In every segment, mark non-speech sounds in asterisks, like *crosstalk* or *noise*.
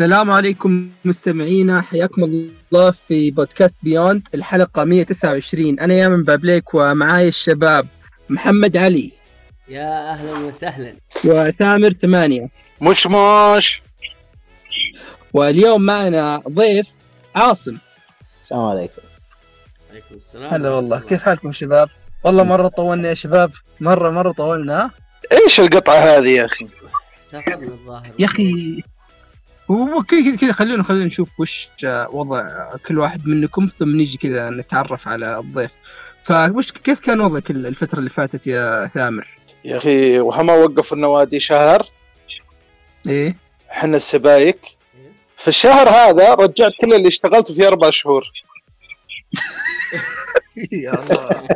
السلام عليكم مستمعينا حياكم الله في بودكاست بيوند الحلقة 129 أنا يامن بابليك ومعاي الشباب محمد علي. يا أهلا وسهلا. وثامر ثمانية. مش مش. واليوم معنا ضيف عاصم. السلام عليكم. عليكم السلام. هلا والله. كيف حالكم شباب؟ والله مرة طولنا يا شباب. مرة مرة طولنا. ها؟ إيش القطعة هذه يا أخي؟ سافرنا الظاهر يا أخي هو كذا خلونا خلونا نشوف وش وضع كل واحد منكم ثم نيجي كذا نتعرف على الضيف. فوش كيف كان وضعك الفترة اللي فاتت يا ثامر؟ يا أخي وهما وقفوا النوادي شهر. إيه. حنا السبايك. في الشهر هذا رجعت كل اللي اشتغلته في أربع شهور. *laughs* يا الله.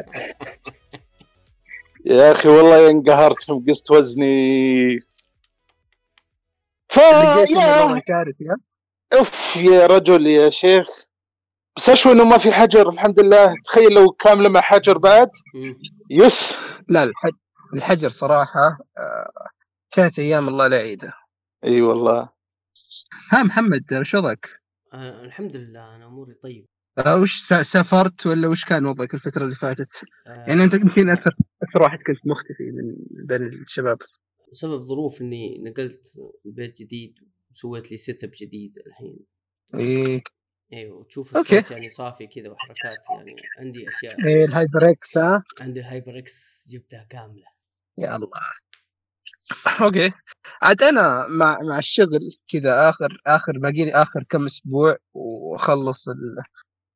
يا أخي والله انقهرت في قست وزني. ف يا؟ اف يا رجل يا شيخ بس اشوى إنه ما في حجر الحمد لله تخيل لو كامله مع حجر بعد. يس لا الحج... الحجر صراحة آه، كانت أيام الله لا يعيدها أي والله ها محمد وش وضعك؟ آه الحمد لله أنا أموري طيبة آه، وش سا- سافرت ولا وش كان وضعك الفترة اللي فاتت؟ آه يعني أنت يمكن أكثر أكثر واحد كنت مختفي من بين الشباب بسبب ظروف إني نقلت بيت جديد وسويت لي setup جديد الحين. إيه. أيوه تشوف okay. الصوت يعني صافي كذا وحركات يعني عندي أشياء. إيه ال HyperX ها؟ عندي ال HyperX جبتها كاملة. يا الله. okay. عاد أنا مع مع الشغل كذا آخر آخر باقي لي آخر كم أسبوع وأخلص ال-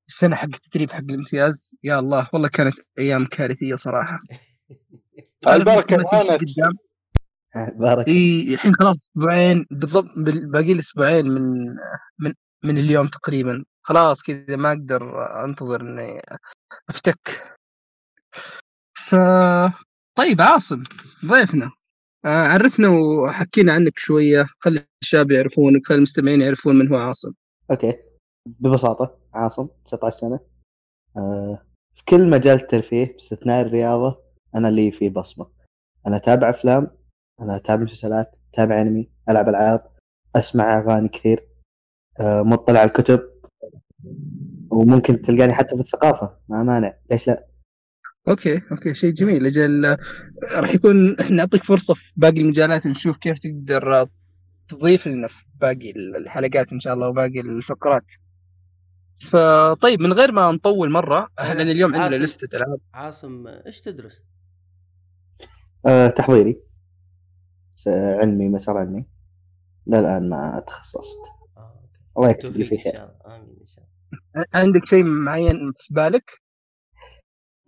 السنة حق التدريب حق الامتياز. يا الله والله كانت أيام كارثية صراحة. *laughs* البركة قدام. *laughs* بارك إي الحين خلاص أسبوعين بالضبط بال- باقي لي أسبوعين من من من اليوم تقريبا. خلاص كذا ما أقدر أنتظر إني أفتك. ف طيب عاصم ضيفنا. آه، عرفنا وحكينا عنك شوية. خلي الشباب يعرفونك خلي المستمعين يعرفون من هو عاصم. أوكي. ببساطة عاصم 19 سنة. آه في كل مجال الترفيه باستثناء الرياضة أنا لي فيه بصمة. أنا أتابع أفلام أنا أتابع مسلسلات أتابع أنمي ألعب ألعاب أسمع أغاني كثير آه مطلع على الكتب. وممكن تلقاني حتى في الثقافة ما مانع. ليش لا؟ okay okay شيء جميل. أجل راح يكون إحنا نعطيك فرصة في باقي المجالات نشوف كيف تقدر آه، تضيف لنا في باقي الحلقات إن شاء الله وباقي الفقرات. فطيب من غير ما نطول مرة لأن اليوم عندنا. لستة ألعاب. عاصم إيش تدرس؟ آه تحضيري. علمي مسار علمي. لا الآن ما تخصصت. آه، okay. الله يكتب لي إن خير. آمين إن شاء الله. عندك شيء معين في بالك؟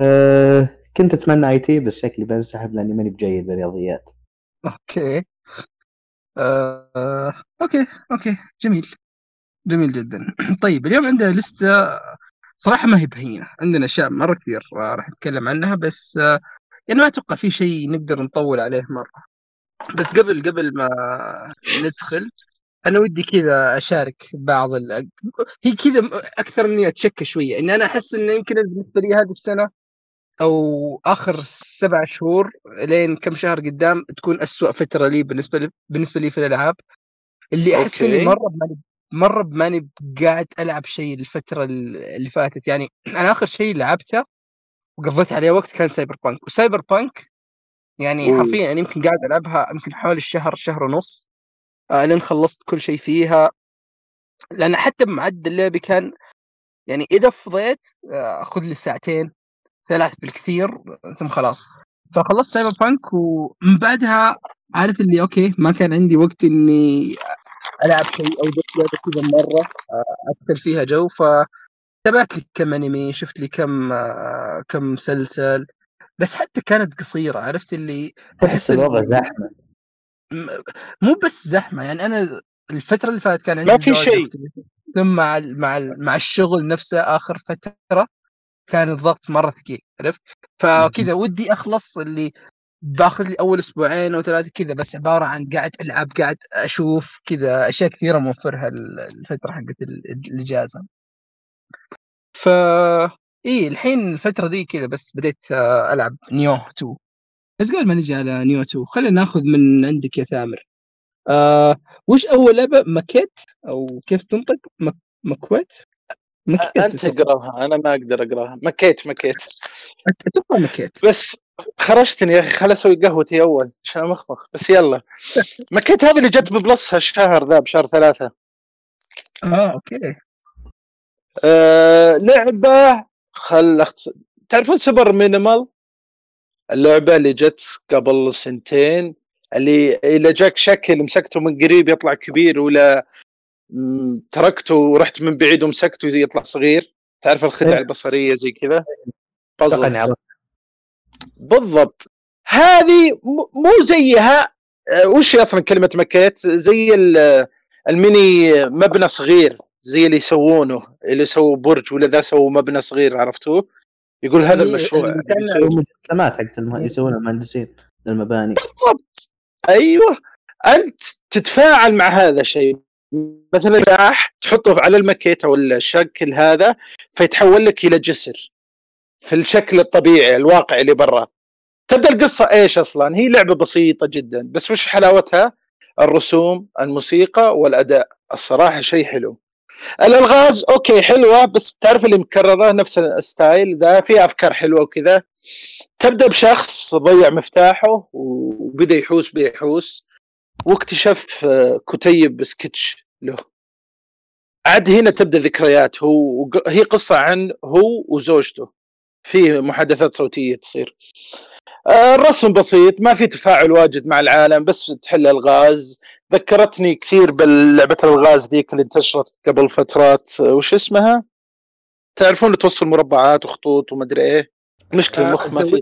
آه كنت أتمنى IT بس شكلي بنسحب لأني ماني بجيد بالرياضيات. okay. آه، okay okay. جميل. جميل جدا. *clears throat* طيب اليوم عندنا لستة صراحة ما هي بهينة. عندنا أشياء مرة كثير آه، راح نتكلم عنها بس آه، يعني ما أتوقع في شيء نقدر نطول عليه مرة. بس قبل قبل ما ندخل أنا ودي كذا أشارك بعض ال... هي كذا م- أكثر إني أتشكى شوية. إن أنا أحس إنه يمكن بالنسبة لي هذه السنة أو آخر سبع شهور لين كم شهر قدام تكون أسوأ فترة لي بالنسبة لي بالنسبة لي في الألعاب. اللي أحس إني أوكي. مرة بماني مرة بماني قاعد ألعب شيء الفترة اللي فاتت. يعني أنا آخر شيء لعبته وقضيت عليه وقت كان Cyberpunk و Cyberpunk يعني. حرفيا يعني يمكن قاعد ألعبها يمكن حوالي الشهر شهر ونص آه لين خلصت كل شيء فيها. لأن حتى بمعدل لعبي كان يعني إذا فضيت آه، أخذ لي ساعتين ثلاث بالكثير ثم خلاص. فخلصت Cyberpunk ومن بعدها عارف اللي okay ما كان عندي وقت إني ألعب شيء أو لعبة كذا مرة آه، ادخل فيها جو. فتابعت لي كم أنمي شفت لي كم آه، كم مسلسل بس حتى كانت قصيرة عرفت اللي تحس الوضع زحمة. مو بس زحمة يعني أنا الفترة اللي فاتت كان عندي ما في شيء. ثم مع ال- مع ال- مع الشغل نفسه آخر فترة كان الضغط مرة ثقيل عرفت؟ فكذا ودي أخلص اللي باخذ لي أول أسبوعين أو ثلاثة كذا بس عبارة عن قاعد ألعب قاعد أشوف كذا أشياء كثيرة موفرها ال- الفترة حقت ال- الإجازة. ف إيه الحين الفترة دي كذا بس بديت آه، ألعب Nioh 2 بس قبل ما نجي على Nioh 2 خلينا ناخذ من عندك يا ثامر. آه وش أول لعبة؟ مكيت أو كيف تنطق؟ مك... مكويت؟ مكيت أنت اقراها أنا ما أقدر أقراها. Maquette Maquette أتوقع مكيت بس خرجتني يا أخي خل أسوي قهوتي أول عشان أمخمخ. بس يلا. مكيت هذه اللي جت ب Plus هالشهر ذا بشهر ثلاثة. آه okay. آه لعبة خل أختص... تعرفون Superliminal؟ اللعبة اللي جت قبل سنتين اللي إذا جاك شكل مسكته من قريب يطلع كبير ولا تركته ورحت من بعيد ومسكته يطلع صغير. تعرف الخدع إيه. البصرية زي كذا؟ بالضبط. هذه مو زيها آه، وش أصلا كلمة مكيت؟ زي ال- الميني مبنى صغير. زي اللي يسوونه اللي يسووا برج ولا ذا سووا مبنى صغير عرفتوه؟ يقول هذا إيه، المشروع اللي اللي كان- بيصير. مجسمات حقت المه... يسوونها المهندسين للمباني. بالضبط. أيوه. أنت تتفاعل مع هذا الشيء مثلا مفتاح تحطه على المكيت أو الشكل هذا فيتحول لك إلى جسر في الشكل الطبيعي الواقع اللي برا. تبدأ القصة إيش أصلا؟ هي لعبة بسيطة جدا. بس وش حلاوتها؟ الرسوم الموسيقى والأداء. الصراحة شيء حلو. الألغاز okay حلوة بس تعرف اللي مكررة نفس ال style ذا فيها أفكار حلوة وكذا. تبدأ بشخص ضيع مفتاحه وبدأ يحوس بيحوس واكتشف كتيب سكتش له. عاد هنا تبدأ ذكريات هو هي قصة عن هو وزوجته. في محادثات صوتية تصير. آه، الرسم بسيط ما في تفاعل واجد مع العالم بس تحل ألغاز. ذكرتني كثير باللعبة الغاز ذيك اللي انتشرت قبل فترات. آه، وش اسمها؟ تعرفون توصل مربعات وخطوط ومدري إيه. مشكلة آه، المخ ما The في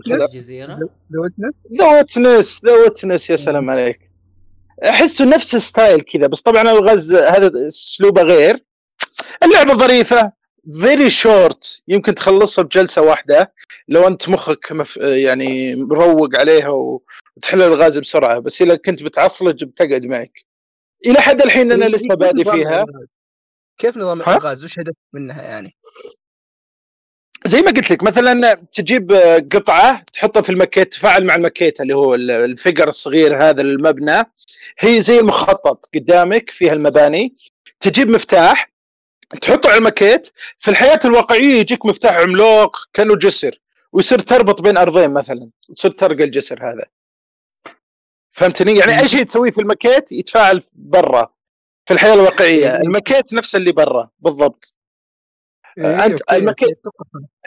The Witness The Witness يا سلام عليك. أحسه نفس ال style كذا بس طبعا الغاز هذا أسلوبه غير. اللعبة ظريفة very short يمكن تخلصها بجلسة واحدة. لو أنت مخك مف... يعني مروق عليها و- وتحل الغاز بسرعة بس إذا كنت بتعصلج بتقعد معك. إلى حد الحين أنا لسه بادي فيها. كيف نظام ها؟ الالغاز وش هدف منها يعني؟ زي ما قلت لك مثلا تجيب قطعة تحطها في المكيت تفاعل مع المكيت اللي هو ال- الفقر الصغير هذا المبنى هي زي المخطط قدامك فيها المباني. تجيب مفتاح تحطه على المكيت. في الحياة الواقعية يجيك مفتاح عملاق كأنه جسر ويصير تربط بين أرضين مثلا وتصير ترقى الجسر هذا. فهمتني؟ يعني أي شيء تسويه في المكيت يتفاعل برا في الحياة الواقعية. المكيت نفس اللي برا بالضبط. إيه، أوكي، المكيت-.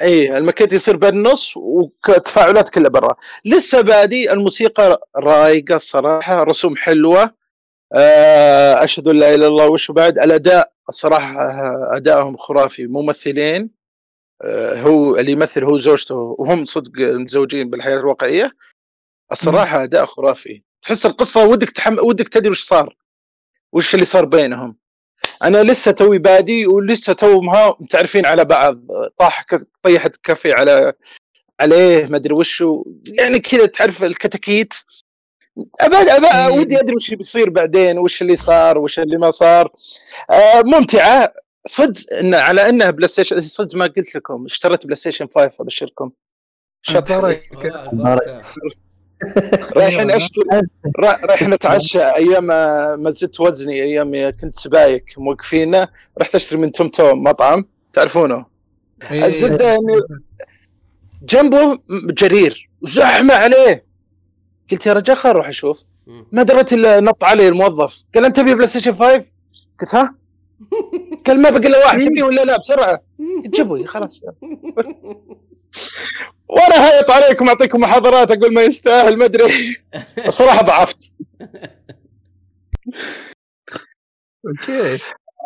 اي المكيت يصير بالنص وتفاعلات كلها برا. لسه بادي الموسيقى رايقة الصراحة رسوم حلوة. آه، أشهد أن لا إله إلا الله وش بعد؟ الأداء الصراحة آه، أدائهم خرافي ممثلين. آه، هو اللي يمثل هو زوجته وهم صدق متزوجين بالحياة الواقعية. الصراحة أداء خرافي. تحس القصة ودك تحم... ودك تدري وش صار؟ وش اللي صار بينهم؟ أنا لسه توي بادي ولسه توهم متعرفين على بعض. طاح ك- طيحت كفي على عليه ما أدري وشو يعني كذا تعرف الكتاكيت. أبا أبا. ودي أدري وش بيصير بعدين وش اللي صار وش اللي ما صار. آه ممتعة. صدق إن على إنها بلاي ستيشن صدق ما قلت لكم اشتريت بلاي ستيشن 5 أبشركم. شط *laughs* رايحين. اشتري را- رايح نتعشى أيام ما زدت وزني أيام كنت سبايك موقفينه رحت أشتري من توم توم مطعم تعرفونه؟ إيه. الزبدة إني- جنبه م- جرير وزحمه عليه. قلت يا رجال خل أروح أشوف. ما دريت إلا نط علي الموظف. قال أنت تبي بلاي ستيشن 5 قلت ها؟ *laughs* قال ما بقي إلا واحد تبيه ولا لا؟ بسرعة. *laughs* قلت جيبوا خلاص. وأنا هايط عليكم اعطيكم محاضرات أقول ما يستاهل ما أدري. الصراحة *laughs* ضعفت. Okay.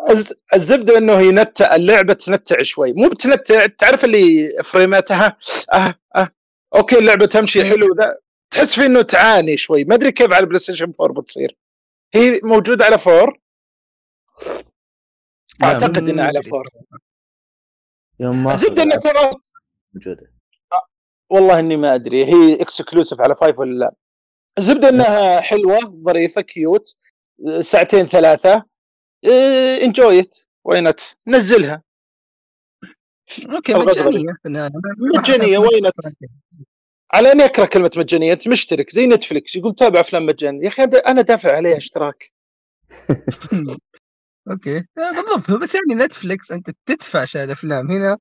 الز- الزبدة إنه ينتع اللعبة تنتع شوي. مو بتنتع تعرف اللي فريماتها؟ أه أه. Okay اللعبة تمشي حلو ذا تحس في إنه تعاني شوي. ما أدري كيف على البلاي ستيشن 4 بتصير. هي موجودة على 4 لا، أعتقد إنها على مدري. 4 يوم ما الزبدة إنها ترى موجودة. والله إني ما أدري هي exclusive على 5 ولا لا؟ الزبدة إنها حلوة ظريفة cute ساعتين ثلاثة. Indie وينت نزلها. Okay. مجانية. مجانية، وينت؟ على إني أكره كلمة مجانية أنت مشترك. زي نتفلكس يقول تابع افلام مجانيه يا أخي أنا دافع عليها اشتراك. *laughs* Okay. آه، بالضبط. بس يعني نتفلكس أنت تدفع عشان الافلام هنا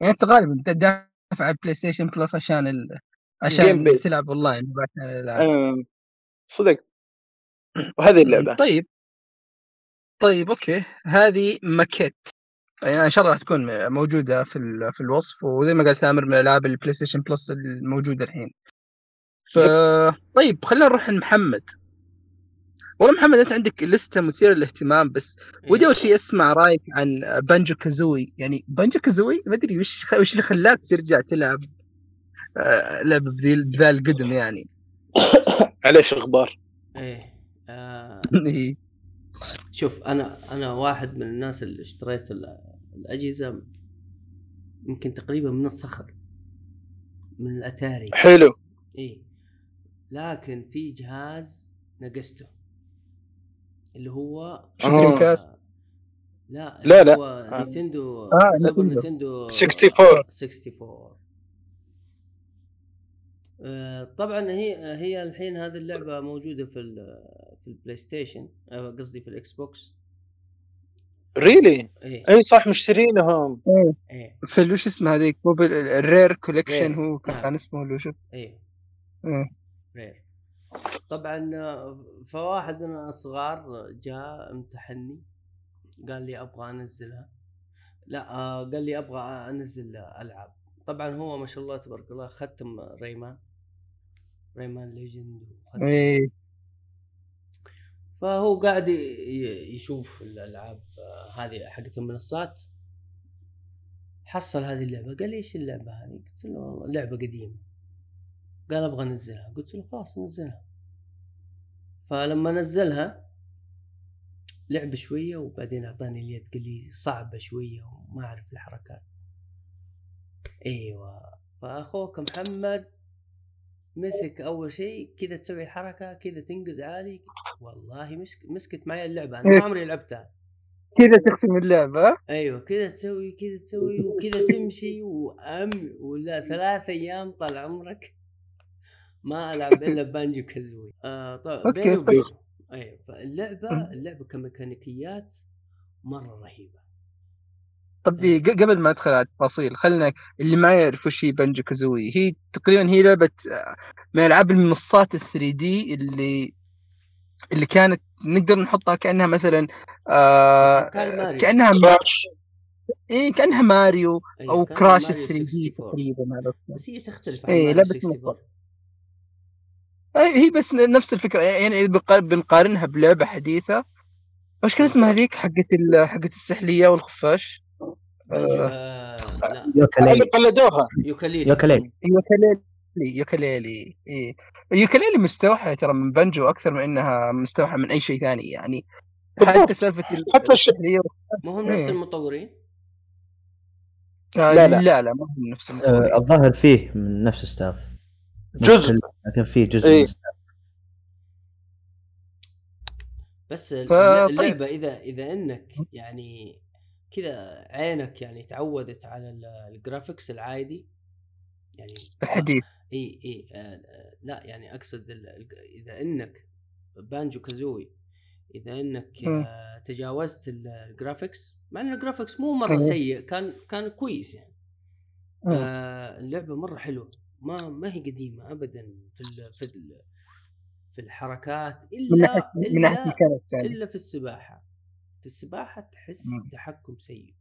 يعني أنت غالبا تدفع على البلاي ستيشن بلس عشان ال... عشان. تلعب اونلاين صدق. وهذه اللعبة. طيب. طيب okay. هذه ماكيت. يعني إن شاء الله راح تكون موجودة في ال- في الوصف وزي ما قال ثامر من ألعاب البلاي ستيشن بلس الموجودة الحين. ف طيب خلينا نروح لمحمد. والله محمد أنت عندك لسته مثيره للاهتمام بس إيه. ودي أول شيء أسمع رأيك عن بانجو كازوي. يعني بانجو كازوي ما أدري وش وش اللي خلاك ترجع تلعب آه، لعبه بذا القدم يعني. *coughs* عليش غبار إيه آه *laughs* إيه. شوف أنا أنا واحد من الناس اللي اشتريت ال- الأجهزة يمكن تقريبا من الصخر من الأتاري. حلو. إيه. لكن في جهاز نقزته اللي هو آه. كاست. لا لا، لا. هو آه. نينتندو آه، سوبر نينتندو. نينتندو 64 64 آه، طبعا هي هي الحين هذه اللعبة موجودة في ال- في البلاي ستيشن آه، قصدي في الاكس بوكس really إيه أي صح مشترينهم إيه في ال- وش اسمه هذيك موبل- الرير كوليكشن. هو كان نعم. اسمه ولا شو إيه إيه. رير طبعا فواحد من الصغار جاء امتحني قال لي أبغى أنزلها. لا آه، قال لي أبغى أنزل ألعاب. طبعا هو ما شاء الله تبارك الله ختم ريمان ريمان ليجند وختم. فهو قاعد يشوف الألعاب آه، هذه حقت المنصات. حصل هذه اللعبة. قال لي إيش اللعبة هذه؟ قلت له والله لعبة قديمة. قال أبغى أنزلها. قلت له خلاص نزلها. فلما نزلها لعب شوية وبعدين أعطاني اليد قال لي صعبة شوية وما أعرف الحركات. أيوه. فأخوك محمد مسك أول شيء كذا تسوي حركة كذا تنقز عالي. والله مسك مسكت معي اللعبة. أنا ما عمري لعبتها. كذا تختم اللعبة؟ أيوه. كذا تسوي كذا تسوي وكذا تمشي وأم ولا ثلاث أيام طال عمرك. ما ألعب الا بانجو كازوي آه طيب بيني طيب. وبينك أيوه فاللعبة اللعبة كميكانيكيات مرة رهيبة. طب دي ق- قبل ما أدخل على التفاصيل خلينا اللي ما يعرف وش هي بنجو كازوي هي تقريبا هي لعبة آه، من ألعاب المنصات ال 3 دي اللي اللي كانت نقدر نحطها كأنها مثلا آه كان ماريو. كأنها ما... كراش إيه كأنها ماريو أو كراش ماريو 3 دي 64. تقريبا بس هي تختلف عن إيه، ماريو لعبة 64 أي هي بس نفس الفكرة يعني بنقار- بنقارنها بلعبة حديثة وش كان اسمها هذيك حقت ال... حقت السحلية والخفاش؟ آه. آه لا. هذه يوكاليلي قلدوها. يوكاليلي. يوكاليلي. يوكاليلي يوكاليلي إيه يوكاليلي مستوحى ترى من بنجو أكثر من إنها مستوحى من أي شيء ثاني يعني. حتى سالفة ال- حتى الش- السحلية ما هم نفس. المطورين؟ آه، لا، لا. لا لا ما هم نفس المطورين. آه، الظاهر فيه من نفس staff جزء. لكن فيه جزء إيه. بس ف- اللعبة إذا إذا إنك يعني كذا عينك يعني تعودت على ال- ال graphics العادي يعني الحديث إي إي آه لا يعني أقصد إذا إنك Banjo-Kazooie إذا إنك. آه تجاوزت ال- ال graphics مع إن ال graphics مو مرة. سيء كان كان كويس يعني. آه اللعبة مرة حلوة ما ما هي قديمة ابدا في ال في ال في الحركات إلا من ال mechanics يعني إلا في السباحة في السباحة تحس مم. تحكم سيء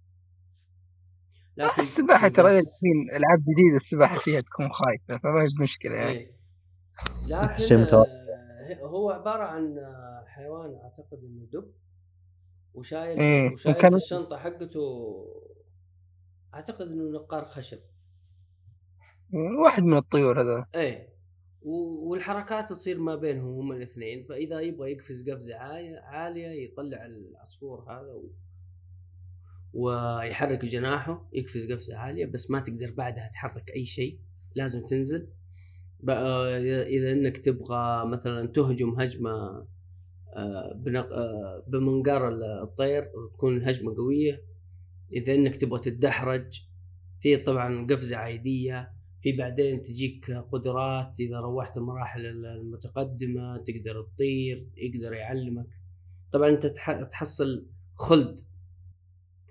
آه، السباحة في ترى الحين ألعاب جديدة السباحة فيها تكون خايفة فما هي مشكلة يعني إيه. لكن. آه، هو عبارة عن آه، حيوان أعتقد إنه دب وشايل إيه، وشايل وكان- في الشنطة حقته أعتقد إنه نقار خشب واحد من الطيور هذا إيه. والحركات تصير ما بينهم هم الاثنين. فإذا يبغى يقفز قفزة عالية يطلع العصفور هذا و... ويحرك جناحه يقفز قفزة عالية بس ما تقدر بعدها تحرك أي شيء لازم تنزل. اذا إنك تبغى مثلا تهجم هجمة آه،. آه، بمنقار الطير تكون هجمه قوية. إذا إنك تبغى تتدحرج في طبعا قفزة عادية في بعدين تجيك قدرات إذا روحت المراحل المتقدمة تقدر تطير يقدر يعلمك. طبعا أنت تح- تحصل خلد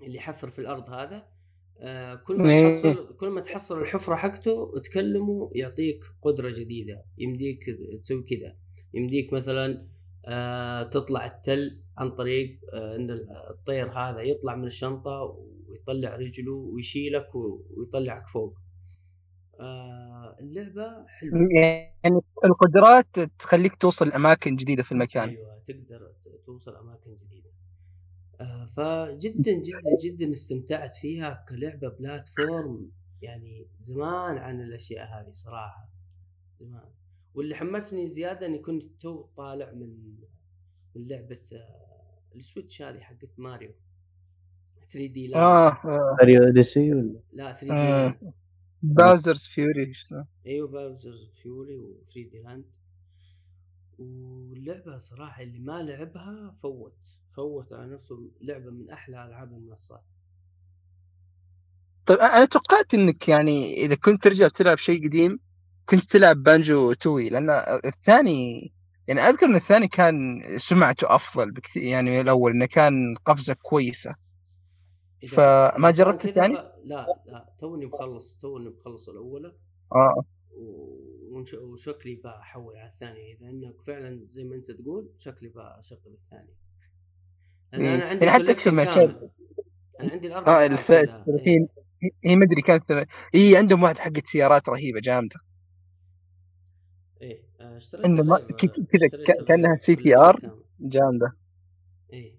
اللي يحفر في الأرض هذا آه، كل ما. تحصل كل ما تحصل الحفرة حقته تكلمه يعطيك قدرة جديدة. يمديك تسوي كذا. يمديك مثلا آه، تطلع التل عن طريق آه، إن الطير هذا يطلع من الشنطة ويطلع رجله ويشيلك ويطلعك فوق. آه، اللعبة حلوة. يعني القدرات تخليك توصل اماكن جديدة في المكان. أيوه تقدر توصل أماكن جديدة. آه فجدا جدا جدا استمتعت فيها كلعبة platform يعني زمان عن الأشياء هذه صراحة زمان. واللي حمسني زيادة إني كنت تو طالع من من لعبة آه ال Switch هذه حقت ماريو. 3D Land. آه, آه. Mario Odyssey ولا؟ لا 3D آه. Land. Bowser's Fury أيوه Bowser's Fury و 3D Land واللعبه صراحة اللي ما لعبها فوت فوت على نفسه لعبة من أحلى ألعاب المنصات. طيب أنا توقعت إنك يعني إذا كنت ترجع تلعب شيء قديم كنت تلعب Banjo-Tooie لأن الثاني يعني أذكر إن الثاني كان سمعته أفضل بكثير يعني من الأول إنه كان قفزة كويسة. إذا فما جربت الثاني؟ لا لا توني مخلص توني مخلص الأولى. آه. وشكلي بحول على الثاني. إذا إنك فعلا زي ما أنت تقول شكلي بشغل الثاني. لأن مم. أنا عندي يعني حتى من كامل. أنا عندي الاربع آه. الثلاثين هي ما أدري كانت هي عندهم واحد حقت سيارات رهيبة جامدة. إيه اشتريت ك- كذا كأنها الغير سي تي آر. جامدة. إيه.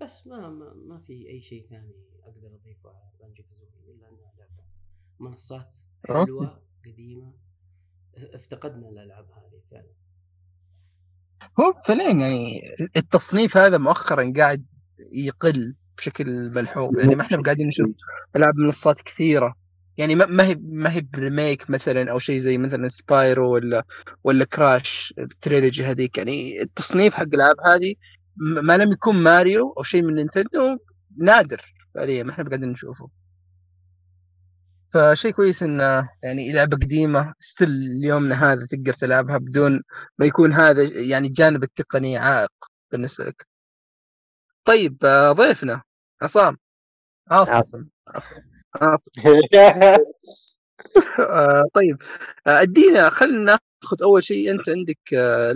بس ما ما, ما في أي شيء ثاني. أقدر أضيفه على Banjo-Kazooie إلا أنها لعبة منصات. حلوة قديمة. افتقدنا الألعاب هذه فعلا. هو فعليا يعني التصنيف هذا مؤخرا قاعد يقل بشكل ملحوظ. يعني ما إحنا قاعدين نشوف ألعاب منصات كثيرة. يعني ما هي ما هي ب remake مثلا أو شيء زي مثلا Spyro ولا ولا Crash ال trilogy هذيك. يعني التصنيف حق الألعاب هذه ما لم يكون ماريو أو شيء من Nintendo نادر. فعليا ما إحنا قاعدين نشوفه. فشيء كويس انه يعني لعبة قديمة still ليومنا هذا تقدر تلعبها بدون ما يكون هذا يعني الجانب التقني عائق بالنسبة لك. طيب ضيفنا عصام. عاصم. عاصم. *laughs* طيب أدينا خلينا ناخذ أول شيء أنت عندك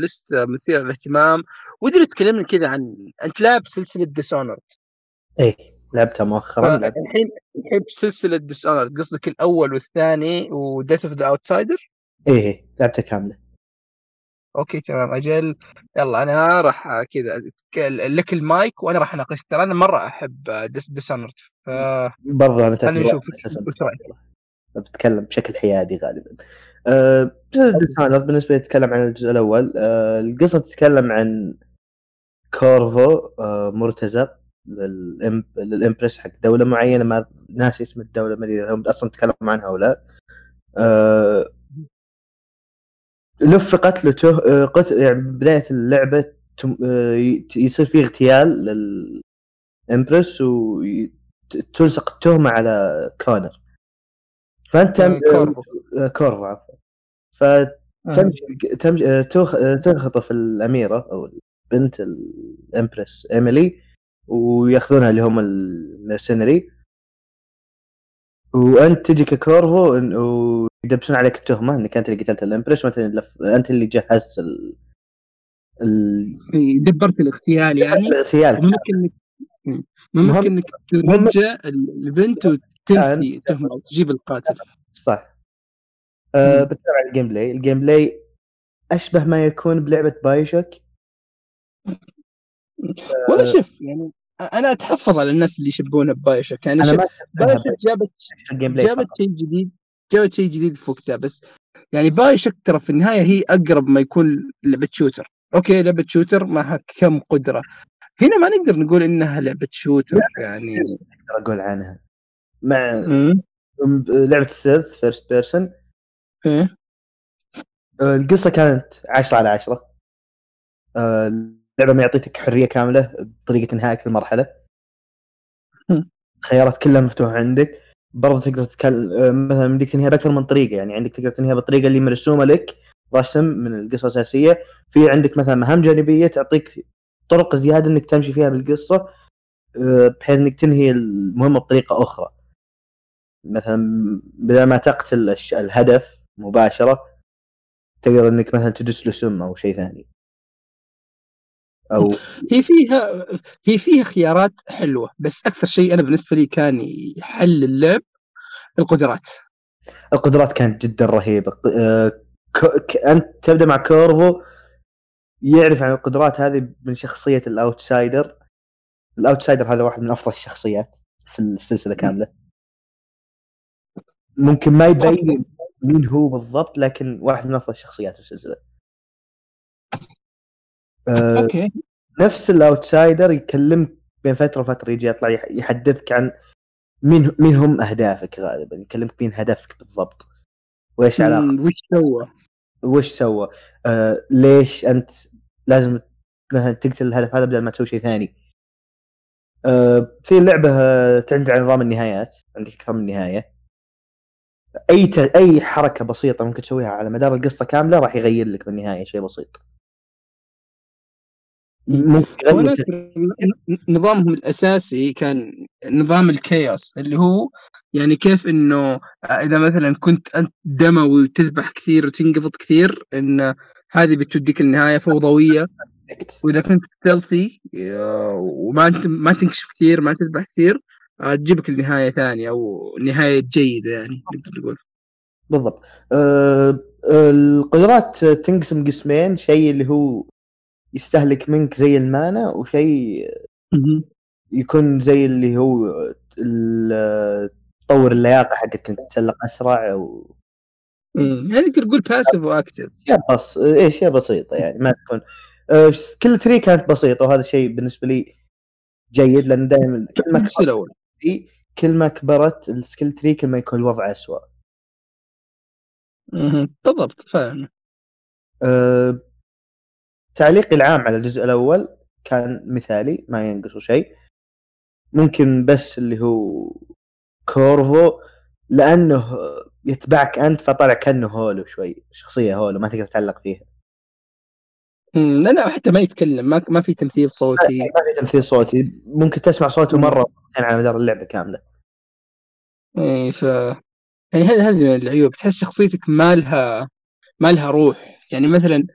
لسته مثيره للاهتمام. ودي تكلمنا كذا عن أنت لاعب سلسلة Dishonored إيه. لعبتها مؤخرا لعبت الحين الحين بسلسلة Dishonored قصدك الأول والثاني و Death of the Outsider إيه لعبتها كاملة. okay تمام أجل. يلا أنا راح كذا لك المايك وأنا راح أناقشك. ترى أنا مرة أحب Dishonored ف برضه أنا خلينا نشوف بتكلم. بشكل حيادي غالبا. أه Dishonored بالنسبة لي تتكلم عن الجزء الأول. أه القصة تتكلم عن Corvo أه مرتزق. لل Empress حق دولة معينة ما ناسي اسم الدولة ما أدري هم أصلا تكلموا عنها أو لأ. أه لفقت له ته... أه قت... يعني بداية اللعبة ي- يصير في اغتيال لل Empress وتلصق التهمة على كونر. فأنت آه، Corvo. آه، Corvo عفوا. فتمشي تمشي آه، آه، تخطف الأميرة أو بنت ال Empress Emily وياخذونها اللي هم ال mercenary وأنت تجي ك Corvo ويدبسون عليك التهمة إنك أنت اللي قتلت ال Empress وأنت اللي لف... أنت اللي جهزت ال... ال... دبرت الاغتيال يعني. الاغتيال. ممكن انك ممكن إنك ترجع البنت وتنفي آه، تهمة وتجيب القاتل. صح. مم. بتكلم عن ال gameplay ال gameplay أشبه ما يكون بلعبة BioShock ولا شوف يعني أنا أتحفظ على الناس اللي يشبهونها ب BioShock يعني شوف BioShock جابت جابت. شيء جديد جابت شيء جديد في وقتها. بس يعني BioShock ترى في النهاية هي أقرب ما يكون لعبة shooter. okay لعبة shooter معها كم قدرة. هنا ما نقدر نقول إنها لعبة shooter يعني. أقدر أقول عنها. مع. م- لعبة stealth first person إيه. القصة كانت 10 على 10 آه، اللعبه معطيتك حرية كاملة بطريقة انهاء كل مرحلة. مم. الخيارات كلها مفتوحة عندك. برضه تقدر تتكلم مثلا يمديك تنهيها بأكثر من طريقة يعني عندك تقدر تنهيها بالطريقة اللي مرسومة لك رسم من القصة الأساسية. في عندك مثلا مهام جانبية تعطيك طرق زيادة إنك تمشي فيها بالقصة آه، بحيث إنك تنهي المهمة بطريقة أخرى. مثلا بدل ما تقتل الهدف مباشرة تقدر إنك مثلا تدس له سم أو شيء ثاني. أو هي فيها هي فيها خيارات حلوة بس أكثر شيء أنا بالنسبة لي كان يحل اللعب القدرات. القدرات كانت جدا رهيبة. آه، ك- ك- أنت تبدأ مع Corvo يعرف عن القدرات هذه من شخصية ال Outsider. ال Outsider هذا واحد من أفضل الشخصيات في السلسلة كاملة. ممكن ما يبين مين هو بالضبط لكن واحد من أفضل الشخصيات في السلسلة. آه، okay. نفس ال Outsider يكلمك بين فترة وفترة يجي يطلع يح- يحدثك عن مين مين هم أهدافك غالبا يكلمك مين هدفك بالضبط. وإيش علاقه وش سوى؟ وش سوى؟ آه ليش أنت لازم مثلا تقتل الهدف هذا بدل ما تسوي شيء ثاني؟ آه في لعبة تعتمد على نظام النهايات عندك أكثر من نهايه أي ت... أي حركة بسيطة ممكن تسويها على مدار القصة كاملة راح يغير لك بالنهاية شيء بسيط. نظامهم الأساسي كان نظام ال chaos اللي هو يعني كيف إنه إذا مثلا كنت أنت دموي وتذبح كثير وتنقفط كثير إن هذه بتوديك النهايه فوضوية. وإذا كنت stealthy وما انت ما تنكشف كثير ما تذبح كثير آه، تجيبك النهايه ثانية أو نهاية جيدة يعني نقدر نقول بالضبط. آه القدرات تنقسم قسمين شيء اللي هو يستهلك منك زي ال mana وشيء يكون زي اللي هو تطور اللياقة حقتك إنك تتسلق أسرع أو إيه، يعني تقدر تقول passive و active اشياء بس إيه اشياء بسيطة يعني ما تكون. آه، skill tree كانت بسيطة وهذا شيء بالنسبة لي جيد لأن دائما كل ما كبرت الأول. كل ما كبرت ال skill tree كل ما يكون الوضع اسوء. بالضبط فاهم أه تعليقي العام على الجزء الأول كان مثالي ما ينقصه شيء. ممكن بس اللي هو كورفو لأنه يتبعك أنت فطلع كأنه هولو شوي شخصية هولو ما تقدر تعلق فيها. لا لا حتى ما يتكلم ما ما في تمثيل صوتي. ما في تمثيل صوتي. ممكن تسمع صوته. مرة على مدار اللعبة كاملة. إيه ف يعني هذه هذه من العيوب. تحس شخصيتك ما لها ما لها روح. يعني مثلا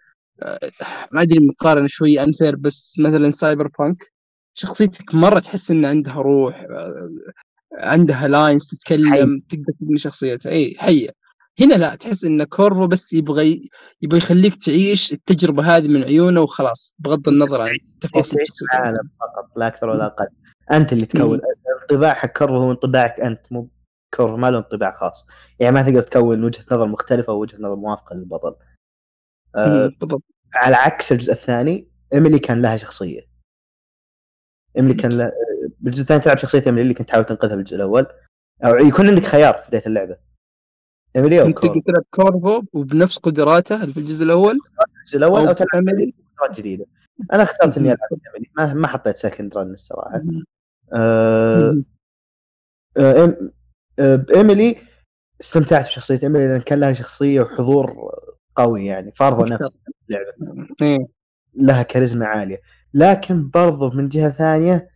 ما أدري مقارنة شوي unfair بس مثلا Cyberpunk شخصيتك مرة تحس إن عندها روح عندها lines تتكلم تقدر تبني شخصيتها. إي حيه هنا لا تحس إن كورفو بس يبغى يبغى يخليك تعيش التجربة هذه من عيونه وخلاص بغض النظر عن تفاصيل تعيش شخصيتك. العالم فقط لا أكثر ولا أقل. أنت اللي تكون الانطباع حق كورفو هو انطباعك أنت مو كورفو ما له انطباع خاص. يعني ما تقدر تكون وجهة نظر مختلفة أو وجهه نظر موافقة للبطل. بالضبط. على عكس الجزء الثاني إيميلي كان لها شخصية. إيميلي كان لها بالجزء الثاني تلعب شخصية إيميلي اللي كنت تحاول تنقذها بالجزء الأول. أو يكون عندك خيار في بداية اللعبة. إيميلي أو تقدر تلعب كورفو وبنفس قدراته في الجزء الأول الجزء الأول أو أو تلعب إيميلي. قدرات جديدة. أنا اخترت إني. ألعب إيميلي. ما, ما حطيت second run الصراحة. مم. آه. آه، آه، بايميلي استمتعت بشخصية إيميلي لأن كان لها شخصية وحضور قوي يعني فارضه. نفسها في اللعبه إيه. لها كاريزما عالية. لكن برضو من جهة ثانية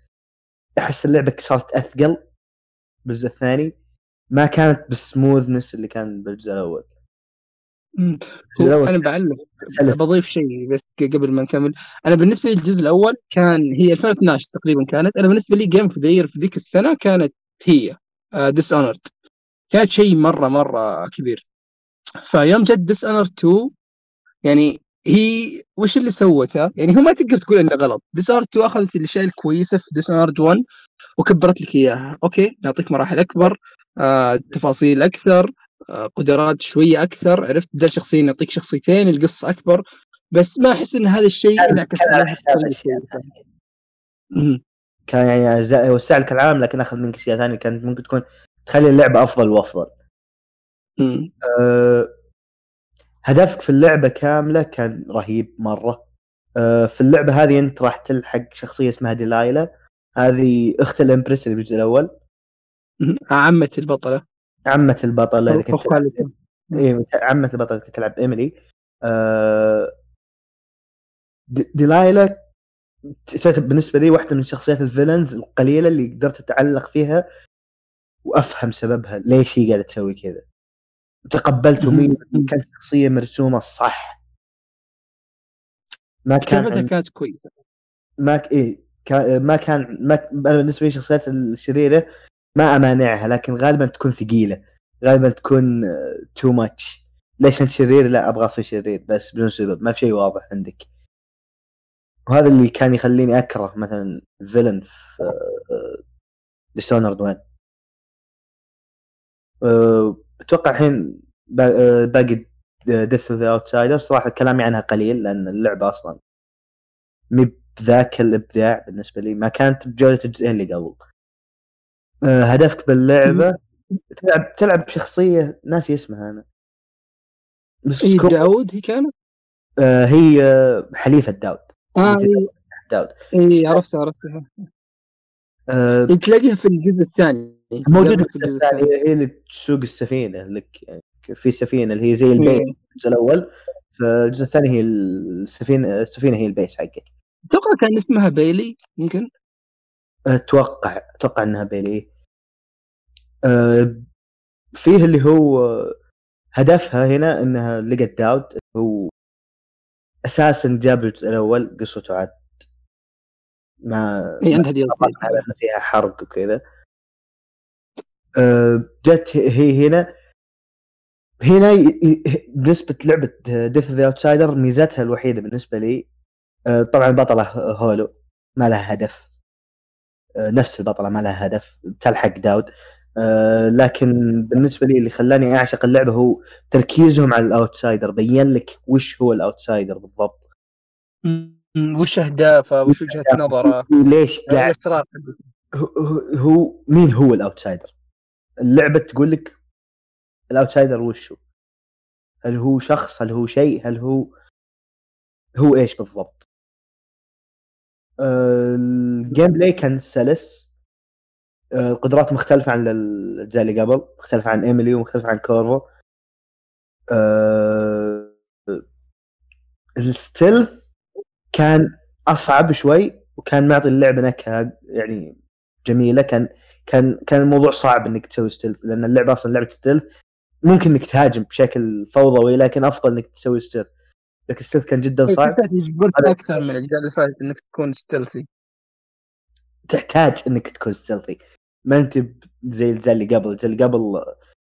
أحس اللعبة صارت أثقل بالجزء الثاني. ما كانت بال smoothness اللي كان بالجزء الأول. أنا بعلق. بضيف شيء بس قبل ما نكمل. أنا بالنسبة لي الجزء الأول كان هي 2012 تقريبا كانت. أنا بالنسبة لي game of the year في ذيك السنة كانت هي Dishonored كانت شيء مرة مرة كبير. فيوم جت Dishonored 2 يعني هي وش اللي سوتها؟ يعني هو ما تقدر تقول إنه غلط، Dishonored 2 أخذت الأشياء الكويسة في Dishonored 1 وكبرت لك إياها، أوكي؟ نعطيك مراحل أكبر، آه، تفاصيل أكثر، آه، قدرات شوية أكثر، عرفت؟ بدل شخصيه نعطيك شخصيتين القصة أكبر، بس ما أحس إن هذا الشيء انعكس على حساب. كان يعني وسع لك العالم لكن أخذ منك أشياء ثانية كانت ممكن تكون تخلي اللعبة أفضل وأفضل. أه هدفك في اللعبة كاملة كان رهيب مرة. أه في اللعبة هذه أنت راح تلحق شخصية اسمها ديلايلا. هذه أخت ال Empress اللي بالجزء الأول. عمة البطلة. عمة البطل اللي كنت تلعب إيه عمة البطل اللي كنت تلعب إيميلي. أه د- ديلايلا بالنسبة لي واحدة من شخصيات ال villains القليلة اللي قدرت أتعلق فيها وأفهم سببها ليش هي قاعدة تسوي كذا. تقبلته مين كانت شخصية مرسومة صح. ما كان كتابتها كانت كويسة؟ ما ك... إيه ما كان ما أنا بالنسبة لي الشخصيات الشريرة ما أمانعها لكن غالبا تكون ثقيلة. غالبا تكون too آه، much ليش انت شرير؟ لا أبغى أصير شرير بس بدون سبب. ما في شيء واضح عندك. وهذا اللي كان يخليني أكره مثلا villain في Dishonored one أتوقع الحين آه، باقي Death of the Outsider صراحة كلامي عنها قليل لأن اللعبة أصلا مي بذاك الإبداع بالنسبة لي. ما كانت بجودة الجزئين اللي قبل. آه، هدفك باللعبة تلعب تلعب بشخصية ناسي اسمها أنا. بس هي داود هي كانت؟ آه هي حليفة داود. آه داود. اي عرفت عرفتها آه تلاقيها في الجزء الثاني. موجودة في الجزء الثاني هي اللي تسوق السفينة لك يعني في سفينة اللي هي زي البيت الجزء الأول. فالجزء الثاني هي السفينة السفينة هي ال base حقك. أتوقع كان اسمها بيلي يمكن. أتوقع أتوقع إنها بيلي. أه فيه اللي هو هدفها هنا إنها لقت داود هو أساسا جاب الجزء الأول قصته عاد ما اي عندها دي فيها حرق وكذا. أه جت هي هنا. هنا بالنسبة لعبة Death of the Outsider ميزتها الوحيدة بالنسبة لي أه طبعا بطله hollow ما لها هدف. أه نفس البطلة ما لها هدف تلحق داود. آه، لكن بالنسبة لي اللي خلاني أعشق اللعبة هو تركيزهم على ال Outsider بين لك وش هو ال Outsider بالضبط. وش أهدافه وش وجهة نظره؟ ليش قاعد؟ هو مين هو ال Outsider؟ اللعبة تقول لك ال Outsider وش هو هل هو شخص؟ هل هو شيء؟ هل هو هو إيش بالضبط؟ آه، ال gameplay كان سلس. القدرات آه، مختلفة عن الأجزاء اللي قبل مختلفة عن إيميلي ومختلفة عن كورفو أه... ال stealth كان أصعب شوي وكان معطي اللعبة نكهة يعني جميلة. كان كان كان الموضوع صعب إنك تسوي stealth لأن اللعبة أصلا لعبة stealth ممكن إنك تهاجم بشكل فوضوي لكن أفضل إنك تسوي stealth لكن ال stealth كان جدا صعب. أكثر من الأجزاء اللي فاتت إنك تكون stealthy تحتاج إنك تكون stealthy ما أنت زي الزل اللي قبل. الزل اللي قبل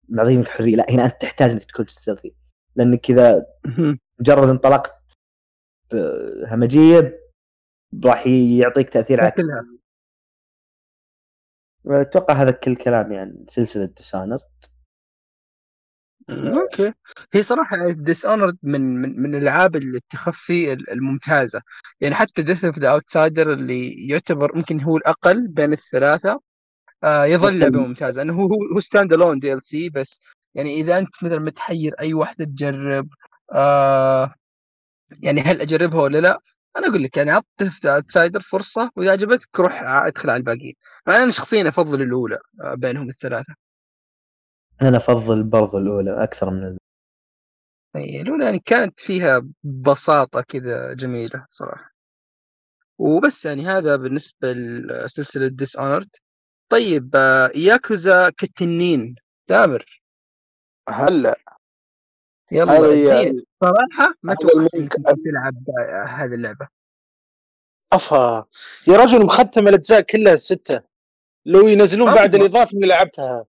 معطينك حرية لا هنا أنت تحتاج إنك تكون stealthy لأنك كذا مجرد انطلقت بهمجيه راح يعطيك تأثير عكسي أتوقع هذا كل كلام يعني سلسلة Dishonored okay. هي صراحة Dishonored من من من الألعاب اللي تخفي الممتازة. يعني حتى Death of the Outsider اللي يعتبر ممكن هو الأقل بين الثلاثة آه يظل لعبة ممتازة. انه هو هو standalone DLC بس يعني إذا أنت مثلا متحير أي واحدة تجرب آه يعني هل أجربها ولا لا؟ أنا أقول لك يعني عط Outsider فرصة وإذا عجبتك روح أدخل على الباقيين. أنا شخصيا أفضل الأولى آه، بينهم الثلاثة. أنا أفضل برضو الأولى أكثر من ال... إي الأولى يعني كانت فيها بساطة كذا جميلة صراحة. وبس يعني هذا بالنسبة لسلسلة Dishonored طيب آه، ياكوزا كالتنين تامر هلا. يلا يعني صراحة ما توقعت تلعب هذه اللعبة. أفا. يا رجل مختم الأجزاء كلها ستة. لو ينزلون أفضل. بعد الإضافة اللي لعبتها.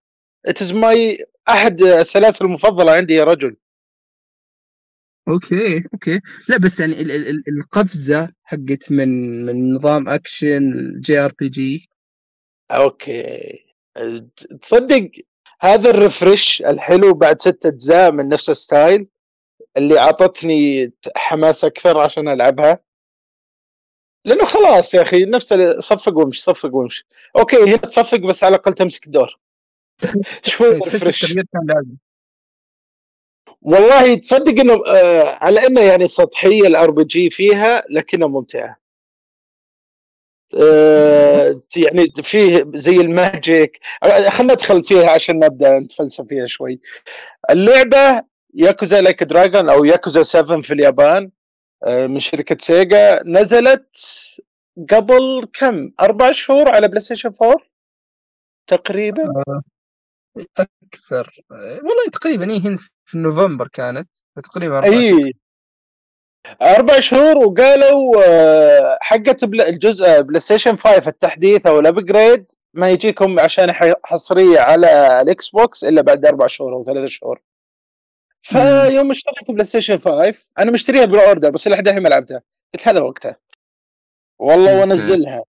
it's my أحد السلاسل المفضلة عندي يا رجل. okay okay. لا بس يعني ال- ال- القفزة حقت من من نظام action JRPG okay. تصدق هذا ال refresh الحلو بعد ستة أجزاء من نفس ال style اللي أعطتني حماس أكثر عشان ألعبها. لأنه خلاص يا أخي نفس صفق وامشي صفق وامشي. okay هنا تصفق بس على الأقل تمسك الدور. *laughs* شوي refresh والله تصدق إنه آه على إنه يعني سطحية ال RPG فيها لكنها ممتعة. يعني فيه زي ال magic. آه، خلينا ندخل فيها عشان نبدأ نتفلسف فيها شوي. اللعبة Yakuza Like a Dragon أو ياكوزا 7 في اليابان آه، من شركة Sega نزلت قبل كم؟ أربع شهور على PlayStation 4 تقريبا أكثر. والله تقريبا هي هنا في نوفمبر كانت تقريبا اي أربع شهور وقالوا آه، حقت الجزء PlayStation 5 التحديث أو ال upgrade ما يجيكم عشان حصريه على ال Xbox إلا بعد أربع شهور أو ثلاث شهور. فيوم اشتريت PlayStation 5 أنا مشتريها بال order بس لحد الحين ما لعبتها. قلت هذا وقتها. والله. وأنزلها.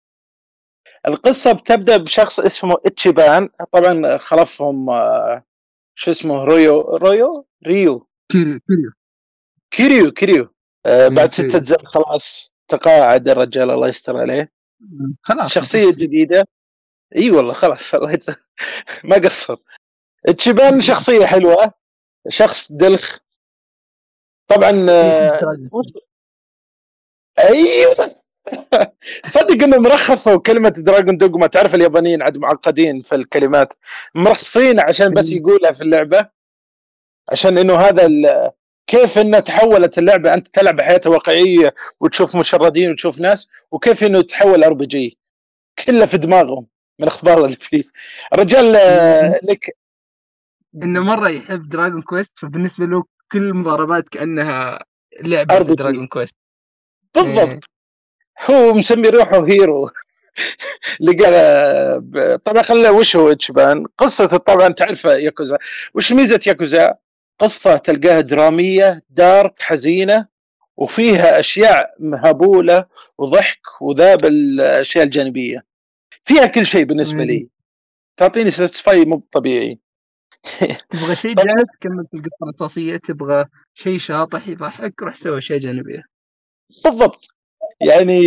القصة بتبدأ بشخص اسمه إتشيبان. طبعا خلفهم آه، شو اسمه رويو رويو؟ ريو. كيريو. كيريو كيريو. بعد كيريو. ستة اجزاء خلاص تقاعد الرجال الله يستر عليه. خلاص شخصية جديدة. إي والله خلاص الله يجزاه *laughs* ما قصر. تشيبان شخصية حلوة. شخص دلخ. طبعا آه، أيوه. *laughs* تصدق إنه مرخصوا كلمه Dragon Dogma تعرف اليابانيين عاد معقدين في الكلمات. مرخصين عشان بس يقولها في اللعبة. عشان إنه هذا ال- كيف إنه تحولت اللعبة أنت تلعب بحياة واقعية وتشوف مشردين وتشوف ناس وكيف إنه تحول RPG؟ كله في دماغهم من الأخبار اللي فيه. الرجال آه، لك إنه مرة يحب Dragon Quest فبالنسبة له كل المضاربات كأنها لعبة RPG. Dragon Quest بالضبط. هو مسمي روحه hero. *laughs* لقى ب- طبعا خلى وش هو اتشبان قصته طبعا تعرف ياكوزا. وش ميزة ياكوزا؟ قصة تلقاها درامية dark حزينة وفيها أشياء مهبولة وضحك وذا بالاشياء الجانبية. فيها كل شيء بالنسبة لي. تعطيني satisfy مو طبيعي. *laughs* تبغى شيء جاد تكمل في القصة الأساسية. تبغى شيء شاطح يضحك روح سوي اشياء جانبيه بالضبط. يعني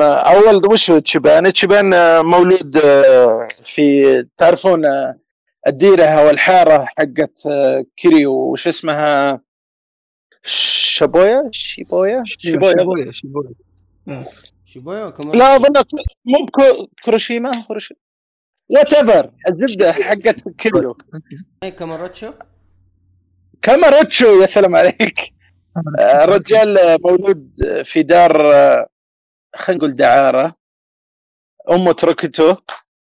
أول وش؟ تشيبان؟ آه، مولود آه، في تعرفون آه، الديرة أو الحاره حقت آه، كيريو وش اسمها؟ شابويا؟ شيبويا؟ شيبويا شيبويا شيبويا. شيبويا لا أظن مو كوروشيما كوروشيما whatever الزبدة حقت كيريو. كاماروتشو؟ كاماروتشو يا سلام عليك. الرجال مولود في دار آه، خلينا نقول دعارة. أمه تركته.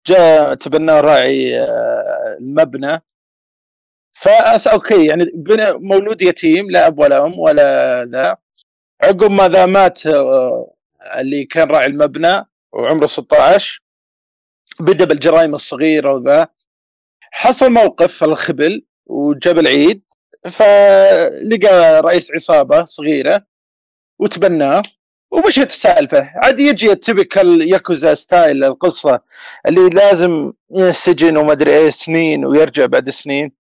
جاء تبناه راعي آه، المبنى. فأس okay يعني مولود يتيم لا أب ولا أم ولا ذا. عقب ما ذا مات آه، اللي كان راعي المبنى وعمره 16 بدأ بالجرائم الصغيرة وذا. حصل موقف الخبل وجاب العيد فلقى رئيس عصابة صغيرة وتبناه. ومشيت السالفه عاد يجي ال typical Yakuza style القصة اللي لازم ينسجن وما أدري إيه سنين ويرجع بعد سنين.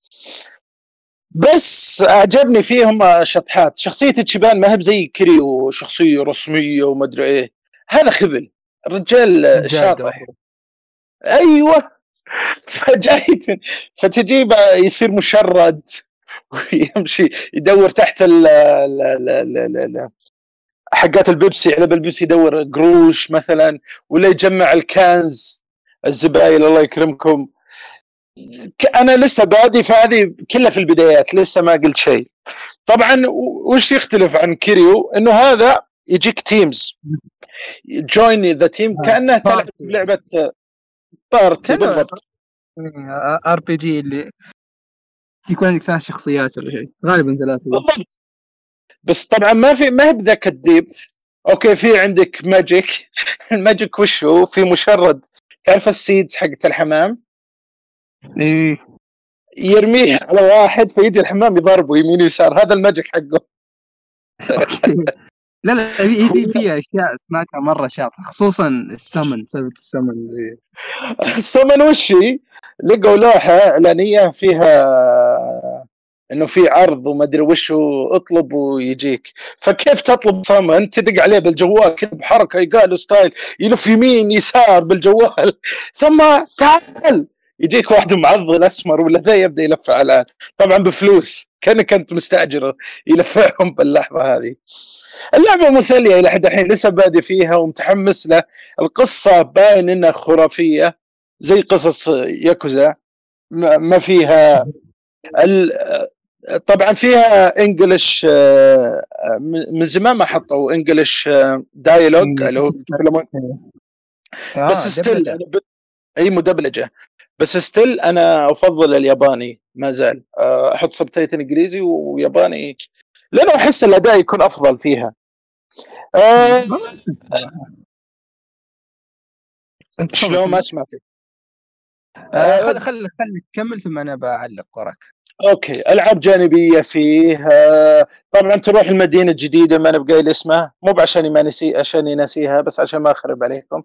بس أعجبني فيهم شطحات. شخصية تشيبان ما هي زي كيريو شخصيه رسمية وما أدري إيه. هذا خبل. الرجال شاطح. أيوه. فجاي فتجيب يصير مشرد ويمشي يدور تحت ال ال ال ال ال ال حقات البيبسي علب البيبسي يدور قروش مثلا ولا يجمع الكنز. الزباين الله يكرمكم. أنا لسه بادي فهذه كلها في البدايات لسه ما قلت شيء. طبعا وش يختلف عن كيريو؟ إنه هذا يجيك teams join the team كأنه تلعب. لعبة party بالضبط RPG اللي يكون عندك ثلاث شخصيات ولا شيء. غالبا ثلاثة. بالضبط. بس طبعا ما في ما هي بذاك ال deep. Okay في عندك ماجيك *laughs* ال magic وش هو؟ في مشرد. تعرف ال seeds حقت الحمام؟ إيه. يرميه على واحد فيجي الحمام يضربه يمين ويسار. هذا ال magic حقه. *laughs* لا لا في في في أشياء سمعتها مرة شاطحة خصوصا ال summon سالفه ال summon. *laughs* ال summon وش هي؟ لقوا لوحة إعلانية فيها إنه في عرض وما أدري وش اطلب ويجيك. فكيف تطلب summon تدق عليه بالجوال كذا بحركة يقال style يلف يمين يسار بالجوال. *laughs* ثم تعال. يجيك واحد معضل أسمر ولا ذا يبدأ يلف على طبعا بفلوس. كأنك أنت مستاجره يلفعهم باللحظة هذه. اللعبة مسلية إلى حد الحين لسه بادي فيها ومتحمس له. القصة باين انها خرافية زي قصص ياكوزا. ما فيها. طبعا فيها انجلش آه، من زمان ما حطوا English dialogue اللي هو يتكلمون آه، بس still ب... إي مدبلجة. بس still أنا أفضل الياباني ما زال. آه، أحط subtitle إنجليزي وياباني. لأنه أحس الأداء يكون أفضل فيها. آه، شلون ما سمعتك؟ آه، خل خل خل تكمل ثم أنا بعلق وراك. Okay ألعاب جانبية فيه آه، طبعا تروح المدينة الجديدة ما أنا بقايل اسمها مو بعشان ما نسي عشان ناسيها بس عشان ما أخرب عليكم.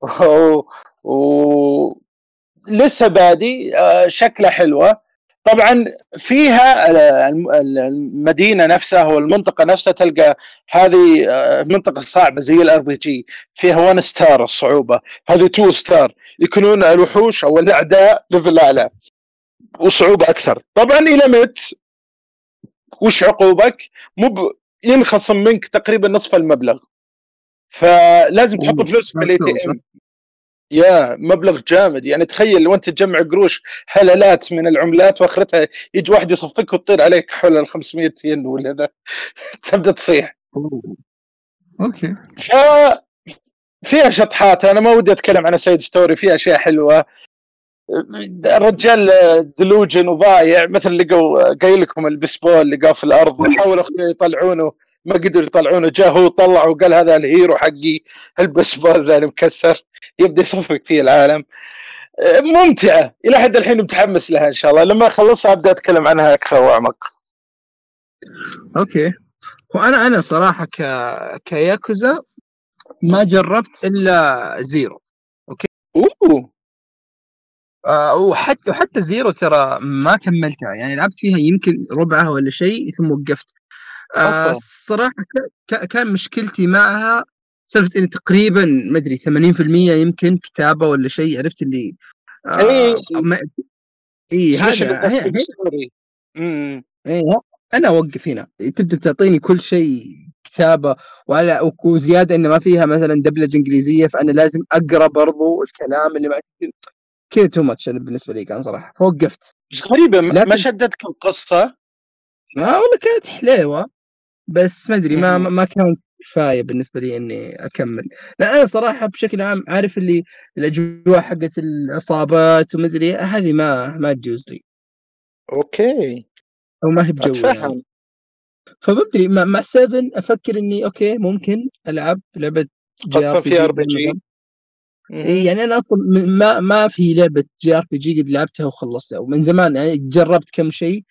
*laughs* و... و... لسه بادي آه، شكلها حلوة. طبعا فيها الم- المدينة نفسها أو المنطقة نفسها تلقى هذه آه، منطقة صعبة زي ال RPG فيها 1 star الصعوبة. هذه 2 star يكونون الوحوش أو الأعداء level أعلى. وصعوبة أكثر. طبعا إلا مت وش عقوبك؟ مو ب... ينخصم منك تقريبا نصف المبلغ. فلازم تحط فلوس في ال ATM يا مبلغ جامد. يعني تخيل وانت تجمع قروش هلالات من العملات وآخرتها يجي واحد يصفك وتطير عليك حول ال 500 ين ولا ذا. *laughs* تبدأ تصيح. Okay. ف فيها شطحات. أنا ما ودي أتكلم عن side story فيها أشياء حلوة. الرجال delusion وضايع مثل لقوا قايل لكم البسبول لقاه في الأرض حاولوا اخويا يطلعونه ما قدروا يطلعونه جاء هو طلع وقال هذا ال hero حقي البسبول ذا المكسر يبدأ يصفق فيه العالم. ممتعة إلى حد الحين متحمس لها إن شاء الله. لما أخلصها أبدأ أتكلم عنها أكثر وأعمق. Okay. وأنا أنا صراحة ك كياكوزا ما جربت إلا زيرو. أوه! آه وحتى وحتى زيرو ترى ما كملتها. يعني لعبت فيها يمكن ربعها ولا شيء ثم وقفت. آه. الصراحه ك- كان مشكلتي معها سالفة إني تقريبا ما أدري 80% يمكن كتابة ولا شيء عرفت اللي؟ آه. ما إي special هذا إيه أنا أوقف هنا. تبدأ تعطيني كل شيء كتابة وعلى وزيادة انه ما فيها مثلا دبلجة إنجليزية فأنا لازم أقرأ برضو الكلام اللي معي كذا too much بالنسبة لي كان صراحة فوقفت بس غريبه ما- ما لكن- شدتك القصة؟ آه والله كانت حليوة بس ما أدري ما. ما ما كان كفاية بالنسبة لي إني أكمل. لأن أنا صراحة بشكل عام عارف اللي الأجواء حقت العصابات وما أدري هذه ما ما تجوز لي. Okay. أو ما هي بجوي يعني. أتفهم. فبدري مع, مع 7 أفكر إني okay ممكن ألعب لعبة خاصة في آر بي جي يعني أنا أصلا ما ما في لعبة JRPG قد لعبتها وخلصتها ومن زمان يعني جربت كم شيء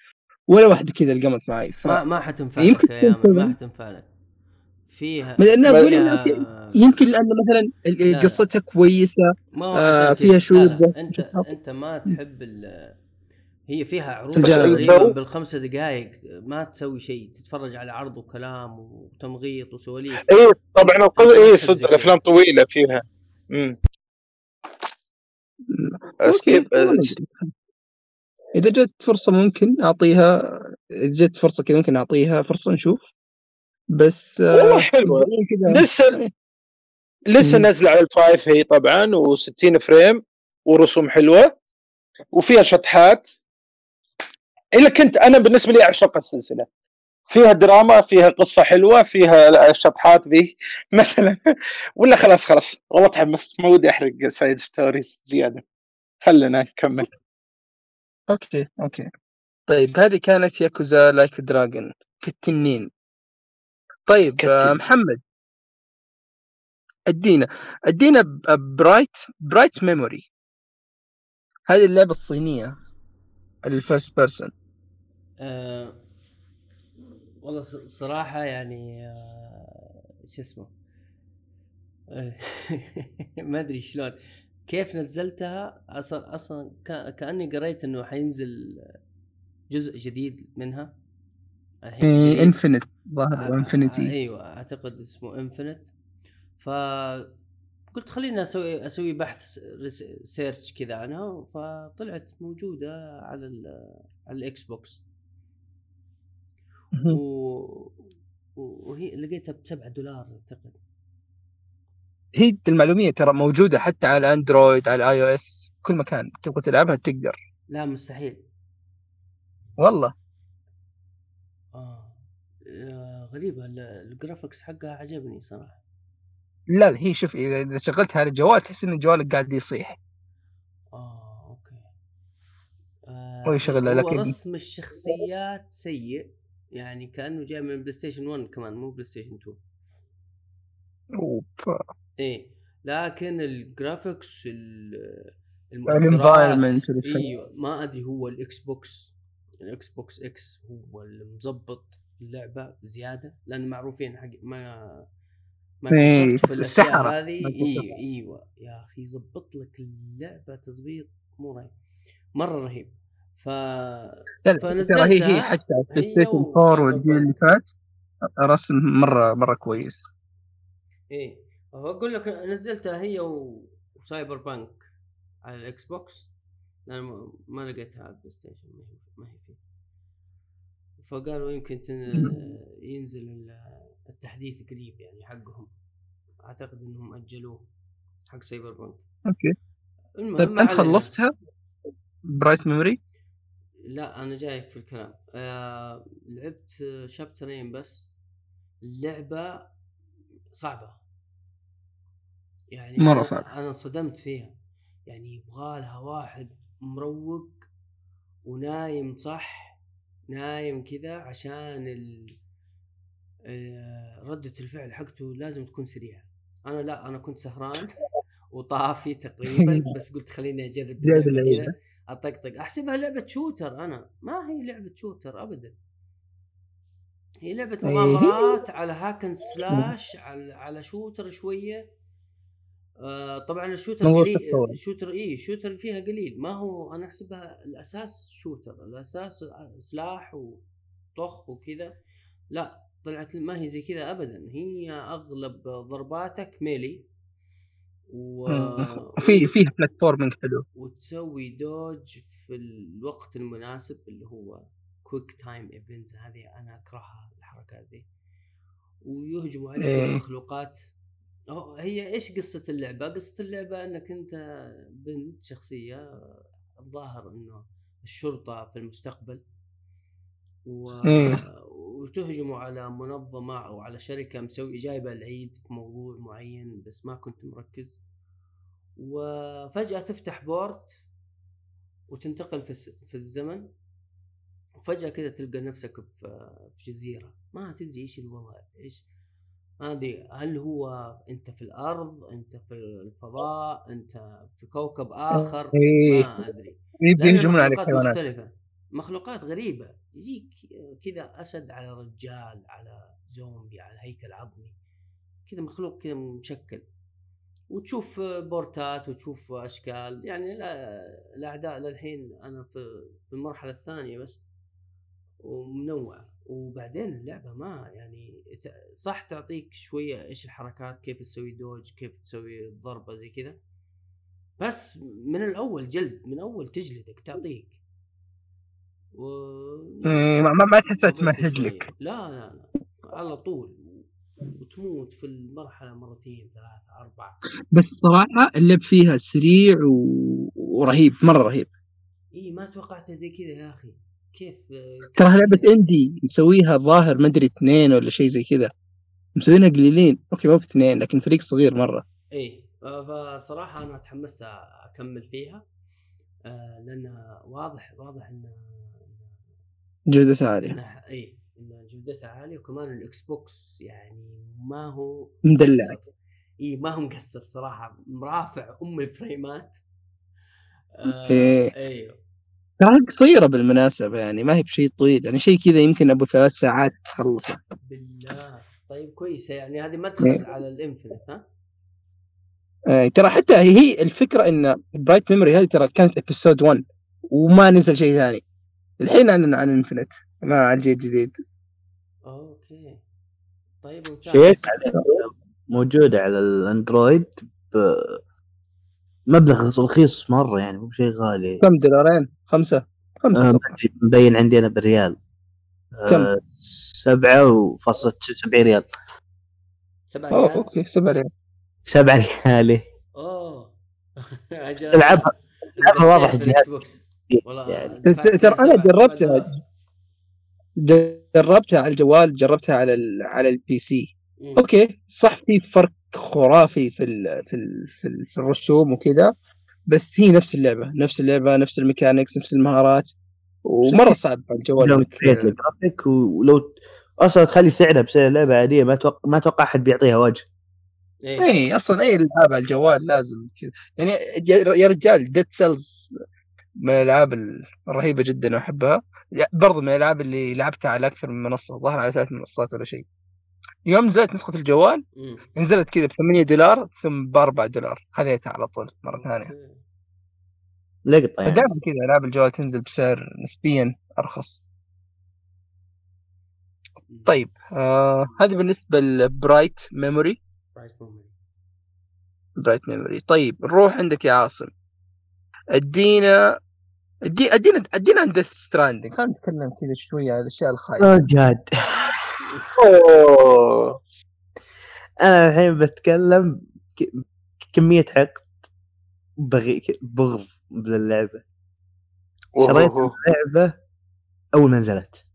ولا واحدة كذا لقمت معي ف ما ما حتنفع يمكن ما. حتنفع لك فيها ما- تقول فيها- يمكن لأن مثلا لا،. قصتها كويسة ما آه، فيها بس أنت. أنت ما تحب ال هي فيها عروض تقريبا بالخمسة دقائق ما تسوي شيء تتفرج على عرض وكلام وتمغيط وسواليف. اي طبعا القصة اي صدق الأفلام طويلة فيها. امم Okay skip والله ما أدري. إذا جت فرصة ممكن أعطيها إذا جت فرصة كذا ممكن أعطيها فرصة نشوف. بس آه، والله كذا. لسه لسه مم. نازلة على ال five هي طبعا و60 frame ورسوم حلوة وفيها شطحات. إلا كنت أنا بالنسبة لي أعشق السلسلة. فيها دراما فيها قصة حلوة فيها الشطحات ذي *laughs* مثلا. ولا خلاص خلاص. والله تحمست ما ودي أحرق side stories زيادة. خلنا نكمل. Okay okay. طيب هذه كانت ياكوزا لايك دراجون كالتنين. طيب كالتنين. آه، محمد. أدينا. أدينا ب- Bright Bright Memory هذه اللعبة الصينية ال first person والله ص- صراحة يعني آه شو اسمه؟ آه، *laughs* ما أدري شلون. كيف نزلتها؟ أصلا أصلا كأني قريت إنه حينزل جزء جديد منها. الحين. Infinite ظاهر آه، Infinity أيوه أعتقد اسمه Infinite ف قلت خلينا أسوي أسوي بحث search كذا عنها فطلعت موجودة على على ال Xbox و... وهي لقيتها ب 7 دولار اعتقد هي للمعلومية ترى موجودة حتى على Android على iOS كل مكان تبغى تلعبها تقدر. لا مستحيل. والله. آه. آه، غريبة ال- ال graphics حقها عجبني صراحة. لا لا هي شوف إذا شغلتها على الجوال تحس إن جوالك قاعد يصيح. آه okay. آه هو يشغلها، لكن- رسم الشخصيات سيء. يعني كأنه جاي من PlayStation 1 كمان مو PlayStation 2 أوف. إيه لكن الجرافيكس ال- الانفايرمنت المؤثرات إيوه ما أدري هو الاكس بوكس الاكس بوكس إكس هو اللي مظبط اللعبه زيادة لأن معروفين حق ما إيه، مايكروسوفت في الأشياء السحرة. هذه. أيوه إيوه. يا أخي يظبط لك اللعبة تظبيط مو رهيب. مرة رهيب. ف فنزلتها. هي هي حتى هي ستيشن 4 وسايبر والجيل اللي فات رسم مرة مرة كويس. إيه أقول لك نزلتها هي. و Cyberpunk على ال Xbox. أنا ما- لقيتها على ال PlayStation ما هي فيه. فقالوا يمكن تن... ينزل ال- التحديث قريب يعني حقهم. أعتقد إنهم أجلوه حق Cyberpunk okay. المهم طيب انت. خلصتها؟ Bright Memory لا أنا جايك في الكلام. آه لعبت شابترين بس. اللعبه صعبة. يعني مرة أنا صعبة. أنا انصدمت فيها. يعني يبغى لها واحد مروق ونايم صح نايم كذا عشان ال... آه، ردة الفعل حقته لازم تكون سريعة. أنا لا أنا كنت سهران *laughs* وطافي تقريبا بس قلت خليني. كذا أطقطق. أحسبها لعبة shooter أنا. ما هي لعبة shooter أبدا. هي لعبة إيه. مغامرات على hack and slash على على shooter شوية. آه طبعا ال shooter قليل. shooter اي shooter فيها قليل. ما هو أنا أحسبها الأساس shooter. الأساس سلاح وطخ وكذا. لا طلعت ما هي زي كذا ابدا. هي أغلب ضرباتك melee. و... وفي فيها platforming حلو وتسوي dodge في الوقت المناسب اللي هو quick time event هذه أنا أكرهها الحركات دي ويهجموا عليك إيه. المخلوقات هي إيش قصة اللعبة؟ قصة اللعبة إنك أنت بنت شخصية الظاهر إنه الشرطة في المستقبل و... إيه. وتهجموا على منظمة أو على شركة مسوي جايبة العيد في موضوع معين بس ما كنت مركز. وفجأة تفتح بورت وتنتقل في في الزمن. وفجأة كذا تلقى نفسك في في جزيرة. ما تدري إيش الوضع إيش؟ ما أدري هل هو أنت في الأرض أنت في الفضاء أنت في كوكب آخر؟ إيه. ما أدري. لأن ينجمون عليك مختلفة. مخلوقات غريبة. يجيك كذا أسد على رجال على زومبي على هيكل عظمي. كذا مخلوق كذا مشكل. وتشوف بورتات وتشوف أشكال. يعني لا- الأعداء للحين أنا في في المرحلة الثانية بس ومنوع. وبعدين اللعبة ما يعني صح تعطيك شوية إيش الحركات كيف تسوي دوج كيف تسوي ضربة زي كذا. بس من الأول جلد من أول تجلدك تعطيك و إيه، ما ما- ما تحسها تمهد. لك. لا لا لا على طول. وتموت في المرحلة مرتين ثلاثة أربعة. بس صراحة اللعب فيها سريع و... ورهيب مرة رهيب. إي ما توقعت زي كذا يا أخي. كيف ترى لعبة indie مسويها ظاهر ما أدري اثنين ولا شيء زي كذا. مسوينها قليلين. okay مو باثنين لكن فريق صغير مرة. إي آه، فصراحة أنا تحمست أكمل فيها. آه، لأنها واضح واضح ان جودتها عالية. إنها اي ان جودتها عالية وكمان ال Xbox يعني ما هو مدلع. اي ما هو مقصر صراحة. مرفع أم الفريمات. آه okay. أيوه ترى قصيرة بالمناسبة يعني ما هي بشيء طويل. يعني شيء كذا يمكن أبو ثلاث ساعات تخلصه بالله. طيب كويسه يعني هذه مدخل إيه. على ال Infinite ها؟ آه، ترى حتى هي الفكرة إن Bright Memory هذه ترى كانت episode 1 وما نزل شيء ثاني. الحين عن عن Infinite ما على الجيل الجديد. okay. طيب ممتاز. check موجودة على ال Android بمبلغ رخيص مرة يعني مو بشيء غالي. كم دولارين؟ خمسة. خمسة آه، مبين عندي أنا بالريال كم؟ آه، سبعة وفاصلة تسعة وسبعين ريال. سبعة أوه ريال؟ okay سبعة ريال. سبعة ريال. أوه. *laughs* تلعبها- تلعبها واضح الجهاز يعني. ترى أنا جربتها. جربتها على الجوال جربتها على ال على ال PC مم. okay صح في فرق خرافي في ال في ال في, ال في الرسوم وكذا بس هي نفس اللعبة نفس اللعبة نفس ال mechanics نفس المهارات ومرة صعب على الجوال لو الجرافيك ولو أصلا تخلي سعرها بسعر لعبة عادية ما أتوقع ما أتوقع أحد بيعطيها وجه إيه. اي أصلا أي العاب على الجوال لازم كذا يعني يا رجال Dead Cells من الألعاب الرهيبة جدا واحبها برضو من الألعاب اللي لعبتها على أكثر من منصة ظهر على ثلاث منصات ولا شيء. يوم نزلت نسخة الجوال مم. نزلت كذا ب 8 دولار ثم ب 4 دولار. خذيتها على طول مرة ثانية. لقطة يعني. فدائما كذا ألعاب الجوال تنزل بسعر نسبيا أرخص. طيب آه هذه بالنسبة ل Bright Memory. Bright Memory. Bright Memory. طيب نروح عندك يا عاصم. ادينا ادي ادينا ادينا عن Death Stranding خلينا نتكلم كذا شوية عن الأشياء الخايسة. Oh God. أوه. أنا الحين بتكلم ك- كمية حقد بغي بغض باللعبه شريت. اللعبة أول ما نزلت.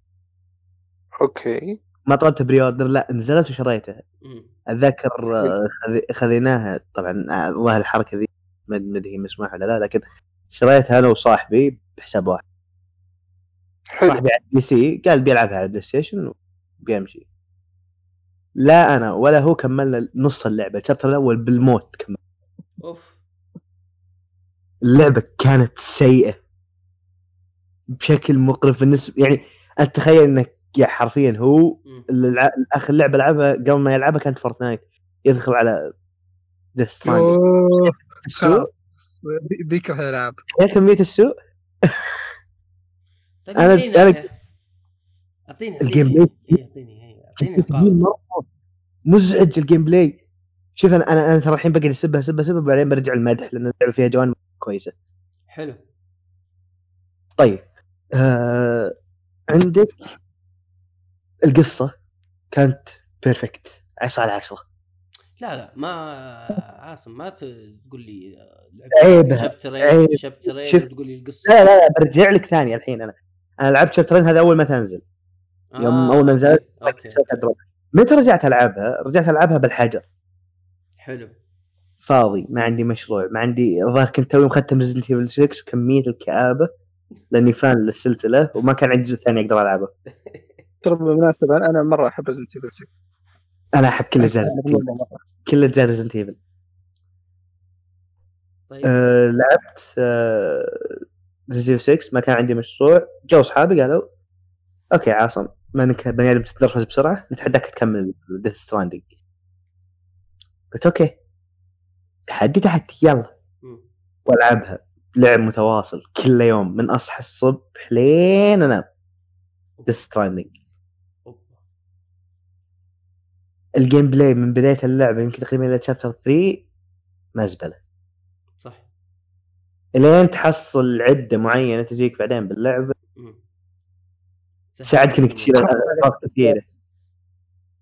أوكي. ما طلبتها pre-order لا نزلت وشريتها. أتذكر آه، خذ- خذيناها. طبعا آه، والله الحركة ذي ما ما ادري هي مسموحة ولا لا لكن شريتها أنا وصاحبي بحساب واحد. حلو. صاحبي على ال PC قال بيلعبها على ال PlayStation وبيمشي. لا أنا ولا هو كملنا نص اللعبة ال chapter الأول بالموت كمل. أوف. اللعبة كانت سيئة. بشكل مقرف بالنسبة يعني انت تخيل إنك يا حرفيا هو. الع- آخر لعبة لعبها قبل ما يلعبها كانت فورتنايت يدخل على أوه. السوق؟ بيكره الالعاب يا كمية السوق؟ طيب أنا- اعطيني أنا- اعطيني الجيم اعطيني بلاي. إيه، أعطيني إيه، اعطيني مزعج ال gameplay. شوف أنا أنا أنا ترى الحين بقعد اسبها اسبها أسبها وبعدين برجع المدح لأن اللعبة فيها جوانب كويسة. حلو. طيب. آه عندك القصة كانت perfect 10 على 10 لا لا ما عاصم ما تقول لي آه، لعبت شابترين عيب. شابترين شوف. وتقول لي القصة لا لا لا برجع لك ثاني الحين أنا أنا لعبت شابترين هذا أول ما تنزل يوم أول ما نزلت، أوكي. متى رجعت ألعبها؟ رجعت ألعبها بالحجر حلو فاضي ما عندي مشروع ما عندي الظاهر كنت توي مختم Resident Evil 6 وكمية الكآبة لأني fan للسلسلة وما كان عندي جزء ثاني أقدر ألعبه ترى بالمناسبة أنا مرة أحب Resident Evil 6 أنا أحب كل اجزاء كل- اجزاء Resident Evil طيب. أه لعبت أه Resident 6 ما كان عندي مشروع. جو أصحابي قالوا أوكي عاصم ما إنك بني آدم تتنرفز بسرعة نتحداك تكمل Death Stranding قلت أوكي. تحدي تحدي يلا. وألعبها. لعب متواصل كل يوم من أصحى الصبح لين أنام. Death Stranding ال gameplay من بداية اللعبة يمكن تقريبا إلى chapter 3 مزبله صح. الين تحصل عدة معينة تجيك بعدين باللعبة. تساعدك إنك تشيل الغلطات كثيرة.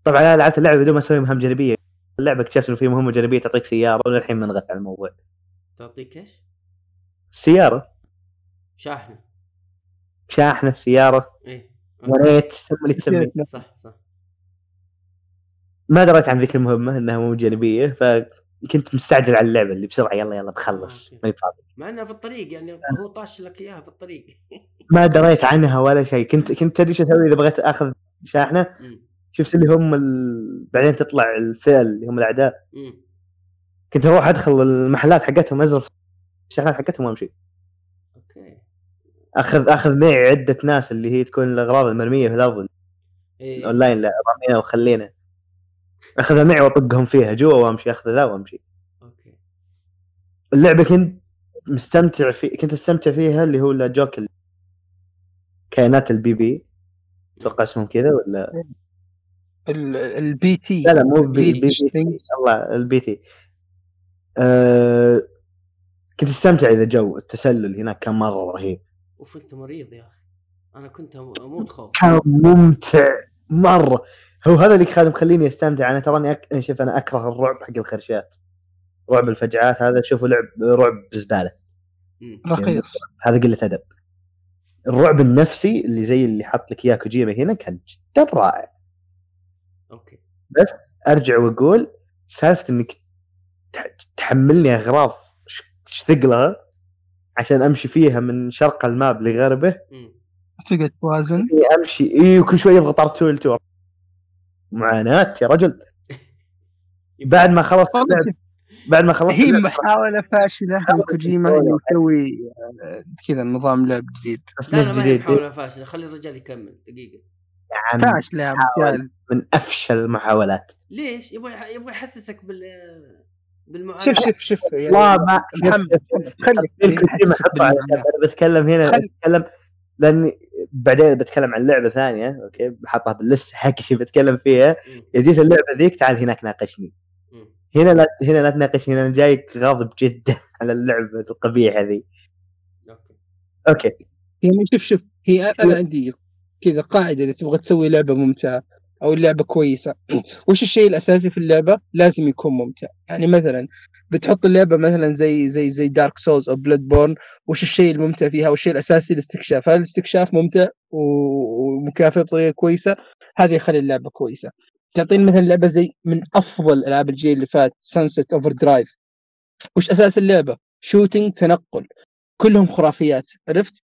طبعا أنا لعبت اللعبه بدون ما أسوي مهام جانبية. اللعبة اكتشفت إنه في مهمة جانبية تعطيك سيارة وللحين ما انغث على الموضوع. تعطيك إيش؟ سيارة. شاحنة. شاحنة سيارة. إيه. ونيت سمي اللي تسمي صح صح. ما دريت عن ذيك المهمه إنها مو جانبية فكنت مستعجل على اللعبة اللي بسرعة يلا يلا بخلص. ماني فاضي مع إنها في الطريق يعني هو طاش لك إياها في الطريق. *laughs* ما دريت عنها ولا شيء. كنت كنت تدري شو أسوي؟ إذا بغيت أخذ شاحنة. شفت اللي هم ال... بعدين تطلع الفئة اللي هم الأعداء. كنت أروح أدخل المحلات حقتهم ازرف الشحنات حقتهم وأمشي. أوكي. أخذ أخذ معي عدة ناس اللي هي تكون الأغراض المرمية في الأرض. إيه. الاونلاين لا رمينا وخلينا. أخذها معي وأطقهم فيها جوا وأمشي أخذ ذا وأمشي. أوكي. اللعبة كنت مستمتع في كنت أستمتع فيها اللي هو ال- كائنات ال BB أتوقع اسمهم كذا ولا؟ ال BT. لا لا مو BB. الله ال BT. أه كنت أستمتع إذا جو التسلل هناك كان مرة رهيب. اوف أنت مريض يا أخي. أنا كنت أموت خوف. كان ممتع. مره هو هذا اللي خلاني مخليني أستمتع. أنا تراني أك... شوف أنا أكره الرعب حق الخرشات. رعب الفجعات هذا شوفوا لعب رعب بزبالة. مم. رخيص. هذا قلة أدب. الرعب النفسي اللي زي اللي حط لك إياه كوجيما هنا كان جدا رائع. أوكي. بس أرجع وأقول سالفة إنك تح- تحملني أغراض ثقلها عشان أمشي فيها من شرق ال map لغربه مم. تقعد توازن. إني أمشي. اي وكل شوي يضغط R 2 ال معاناة يا رجل. *laughs* بعد ما خلص بعد ما خلصت هي محاولة فاشلة. من كوجيما انه يسوي آه، كذا نظام لعب جديد. لا تصنيف لا ما هي جديد. محاولة فاشلة. خلي الرجال يكمل. دقيقة. عم فاشلة يا رجال؟ من أفشل المحاولات. ليش؟ يبغى يبغى يحسسك بال بالمعاناة. شوف شوف شوف. يعني والله ما محمد خلي خلي كوجيما يحسسك حطه على بالمعنى. جنب. أنا بتكلم هنا بتكلم لاني بعدين بتكلم عن لعبة ثانية أوكي؟ بحطها بال list حقتي بتكلم فيها. اذا جيت اللعبة ذيك تعال هناك ناقشني. هنا لا هنا لا تناقشني أنا جايك غاضب جدا *laughs* على اللعبة القبيحة ذي أوكي. أوكي. يعني شوف شوف هي أنا عندي كذا قاعدة إذا تبغى تسوي لعبة ممتعة. أو لعبه كويسة. *clears throat* وش الشيء الأساسي في اللعبة؟ لازم يكون ممتع. يعني مثلا بتحط اللعبة مثلا زي زي زي Dark Souls أو Bloodborne وش الشيء الممتع فيها؟ والشيء الأساسي الاستكشاف هل الاستكشاف ممتع ومكافئ بطريقة كويسة؟ هذا يخلي اللعبة كويسة. تعطيني مثلا لعبة زي من أفضل ألعاب الجيل اللي فات Sunset Overdrive وش أساس اللعبة؟ shooting تنقل. كلهم خرافيات عرفت؟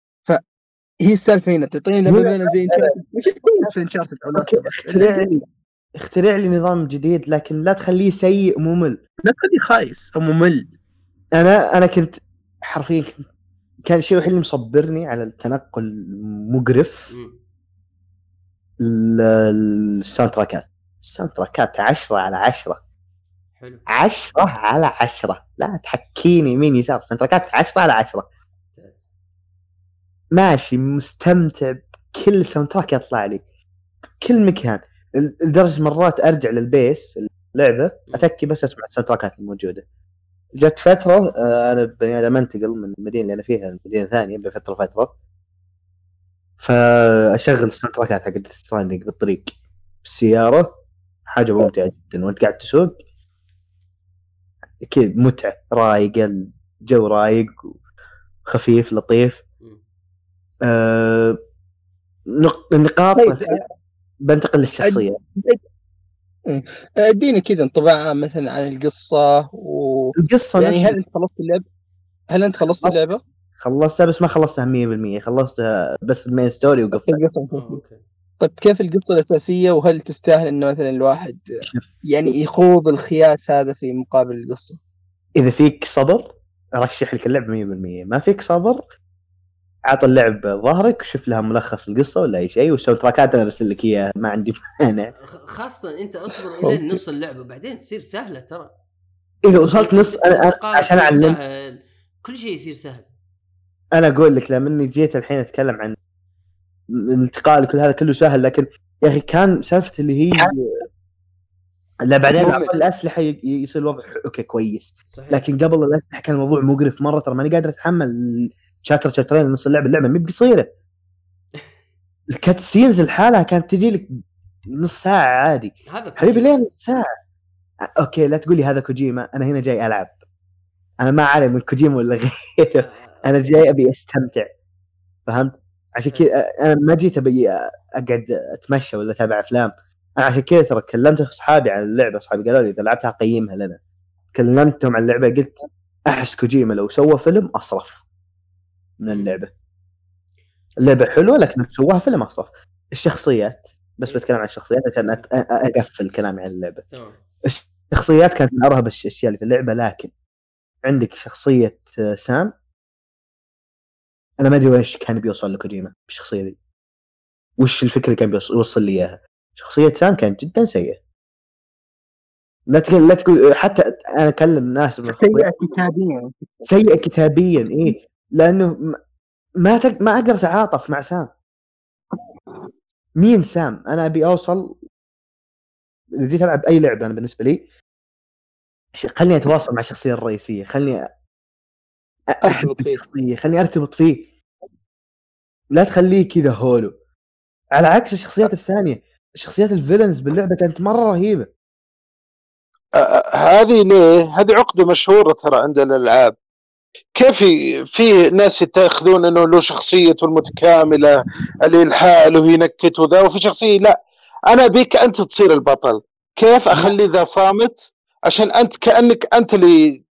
فهي السالفة هنا تعطيني مثلا زي Uncharted كويس في Uncharted اخترع لي اخترع لي نظام جديد لكن لا تخليه سيء ممل. لا تخليه خايس أو ممل. أنا أنا كنت حرفيا كنت كان الشيء الوحيد اللي مصبرني على التنقل مقرف مم. ال- ال soundtrack ات ال soundtrack ات 10 على 10 حلو. 10 على 10 لا تحكيني يمين يسار ال soundtrack ات 10 على 10 ممتاز. ماشي مستمتع بكل soundtrack يطلع لي. كل مكان. لدرجة مرات أرجع لل base اللعبة اتكي بس أسمع ال soundtrack ات الموجودة. جت فترة آه، أنا بني آدم أنتقل من المدينة اللي أنا فيها لمدينة ثانية بفترة فترة. فأشغل ال soundtrack ات حق Stranding بالطريق. بالسيارة حاجة ممتعة جدا. وأنت قاعد تسوق كذا متعة رايقه الجو رايق وخفيف لطيف. آه، نق- النقاط طيب بنتقل للشخصية ادينا كذا انطباع عام مثلا عن القصة و القصة يعني نفسها هل أنت خلصت اللعبه؟ هل أنت خلصت اللعبة؟ خلصتها بس ما خلصتها 100% خلصتها بس ال main story. okay طيب كيف القصة الأساسية وهل تستاهل انه مثلا الواحد يعني يخوض الخياس هذا في مقابل القصة؟ إذا فيك صبر أرشح لك اللعب 100% ما فيك صبر عط اللعب ظهرك شوف لها ملخص القصة ولا أي شيء والساوند تراكات أنا أرسل لك إياها ما عندي مانع. خ- خاصة أنت اصبر. الين نص اللعبة بعدين تصير سهلة ترى. إذا وصلت نص أنا, أنا عشان أعلم. سهل. كل شيء يصير سهل. أنا أقول لك لما اني جيت الحين أتكلم عن الانتقال وكل هذا كله سهل لكن يا أخي كان سالفة اللي هي لا بعدين الأسلحة ي- يصير الوضع okay كويس. صحيح. لكن قبل الأسلحة كان الموضوع مقرف مرة ترى ماني قادر أتحمل chapter chapter ين نص اللعبة. اللعبة مي بقصيرة. *laughs* ال cutscenes لحالها كانت تجي لك نص ساعة عادي. هذا حبيبي. ليه نص ساعة. okay لا تقول لي هذا كوجيما. أنا هنا جاي ألعب. أنا ما علي من كوجيما ولا غيره. آه، أنا جاي أبي أستمتع. فهمت؟ عشان كذا أنا ما جيت أبي أقعد أتمشى ولا أتابع أفلام. أنا عشان كذا ترى كلمت أصحابي عن اللعبة. أصحابي قالوا لي إذا لعبتها قيمها لنا. كلمتهم عن اللعبة قلت أحس كوجيما لو سوى فيلم أصرف. من اللعبة. اللعبة حلوة لكن سواها فيلم اصرف الشخصيات بس بتكلم عن الشخصيات عشان أقفل كلامي عن اللعبة. تمام. الشخصيات كانت من أرهب الأشياء اللي في اللعبة لكن عندك شخصية آه، سام. أنا ما أدري ويش كان بيوصل لكوجيما بالشخصية دي. وش الفكرة اللي كان بيوصل يوصل لي إياها؟ شخصية سام كانت جدا سيئة. لا تقول لا تقول حتى أنا أكلم ناس سيئة كتابيا. سيء كتابيا إيه. لأنه ما تق... ما أقدر أتعاطف مع سام مين سام؟ أنا أبي أوصل اذا جيت ألعب أي لعبة أنا بالنسبة لي ش- خليني أتواصل مع الشخصية الرئيسية خليني أرتبط فيه. الشخصية خليني أرتبط فيه لا تخليه كذا هولو على عكس الشخصيات الثانية شخصيات الفيلنز باللعبة كانت مرة رهيبة هذه ليه؟ هذه عقدة مشهورة ترى عند الألعاب كيف في ناس يتاخذون انه له شخصيته المتكاملة اللي لحاله ينكت وذا وفي شخصية لا. أنا ابيك أنت تصير البطل. كيف أخلي ذا صامت؟ عشان أنت كأنك أنت اللي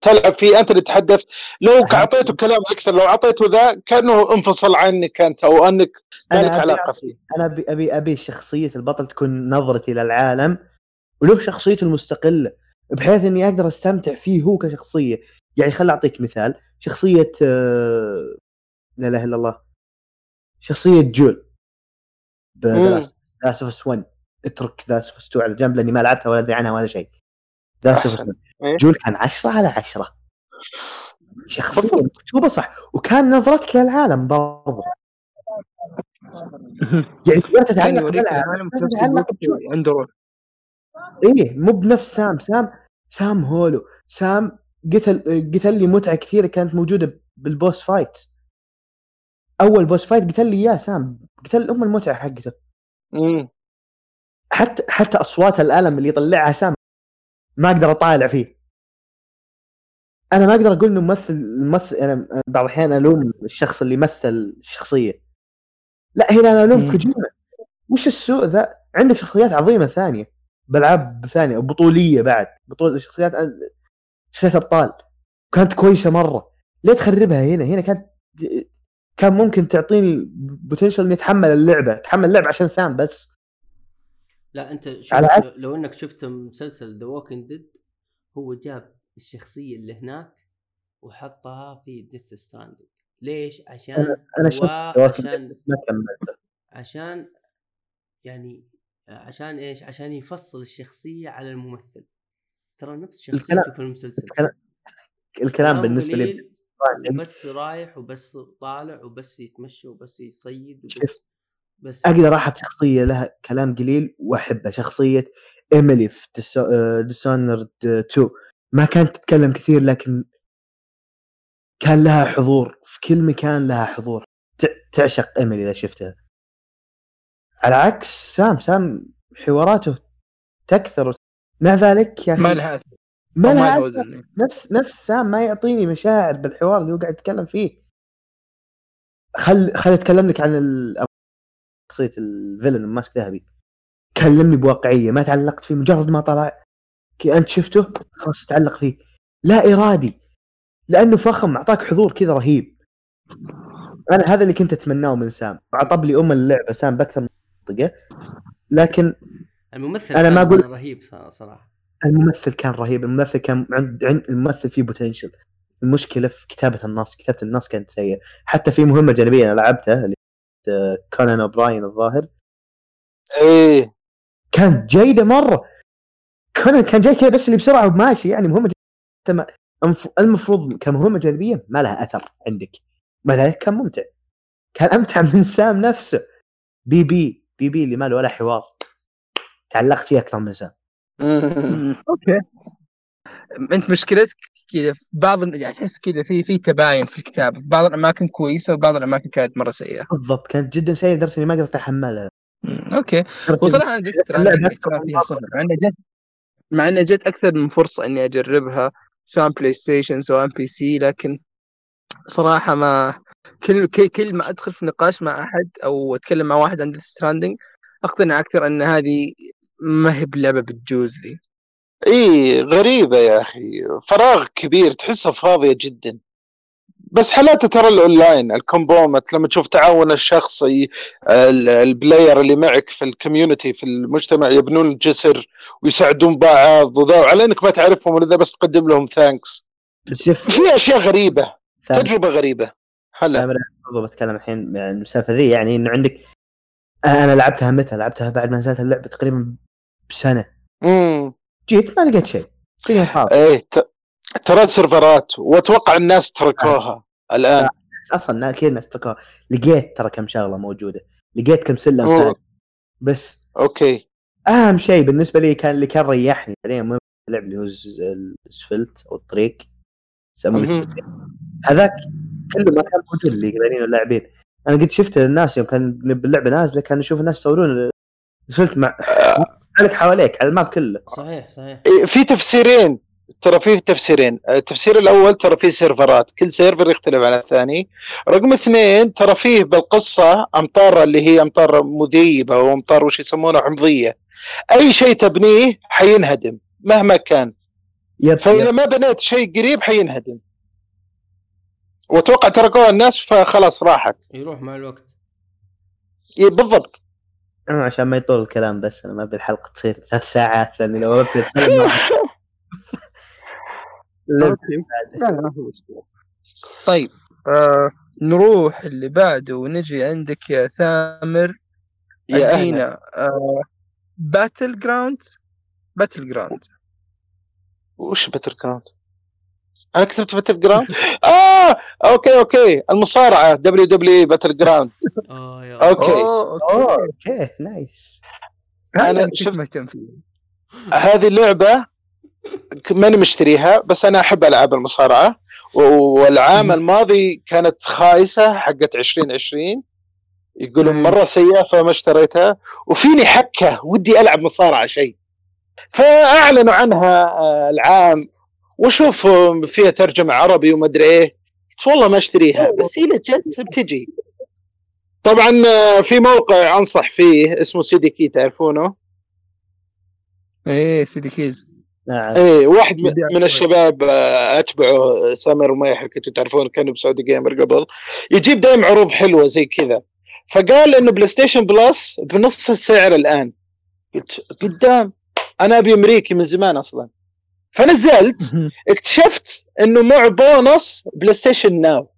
تلعب فيه أنت اللي تتحدث لو أعطيته كلام أكثر لو أعطيته ذا كأنه انفصل عنك أنت أو أنك ما أنا لك علاقة فيه. أنا ابي ابي أبي شخصية البطل تكون نظرتي للعالم وله شخصيته المستقلة بحيث إني أقدر أستمتع فيه هو كشخصية. يعني خل أعطيك مثال. شخصية آه، لا إله إلا الله. شخصية جويل. ذا اوف 1 اترك ذا اوف 2 على جنب لأني ما لعبتها ولا أدري عنها ولا شيء. ذا اوف أحسن. 1 إيه. جويل كان 10 على 10 شخصية. مكتوبة صح. وكان نظرتك للعالم برضه يعني تقدر كان تتعلق عنده روح. إيه مو بنفس سام. سام سام hollow. سام قتل قتل لي متعة كثيرة كانت موجودة بال boss fight. أول boss fight قتل لي إياه سام. قتل أم المتعة حقته. مم. حتى حتى أصوات الألم اللي يطلعها سام ما أقدر أطالع فيه. أنا ما أقدر أقول إنه ممثل الممثل أنا بعض الأحيان ألوم الشخص اللي مثل الشخصية. لا هنا أنا ألوم. كوجيما. وش السوء ذا؟ عندك شخصيات عظيمة ثانية. بالعاب ثانية بطولية بعد. بطول شخصيات شخصيات أبطال. كانت كويسة مرة. ليه تخربها هنا. هنا كانت كان ممكن تعطيني potential إني أتحمل اللعبة. أتحمل اللعبة عشان سام بس. لا أنت على عكس- لو, إنك شفت مسلسل The Walking Dead هو جاب الشخصية اللي هناك وحطها في Death Stranding ليش؟ عشان أنا شفت Walking عشان ما كملته. عشان يعني عشان إيش؟ عشان يفصل الشخصية على الممثل. ترى نفس شخصيته الكلام- في المسلسل. الكلام الكلام كلام بالنسبة لي وبس رايح وبس طالع وبس يتمشى وبس يصيد وبس بس أقدر أحط شخصية لها كلام قليل وأحبها. شخصية إيميلي في ديسونرد 2 ما كانت تتكلم كثير لكن كان لها حضور. في كل مكان لها حضور. تعشق إيميلي إذا شفتها. على عكس سام سام حواراته تكثر مع ذلك يا أخي؟ ما لها ما لها نفس نفس سام ما يعطيني مشاعر بالحوار اللي هو قاعد يتكلم فيه. خل خل أتكلم لك عن ال- شخصية الفيلن الماسك ذهبي. كلمني بواقعية ما تعلقت فيه مجرد ما طلع. كي أنت شفته خلاص تتعلق فيه. لا إرادي. لأنه فخم أعطاك حضور كذا رهيب. أنا هذا اللي كنت أتمناه من سام. عطب لي أم اللعبة. سام باكثر من منطقة. لكن الممثل أنا ما كان أقول- رهيب صراحة. الممثل كان رهيب الممثل كان عند عند الممثل فيه بوتنشل المشكلة في كتابة النص كتابة النص كانت سيئة. حتى في مهمة جانبية أنا لعبتها اللي كونان أوبراين الظاهر. إيه. كانت جيدة مرة. كونان كان جاي كذا بس اللي بسرعة وماشي يعني مهمة جانبية المفروض كمهمة جانبية ما لها أثر عندك. مع ذلك كان ممتع. كان أمتع *laughs* من سام نفسه. BB BB اللي ما له ولا حوار. تعلقت فيه أكثر من سام مم. *laughs* okay. أنت مشكلتك كذا في بعض يعني أحس كذا في في تباين في الكتابة. في بعض الأماكن كويسة وبعض الأماكن كانت مرة سيئة. بالضبط. كانت جدا سيئة لدرجة إني ما قدرت احملها مم، okay. وصراحة أنا مع انها جت مع انها جت أكثر من فرصة إني أجربها سواء PlayStation سواء PC لكن صراحة ما كل كل كل ما أدخل في نقاش مع أحد أو أتكلم مع واحد عن Death Stranding أقتنع أكثر أن هذه ما هي بلعبة بتجوز لي إيه غريبة يا أخي. فراغ كبير تحسها فاضية جدا. بس حلاتها ترى ال online ال component لما تشوف تعاون الشخصي ال- ال player اللي معك في ال community في المجتمع يبنون الجسر ويساعدون بعض وذا وعلى إنك ما تعرفهم ولا ذا بس تقدم لهم thanks شوف. في أشياء غريبة ثاني. تجربة غريبة. هلا. برضو بتكلم الحين عن السالفه ذي يعني إنه عندك أنا لعبتها متى؟ لعبتها بعد ما نزلت اللعبة تقريبا بسنة. امم جيت ما لقيت شيء. إيه ت- ترى server ات وأتوقع الناس تركوها الآن. بس أصلا كذا الناس تركوها. لقيت ترى كم شغلة موجودة. لقيت كم سلم. ثاني بس okay. أهم شيء بالنسبة لي كان اللي كان ريحني. بعدين مهم اللعب اللي هو الاسفلت أو الطريق. يسمونه. هذاك كله ما كان موجود اللي قاعدين اللاعبين. أنا قد شفت الناس يوم كان باللعبه نازلة كانوا يشوف الناس يصورون. الاسفلت مع عليك حواليك على ال map كله. صحيح صحيح. إيه، في تفسيرين ترى فيه تفسيرين. التفسير الأول ترى فيه سيرفرات كل سيرفر يختلف عن الثاني. رقم اثنين ترى فيه بالقصة أمطار اللي هي أمطار مذيبة وامطار وش يسمونها حمضية. أي شيء تبنيه حينهدم مهما كان. yep فإذا yep. ما بنيت شيء قريب حينهدم. وأتوقع تركوها الناس فخلاص راحت. يروح مع الوقت. إيه بالضبط. عشان ما يطول الكلام بس أنا ما أبي الحلقة تصير ثلاث ساعات لأني لو ابي اتكلم معك لب- لا لا ما في مشكلة. طيب. آه نروح اللي بعده ونجي عندك يا ثامر يا آه Battlegrounds Battlegrounds وش Battlegrounds؟ أنا كتبت Battlegrounds؟ آه okay okay. المصارعة دبليو دبليو باتل جراوند أوكي. أوكي. نايس. أنا شفت- مهتم فيه؟ هذه اللعبة ماني مشتريها بس أنا أحب ألعاب المصارعة. والعام. الماضي كانت خايسة حقت 2020 يقولون. مرة سيئة فما اشتريتها. وفيني حكة ودي ألعب مصارعة شيء. فأعلنوا عنها آه، العام. واشوف فيها ترجمة عربي وما أدري إيه. قلت والله ما أشتريها بس هي جت بتجي. طبعا آه، في موقع أنصح فيه اسمه CDKeys تعرفونه؟ إيه CDKeys نعم. إيه واحد من. الشباب آه، أتبعه سامر وميحر كنتوا تعرفون كانوا ب Saudi Gamer قبل. يجيب دايم عروض حلوة زي كذا. فقال إنه PlayStation Plus بنص السعر الآن. قلت قدام. أنا أبي أمريكي من زمان أصلا. فنزلت اكتشفت انه معه bonus PlayStation Now.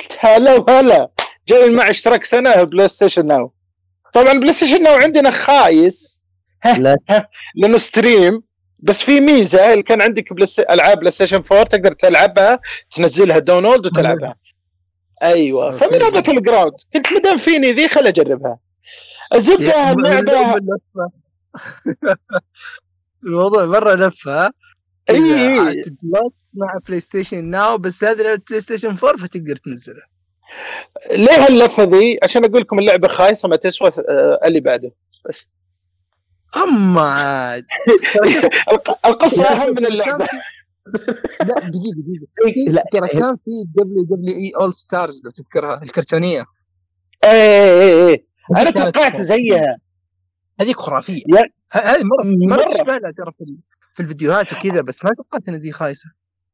قلت هلا وهلا. جاي مع اشتراك سنة PlayStation Now. طبعا PlayStation Now عندنا خايس. لا. لأنه stream. بس في ميزة اللي كان عندك Plus... ألعاب PlayStation 4 تقدر تلعبها تنزلها download وتلعبها. أيوه. فمنها Battlegrounds قلت ما دام فيني ذي خل أجربها. الزبدة اللعبه. *laughs* الموضوع مرة لفة. اي اي Plus مع PlayStation Now بس هذه لعبة PlayStation 4 فتقدر تنزلها. ليه هاللفة ذي؟ عشان أقول لكم اللعبة خايسة ما تسوى آه، اللي بعده. بس. أما عاد. *laughs* الق- القصة أهم من اللعبة. لا دقيقة دقيقة. *laughs* لا. ترى كان في WWE All Stars لو تذكرها الكرتونية. إيه إيه إيه أنا هذه كانت توقعت. زيها. هذيك خرافية. هذه مرة مرة. تشبه لها ترى في ال- في الفيديوهات وكذا بس ما توقعت إن دي خايسة.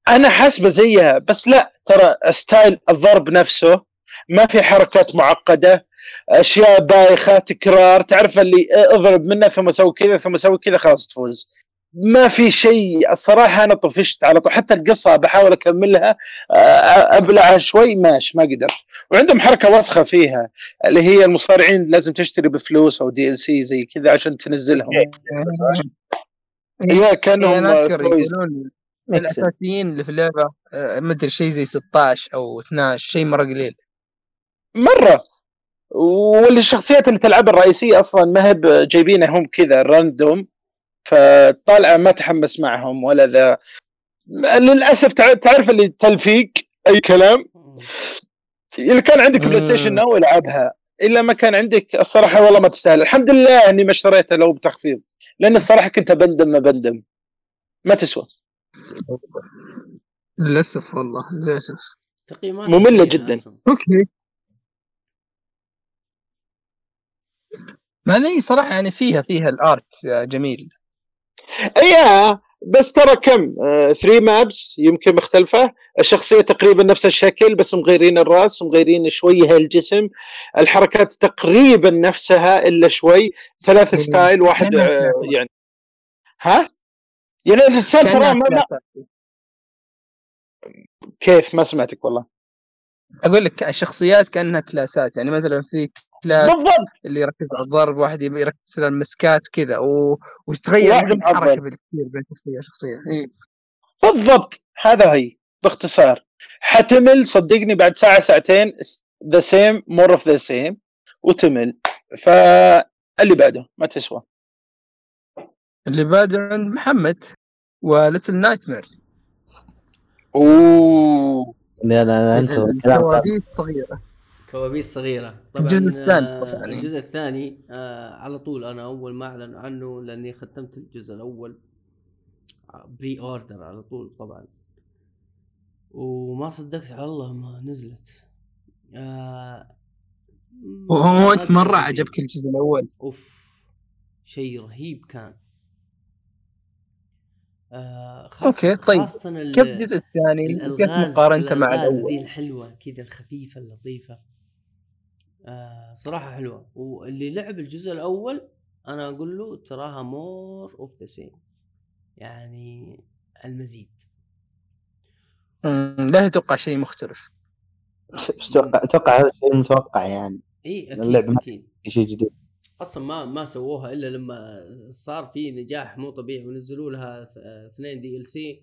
أنا حاسبة زيها بس لا ترى style الضرب نفسه ما في حركات معقدة أشياء بايخة تكرار تعرف اللي اضرب منه ثم سوي كذا ثم سوي كذا خلاص تفوز. ما في شيء الصراحة أنا طفشت على طول حتى القصة بحاول أكملها آه، أبلعها شوي ماش ما قدرت. وعندهم حركة وسخة فيها اللي هي المصارعين لازم تشتري بفلوس أو DLC زي كذا عشان تنزلهم. yeah إيه، اذكر toys. يقولون الأساسيين اللي في اللعبة آه، مدري شيء زي 16 أو 12 شيء مرة قليل. مرة. والشخصيات اللي تلعبها الرئيسية أصلا ما هي جايبينها هم كذا random فطالعة ما تحمس معهم ولا ذا. للأسف تع- تعرف اللي تلفيق؟ أي كلام؟ اللي كان عندك PlayStation. Now العبها. إلا ما كان عندك الصراحة والله ما تستاهل. الحمد لله إني ما اشتريتها لو بتخفيض. لأن الصراحة كنت بندم ما بندم ما تسوى. للأسف والله للأسف. تقييمات مملة سيئة جداً. أصلاً. okay. ما لي صراحة يعني فيها فيها ال art جميل. yeah بس ترى كم؟ 3 maps يمكن مختلفة. الشخصية تقريبا نفس الشكل بس مغيرين الرأس ومغيرين شوية الجسم. الحركات تقريبا نفسها إلا شوي. ثلاث. style واحد آه،. يعني. ها؟ يعني الانسان كانها ترى ما. كيف؟ ما سمعتك والله. أقول لك الشخصيات كأنها كلاسات. يعني مثلا في class بالضبط. اللي يركز على الضرب واحد يركز على المسكات وكذا و... وتغير واحد من حركة أفضل. بالكثير بين شخصية وشخصية. إيه. بالضبط. هذا هي باختصار. حتمل صدقني بعد ساعة ساعتين the same more of the same وتمل. فاللي بعده ما تسوى. اللي بعده عند محمد و Little Nightmares أوه. لا لا لا انت الكلام ده كوابيس صغيرة طبعا الجزء الثاني آه، طبعاً. الجزء الثاني آه على طول أنا أول ما اعلنوا عنه لأني ختمت الجزء الأول pre-order على طول طبعا وما صدقت على الله ما نزلت آه وهو أنت مرة. عجبك الجزء الأول أوف شيء رهيب كان آه خاصة okay، طيب. خاصة كيف الجزء الثاني؟ كيف مقارنته مع الأول؟ دي الحلوة كذا الخفيفة اللطيفة آه صراحة حلوة. واللي لعب الجزء الأول أنا أقول له تراها more of the same يعني المزيد. لا تتوقع شيء مختلف. بس أتوقع أتوقع هذا الشيء المتوقع يعني. اي اللعبة أكيد ما- أكيد. في شيء جديد. أصلا ما ما سووها إلا لما صار في نجاح مو طبيعي ونزلوا لها اثنين DLC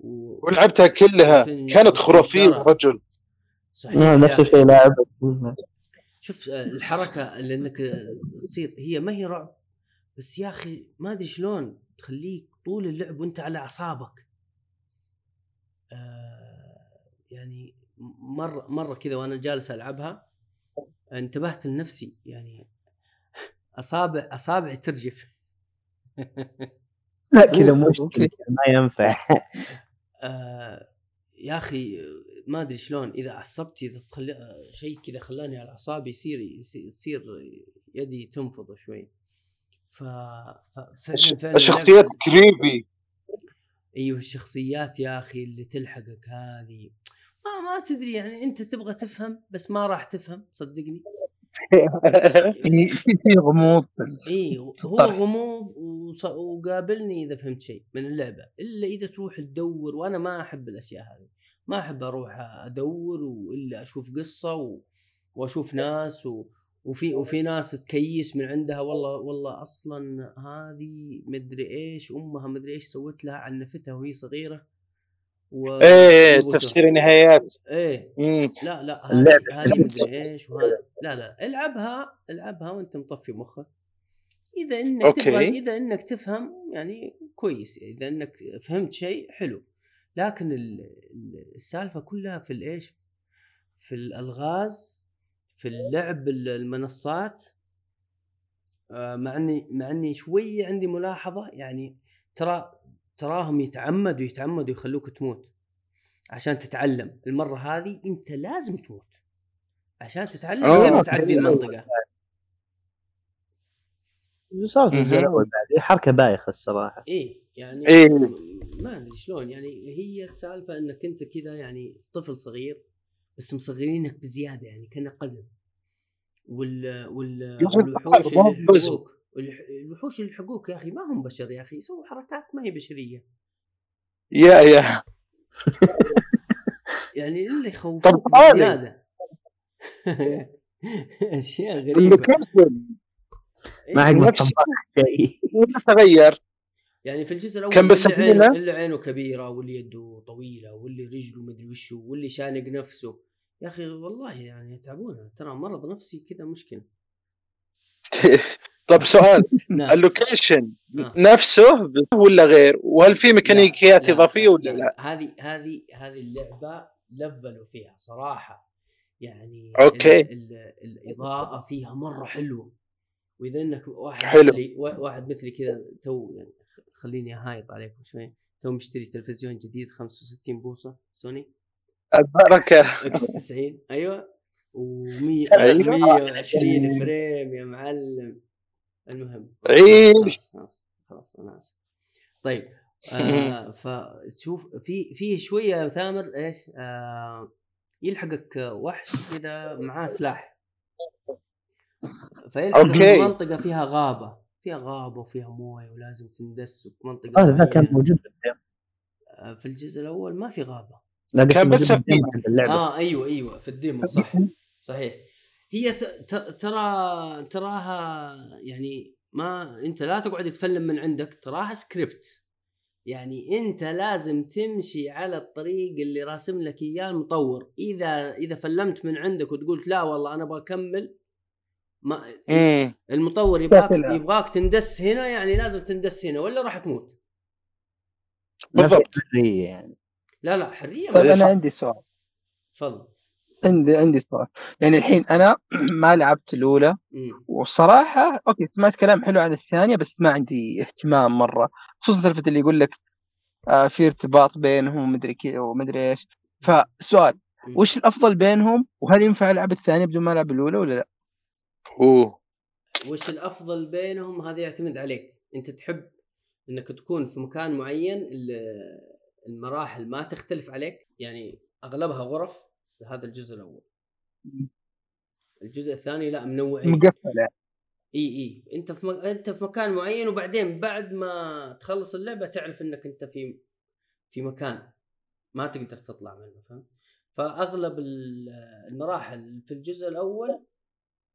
و... ولعبتها كلها. كانت خرافية. رجل صحيح نفس أخي. الشيء لاعب شوف آه، الحركة اللي إنك آه، تصير هي ما هي رعب بس يا أخي ما أدري شلون تخليك طول اللعب وأنت على أعصابك. آه، يعني مرة مرة كذا وأنا جالس ألعبها انتبهت لنفسي يعني أصابع أصابعي ترجف. لا كذا *laughs* مشكلة ما ينفع. آه، يا أخي ما أدري شلون إذا عصبت إذا تخلي شيء كذا خلاني على أعصابي يصير يصير يدي تنفض شوي. ف فعلا فعلا الشخصيات كريبي أيوه الشخصيات يا أخي اللي تلحقك هذه. ما ما تدري يعني أنت تبغى تفهم بس ما راح تفهم صدقني. *laughs* في غموض إي هو. غموض وقابلني إذا فهمت شيء من اللعبة. إلا إذا تروح تدور وأنا ما أحب الأشياء هذه. ما أحب أروح أدور وإلا أشوف قصة و... وأشوف ناس و... وفي وفي ناس تكيس من عندها والله والله أصلا هذه مدري إيش أمها مدري إيش سوت لها عنفتها وهي صغيرة و... إيه وسووا- تفسير النهايات. إيه. مم. لا لا هذه مدري إيش وهذا لا لا العبها العبها وأنت مطفي مخك. إذا إنك أوكي. تبغى إذا إنك تفهم يعني كويس إذا إنك فهمت شيء حلو. لكن ال- ال- السالفة كلها في الإيش؟ في الألغاز في اللعب ال- المنصات آه، مع إني مع إني شوية عندي ملاحظة يعني ترى تراهم يتعمدوا يتعمدوا يخلوك تموت عشان تتعلم. المرة هذه أنت لازم تموت عشان تتعلم كيف تعدي المنطقة. صارت. الأول بعد حركة بايخة الصراحة. إيه يعني إيه. ما أدري شلون يعني هي السالفة انك انت كذا يعني طفل صغير بس مصغرينك بزيادة يعني كانك قزم. وال وال والوحوش اللي. يلحقوك الوحوش اللي يلحقوك يا أخي ما هم بشر يا أخي يسووا حركات ما هي بشرية. يا يا. يعني اللي يخوفوك هذه. بزيادة. *laughs* أشياء غريبة. ال location ما حق تغير. يعني في الجزء الأول كان بس اللي عينه, اللي عينه كبيرة واللي يده طويلة واللي رجله مدري وشو واللي شانق نفسه. يا أخي والله يعني يتعبون ترى مرض نفسي كذا مشكلة. *laughs* طب سؤال. نعم. ال location آه. نفسه بس ولا غير؟ وهل في ميكانيكيات إضافية ولا لا؟ هذه هذه هذه اللعبة level وا فيها صراحة. يعني. ال ال الإضاءة فيها مرة حلوة. وإذا إنك واحد حلو. مثلي وا- واحد مثلي كذا تو يعني خليني اهايط عليكم شوي. تو مشتري تلفزيون جديد 65 بوصه سوني؟ البركة. X 90 أيوه. و100 أيوة. 120 frame يا معلم. المهم. عيش. خلاص أنا آسف. طيب *laughs* آه فتشوف في في شوية ثامر إيش؟ آه يلحقك وحش كذا معاه سلاح. فيلحقك. في منطقة فيها غابة. فيها غابة وفيها موية ولازم تندس في منطقه هذا ذا كان. موجود في الجزء الأول ما في غابة. لا كان بس حق اللعبة. آه أيوه أيوه في ال demo صح. صحيح. هي ت- ت- ترى تراها يعني ما أنت لا تقعد تفلم من عندك تراها سكريبت يعني أنت لازم تمشي على الطريق اللي راسم لك إياه المطور. إذا إذا فلمت من عندك وتقول لا والله أنا أبغى أكمل ما امم المطور يبغاك. يبغاك تندس هنا يعني لازم تندس هنا ولا راح تموت بالضبط حريه يعني لا لا حرية طيب. أنا عندي سؤال تفضل عندي عندي سؤال يعني الحين أنا *clears throat* ما لعبت الأولى. وصراحة أوكي سمعت كلام حلو عن الثانية بس ما عندي اهتمام مرة خصوصا سالفة اللي يقول لك آه في ارتباط بينهم ومدري كذا ومدري إيش فسؤال. وش الأفضل بينهم وهل ينفع ألعب الثانية بدون ما ألعب الأولى ولا لا؟ أوه. وش الأفضل بينهم؟ هذا يعتمد عليك. أنت تحب إنك تكون في مكان معين ال- المراحل ما تختلف عليك. يعني أغلبها غرف هذا الجزء الأول. الجزء الثاني لا منوعين. مقفلة. إي إي. أنت في م... أنت في مكان معين وبعدين بعد ما تخلص اللعبة تعرف إنك أنت في في مكان ما تقدر تطلع منه فهمت؟ فأغلب ال- المراحل في الجزء الأول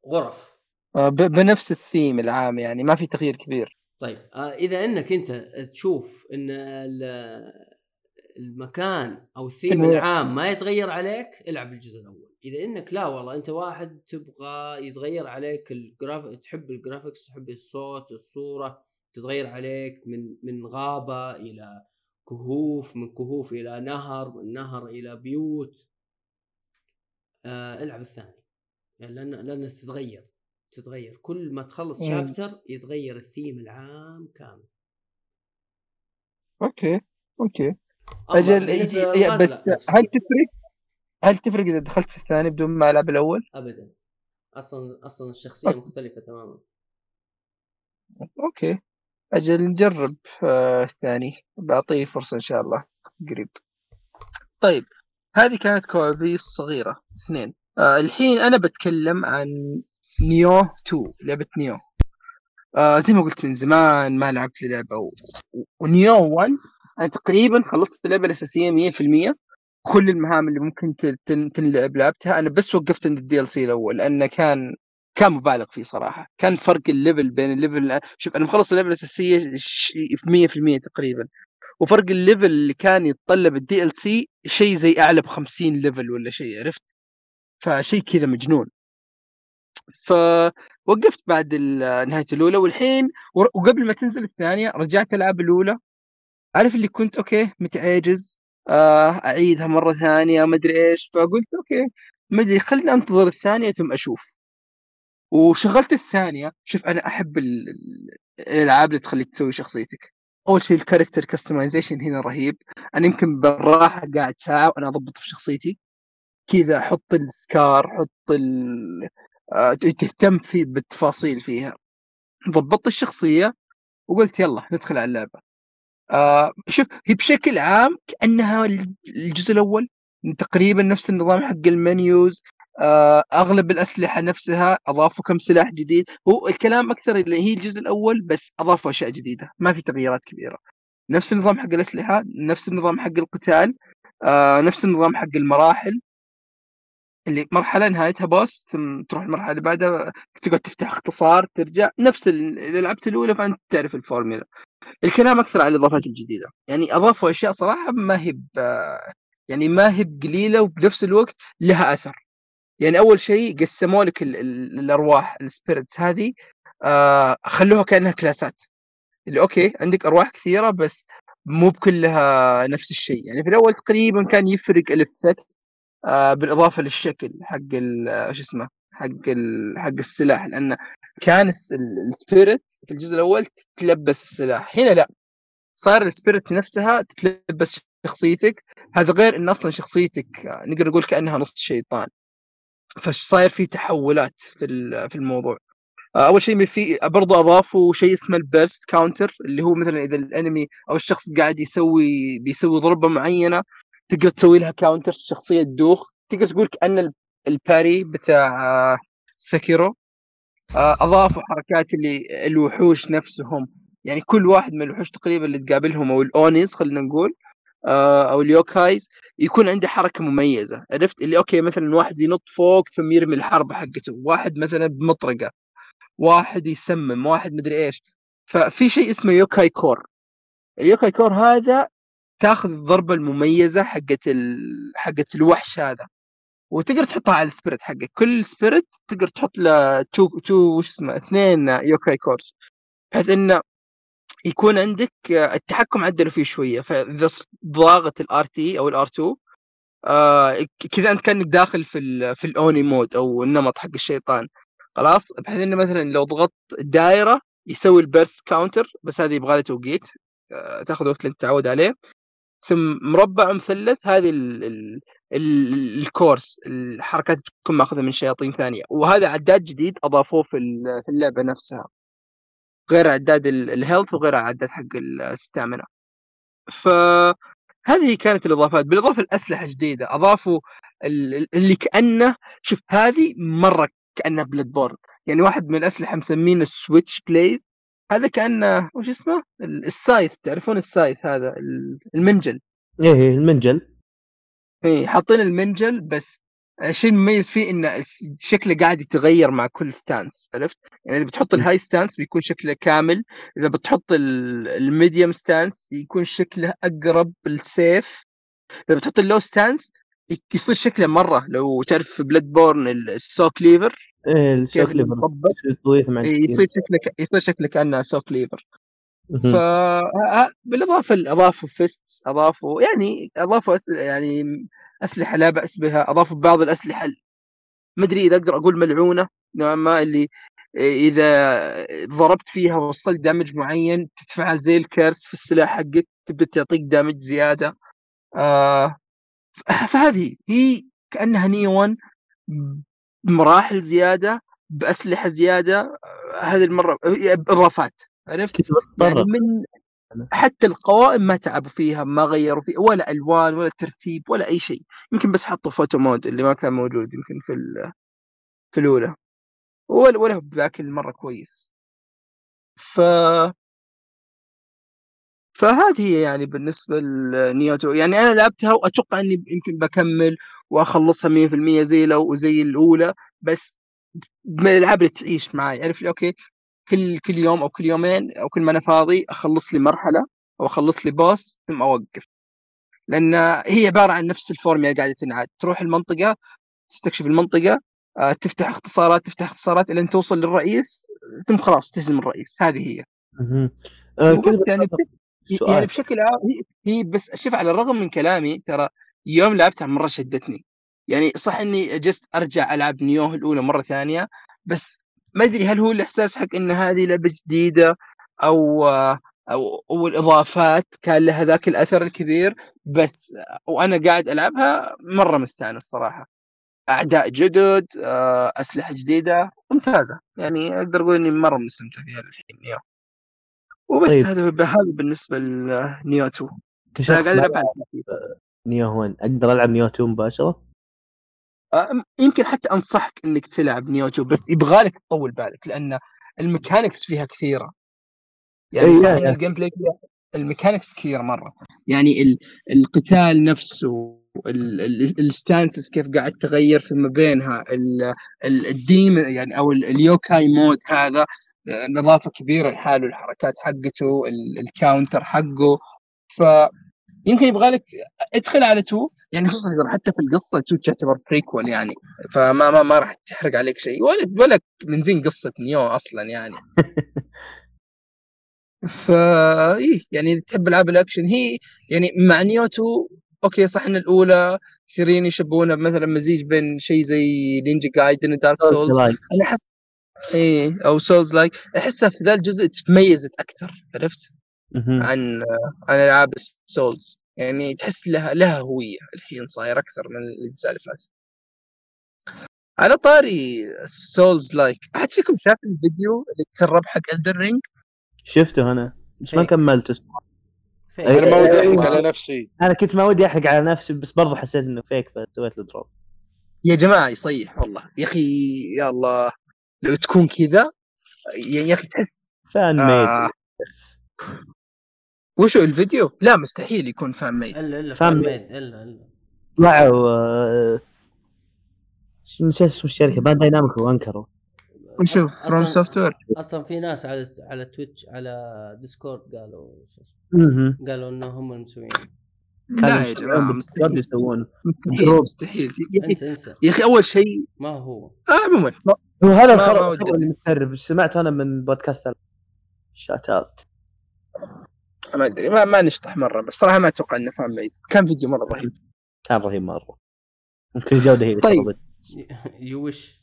غرف. آه بنفس الثيم العام يعني ما في تغيير كبير. طيب آه إذا إنك أنت تشوف إن ال- المكان أو الثيم. العام ما يتغير عليك إلعب الجزء الأول. إذا إنك لا والله أنت واحد تبغى يتغير عليك ال graph تحب ال graphics تحب الصوت الصورة تتغير عليك من من غابة إلى كهوف من كهوف إلى نهر من نهر إلى بيوت. آه إلعب الثاني. يعني لأن لأن تتغير تتغير. كل ما تخلص مم. chapter يتغير الثيم العام كامل. okay okay. أجل بس هل. تفرق؟ هل تفرق إذا دخلت في الثاني بدون ما ألعب الأول؟ ابدا. أصلا أصلا الشخصية okay. مختلفة تماما. okay. أجل نجرب آه الثاني. بعطيه فرصة إن شاء الله قريب. طيب هذه كانت كوابيس صغيرة. اثنين. آه الحين أنا بتكلم عن نيو 2 لعبة نيو. آه زي ما قلت من زمان ما لعبت لعبة و... ونيو 1 أنا تقريبا خلصت اللعبة الأساسية 100% كل المهام اللي ممكن تنلعب لعبتها. أنا بس وقفت عند ال DLC الأول لأنه كان كان مبالغ فيه صراحة. كان فرق ال level بين ال level شوف أنا مخلص اللعبة الأساسية ش- في 100% تقريبا. وفرق ال level اللي كان يتطلب ال DLC شيء زي أعلى ب 50 level ولا شيء عرفت؟ فشيء كذا مجنون. فوقفت بعد ال- نهاية الأولى والحين وقبل ما تنزل الثانية رجعت العب الأولى. عارف اللي كنت okay متعاجز آه أعيدها مرة ثانية ما أدري إيش فقلت okay ما أدري خليني أنتظر الثانية ثم أشوف. وشغلت الثانية شوف أنا أحب ال- ال- الألعاب اللي تخليك تسوي شخصيتك. أول شيء ال character customization هنا رهيب. أنا يمكن بالراحة قاعد ساعة وأنا أضبط في شخصيتي. كذا أحط ال scar أحط ال... آه، تهتم في بالتفاصيل فيها. ضبطت الشخصية وقلت يلا ندخل على اللعبة. آه شوف هي بشكل عام كأنها الجزء الأول تقريبا نفس النظام حق المنيوز. آه أغلب الأسلحة نفسها أضافوا كم سلاح جديد. هو الكلام أكثر اللي هي الجزء الأول بس أضافوا أشياء جديدة. ما في تغييرات كبيرة. نفس النظام حق الأسلحة نفس النظام حق القتال آه نفس النظام حق المراحل. اللي مرحلة نهايتها بوس ثم تروح المرحلة اللي بعدها تقعد تفتح اختصار ترجع نفس. إذا لعبت الأولى فأنت تعرف الفورميلا. الكلام أكثر على الإضافات الجديدة. يعني أضافوا أشياء صراحة ما هي يعني ما هي بقليلة وبنفس الوقت لها أثر. يعني أول شيء قسموا لك ال- ال- الأرواح ال spirits هذه آه خلوها كأنها class ات. اللي okay عندك أرواح كثيرة بس مو بكلها نفس الشيء. يعني في الأول تقريبا كان يفرق ال effect بالإضافة للشكل حق آه، شو اسمه حق حق السلاح لأن كان الس- ال- ال spirit في الجزء الأول تتلبس السلاح هنا لا صار ال spirit نفسها تتلبس شخصيتك هذا غير إن أصلا شخصيتك آه، نقدر نقول كأنها نص شيطان فصاير في تحولات في في الموضوع. آه، أول شيء في برضو أضافوا شيء اسمه ال burst counter اللي هو مثلا إذا ال enemy أو الشخص قاعد يسوي بيسوي ضربة معينة تقدر تسوي لها counter الشخصيه تدوخ تقدر تقول كأن ال- ال parry بتاع آه، Sekiro آه، أضافوا حركات اللي الوحوش نفسهم. يعني كل واحد من الوحوش تقريبا اللي تقابلهم أو الأونيز خلينا نقول آه، أو اليوكايز يكون عنده حركة مميزة. عرفت؟ اللي okay مثلا واحد ينط فوق ثم يرمي الحربه حقته. واحد مثلا بمطرقة. واحد يسمم. واحد مدري إيش. ففي شيء اسمه yokai core. ال yokai core هذا تاخذ الضربة المميزة حقت ال... حقت الوحش هذا وتقدر تحطها على ال spirit حقك. كل spirit تقدر تحط له تو تو وش اسمه اثنين yokai cores بحيث إنه يكون عندك آه، التحكم عدلوا فيه شوية. فإذا ضاغط ال R T أو ال R 2 آه ك- كذا أنت كأنك داخل في ال في ال Oni mode أو النمط حق الشيطان. خلاص؟ بحيث إنه مثلا لو ضغطت دائره يسوي ال burst counter بس هذه يبغى له توقيت آه تاخذ وقت لين تتعود عليه. ثم مربع ومثلث هذه ال ال ال ال cores الحركات تكون ماخذها من شياطين ثانية. وهذا عداد جديد أضافوه في ال- في اللعبة نفسها. غير عداد ال- ال health وغير عداد حق ال stamina فهذه كانت الإضافات. بالإضافة لأسلحة جديدة أضافوا ال- ال- اللي كأنه شوف هذه مرة كانها بلاد بورن يعني واحد من الأسلحة مسمينه switch blade هذا كانه وش اسمه؟ ال- ال scythe تعرفون ال scythe هذا؟ ال- المنجل. إيه إيه، المنجل. اي حاطين المنجل بس الشيء المميز فيه إنه شكله قاعد يتغير مع كل stance عرفت؟ يعني إذا بتحط ال high stance بيكون شكله كامل، إذا بتحط ال- ال medium stance يكون شكله أقرب السيف، إذا بتحط ال low stance يصير شكله مرة لو تعرف بلاد بورن ال saw cleaver. إيه كيف ال saw cleaver. إيه، يصير شكله ك- يصير شكله كأنه saw cleaver. ف بالإضافة أضافوا fists أضافوا يعني أضافوا أس... يعني أسلحة لا بأس بها أضافوا بعض الأسلحة ال- ما أدري إذا أقدر أقول ملعونة نوعا ما اللي إذا ضربت فيها ووصلت damage معين تتفعل زي ال curse في السلاح حقك تبدأ تعطيك damage زيادة. آه فهذه هي كأنها نيوه 1 بمراحل زيادة بأسلحة زيادة هذه المرة باضافات عرفت؟ يعني من حتى القوائم ما تعبوا فيها ما غيروا فيها ولا ألوان ولا ترتيب ولا أي شيء. يمكن بس حطوا photo mode اللي ما كان موجود يمكن في ال- في الأولى. ولا ولا بذاك المرة كويس. ف فهذه هي يعني بالنسبة لنيوه two يعني أنا لعبتها وأتوقع إني يمكن بكمل وأخلصها 100% زي لو وزي الأولى بس من الألعاب اللي تعيش معي عارف لي؟ أوكي؟ كل كل يوم أو كل يومين أو كل ما أنا فاضي أخلص لي مرحلة أو أخلص لي boss ثم أوقف. لأن هي عبارة عن نفس الفورميلا قاعدة تنعاد. تروح المنطقة تستكشف المنطقة آه، تفتح اختصارات تفتح اختصارات لين توصل للرئيس ثم خلاص تهزم الرئيس. هذه هي. آه، يعني. يعني بشكل عام هي بس شوف على الرغم من كلامي ترى يوم لعبتها مرة شدتني. يعني صح إني جست أرجع ألعب نيوه الأولى مرة ثانية بس ما أدري هل هو الإحساس حق إن هذه لعبة جديدة أو أو أو الإضافات كان لها ذاك الأثر الكبير بس وأنا قاعد ألعبها مرة مستانس صراحة. أعداء جدد آه، أسلحة جديدة ممتازة. يعني أقدر أقول إني مرة مستمتع فيها الحين نيو وبس طيب. هذا هذا بالنسبة لنيو 2 أنا كشخص ما لعب نيو 1 أقدر ألعب نيو 2 مباشرة؟ آه، يمكن حتى أنصحك إنك تلعب نيو 2 بس يبغالك تطول بالك لأن ال mechanics فيها كثيرة يعني إيه، صح يا- ان يا. ال gameplay فيها ال mechanics كثيره مرة يعني ال... القتال نفسه ال- ال- ال stances كيف قاعد تغير فيما بينها ال- ال- الديم يعني أو ال- ال yokai mode هذا آه، نظافه كبيرة لحاله الحركات حقته ال- ال counter حقه ف يمكن يبغى لك ادخل على two. يعني خصوصا إذا حتى في القصة two تعتبر prequel يعني. فما ما ما راح تحرق عليك شيء. ولا ولا من زين قصة نيو أصلا يعني. *laughs* فا إيه يعني اذا تحب ألعاب الأكشن. هي يعني مع نيو 2 أوكي صح إن الأولى كثيرين يشبهونها بمثلا مزيج بين شيء زي نينجا جايدن ودارك سولز. أنا احس إيه أو souls-like أحسها في ذا الجزء تميزت أكثر عرفت. عن عن ألعاب السولز يعني تحس لها لها هوية الحين صاير أكثر من الاجزاء اللي فاتت على طاري ال souls-like أحد فيكم شاف الفيديو اللي تسرب حق إلدن رينج شفته أنا بس ما. كملته. فيك. أنا ما ودي أحرق. على نفسي. أنا كنت ما ودي أحرق على نفسي بس برضه حسيت إنه فيك فسويت له دروب يا جماعة يصيح والله. يا أخي يا الله. لو تكون كذا يا يا أخي تحس فان آه. ميد وشو الفيديو؟ لا مستحيل يكون فان ميد الا إلا. فان ميد الا إلا. طلعوا آه، شو- نسيت اسم الشركة بان دايناميك وانكروا وشو أصلاً- فروم أصلاً- سوفت وير أصلا في ناس على على تويتش على ديسكورد قالوا شو اسمه، مهم. قالوا انه هم المسويين لا يا جماعة مستحيل. يسوون. مستحيل انسى انسى. يا أخي أول شيء ما هو. آه، عموما هو هذا. الخبر اللي متسرب. سمعته أنا من بودكاست شات اوت ما أدري ما, ما نشطح مرة بس صراحة ما أتوقع إنه فان ميد. كان فيديو مرة رهيب. كان رهيب مرة. ممكن الجوده هي اللي طيب. يوش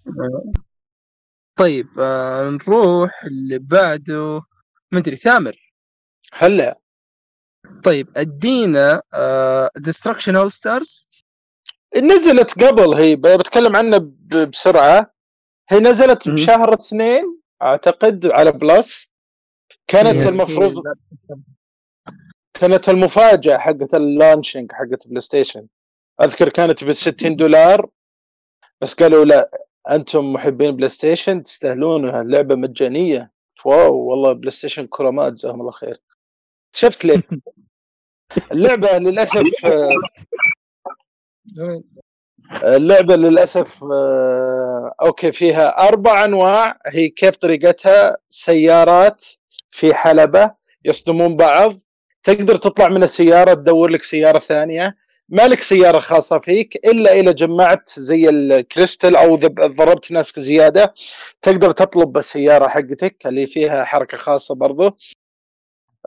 طيب آه نروح اللي بعده. ما أدري ثامر. هلا. طيب أدينا ديستركشن اول ستارز نزلت قبل هي ب- بتكلم عنها ب- بسرعة. هي نزلت مم. بشهر اثنين أعتقد على بلس. كانت المفروض كانت المفاجأة حقت ال launching حقت PlayStation أذكر كانت ب 60 دولار بس قالوا لا أنتم محبين PlayStation تستاهلونها اللعبه مجانية. wow والله PlayStation كرامات جزاهم الله خير. شفت ليه *laughs* اللعبة للأسف *laughs* آه، اللعبة للأسف آه، okay فيها أربع أنواع. هي كيف طريقتها؟ سيارات في حلبة يصدمون بعض. تقدر تطلع من السيارة تدور لك سيارة ثانية. ما لك سيارة خاصة فيك إلا إذا جمعت زي الكريستال أو ضربت ناس زيادة تقدر تطلب السيارة حقتك اللي فيها حركة خاصة برضو.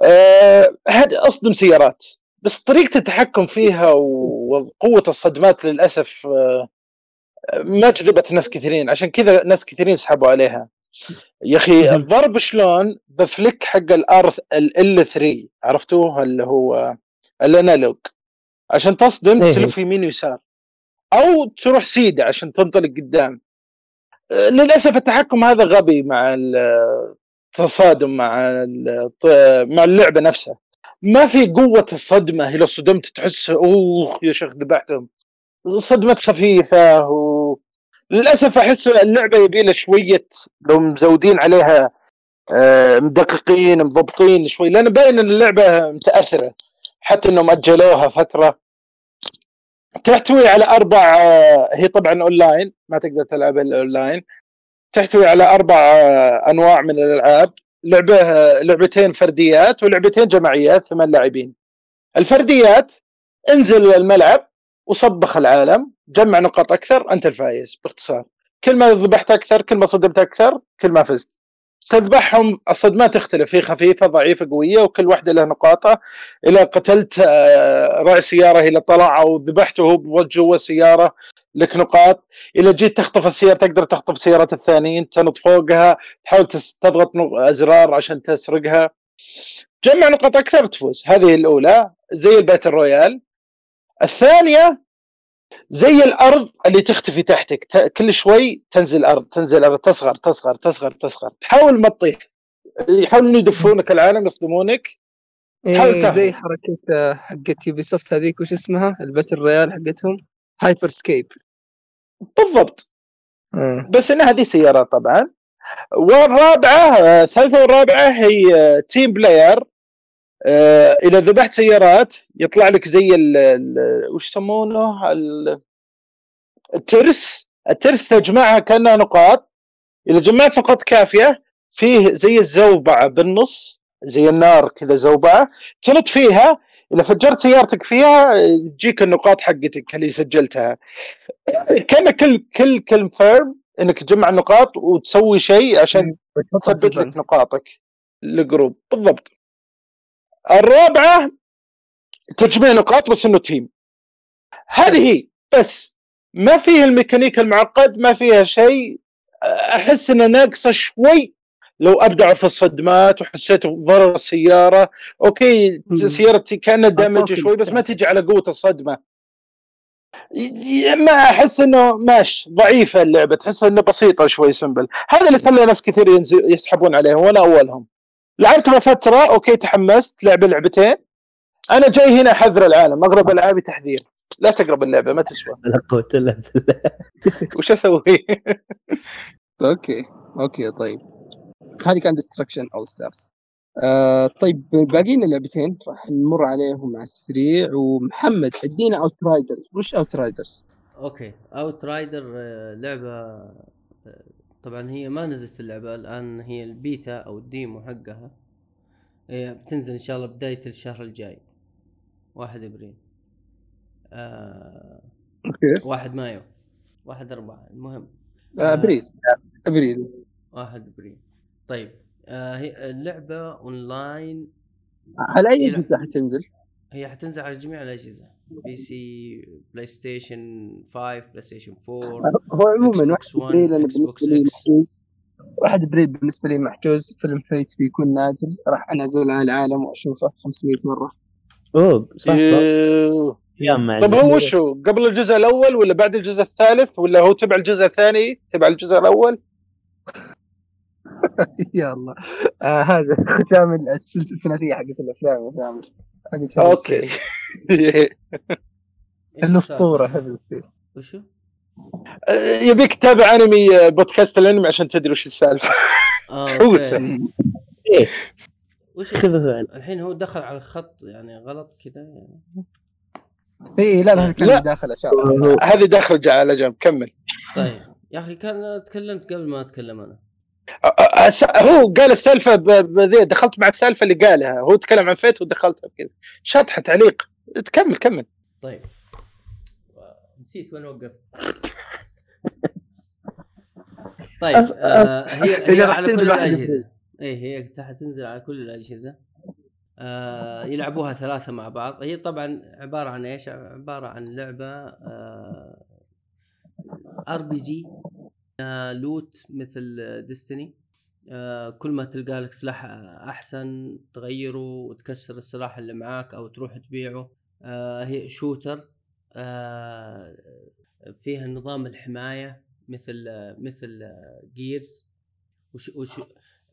أه أصدم سيارات. بس طريقة التحكم فيها وقوة الصدمات للأسف أه ما جذبت ناس كثيرين. عشان كذا ناس كثيرين سحبوا عليها. يا أخي. الضرب شلون؟ بفليك حق الار ال 3 عرفتوه؟ اللي هو الأنالوج. عشان تصدم إيه. تلف يمين ويسار. أو تروح سيدة عشان تنطلق قدام. أه، للأسف التحكم هذا غبي مع التصادم مع مع اللعبة نفسها. ما في قوة الصدمة اذا صدمت تحس اوه يا شيخ ذبحتهم. صدمات خفيفة و... للأسف أحس اللعبة يبي لها شوية لو مزودين عليها آه، مدققين مضبطين شوي لأن باين أن اللعبة متأثرة حتى إنهم أجلوها فترة. تحتوي على أربع آه، هي طبعا أونلاين ما تقدر تلعب الاونلاين تحتوي على أربع آه، أنواع من الألعاب لعبة لعبتين فرديات ولعبتين جماعيات ثمان لاعبين. الفرديات انزل الملعب وصبخ العالم. جمع نقاط أكثر أنت الفايز باختصار. كل ما ذبحت أكثر كل ما صدمت أكثر كل ما فزت. تذبحهم الصدمات تختلف في خفيفة ضعيفة قوية وكل واحدة لها نقاطها. إذا قتلت آه، راعي سيارة إلى طلع أو ذبحته بوجه جوا السياره لك نقاط. إذا جيت تخطف السيارة تقدر تخطف سيارات الثانيين تنط فوقها تحاول تضغط أزرار عشان تسرقها. جمع نقاط أكثر تفوز. هذه الأولى زي ال battle royale الثانية زي الأرض اللي تختفي تحتك. كل شوي تنزل أرض تنزل أرض تصغر تصغر تصغر تصغر. تحاول ما تطيح. يحاولون يدفونك العالم يصدمونك. تحاول إيه. زي حركة آه، حقت Ubisoft هذيك وش اسمها؟ ال battle royale حقتهم؟ Hyper Scape بالضبط بس إن هذه سيارات طبعا. والرابعة آه، الثالثة والرابعة هي آه، team player آه، إذا ذبحت سيارات يطلع لك زي ال ال- وش يسمونه؟ ال- الترس. الترس تجمعها كأنها نقاط. إذا جمعت نقاط كافية فيه زي الزوبعة بالنص زي النار كذا زوبعة تنط فيها. إذا فجرت سيارتك فيها تجيك النقاط حقتك اللي سجلتها. كأن كل كل confirm إنك تجمع النقاط وتسوي شيء عشان تثبت لك نقاطك. ال group. بالضبط. الرابعة تجميع نقاط بس إنه team هذه هي بس ما فيها الميكانيك المعقد ما فيها شيء. أحس إنها ناقصة شوي. لو أبدعوا في الصدمات وحسيت بضرر السيارة أوكي. سيارتي كأنها damage شوي بس ما. تجي على قوة الصدمة. ما أحس إنه ماشي ضعيفة اللعبة تحس انه بسيطة شوي simple هذا اللي خلى ناس كثير ينزل يسحبون عليها وأنا أولهم. لعبت فترة okay تحمست لعب لعبتين. أنا جاي هنا احذر العالم اغلب ألعابي تحذير. لا تقرب اللعبة ما تسوى. *laughs* لا قوة إلا بالله. *laughs* وش أسوي؟ *laughs* okay okay طيب. هذه كان Destruction AllStars آه طيب باقي لنا لعبتين راح نمر عليهم على السريع. ومحمد ادينا Outriders وش Outriders؟ okay Outrider لعبة آه، طبعا هي ما نزلت اللعبة الآن هي البيتا أو ال demo حقها. هي بتنزل إن شاء الله بداية الشهر الجاي 1 أبريل. آه okay. 1 مايو 1 4 المهم. آه، أبريل. أبريل. واحد أبريل. طيب آه هي اللعبة أونلاين على أي أجهزة حتنزل؟ هي حتنزل على جميع الأجهزة. بي سي بلاي ستيشن 5 بلاي ستيشن 4 هو عموما Xbox 1 One، ابريل أنا بالنسبة لي. محجوز 1 ابريل بالنسبة لي محجوز فيلم فيت بيكون نازل راح انزل على العالم وأشوفه 500 مرة أوه صح صح. إيه. طب. هو وشو قبل الجزء الأول ولا بعد الجزء الثالث ولا هو تبع الجزء الثاني تبع الجزء الأول *laughs* يا الله آه هذا ختام السلسلة الثلاثية حقت الأفلام يا ثامر okay. *laughs* الأسطورة؟ هذا وشو؟ يبيك تتابع anime podcast ال anime عشان تدري وش السالفة. *laughs* آه،. okay. إيه، وش خذ الحين هو دخل على الخط يعني غلط كذا يعني؟ اي لا لا كان. داخل اشياء هذه داخل على جنب. كمل. طيب. يا أخي كان تكلمت قبل ما أتكلم أنا. هو قال السالفة ب- بذي دخلت مع السالفة اللي قالها. هو تكلم عن فيت ودخلتها كذا شطحة تعليق. تكمل كمل. طيب. نسيت وين وقفت. طيب آه هي هي على كل الأجهزة. اي هي تنزل على كل الأجهزة. آه يلعبوها ثلاثة مع بعض. هي طبعا عبارة عن إيش؟ عبارة عن لعبة RPG loot مثل Destiny آه كل ما تلقى لك سلاح أحسن تغيره وتكسر السلاح اللي معاك أو تروح تبيعه. آه هي shooter آه فيها نظام الحماية مثل مثل Gears وش وش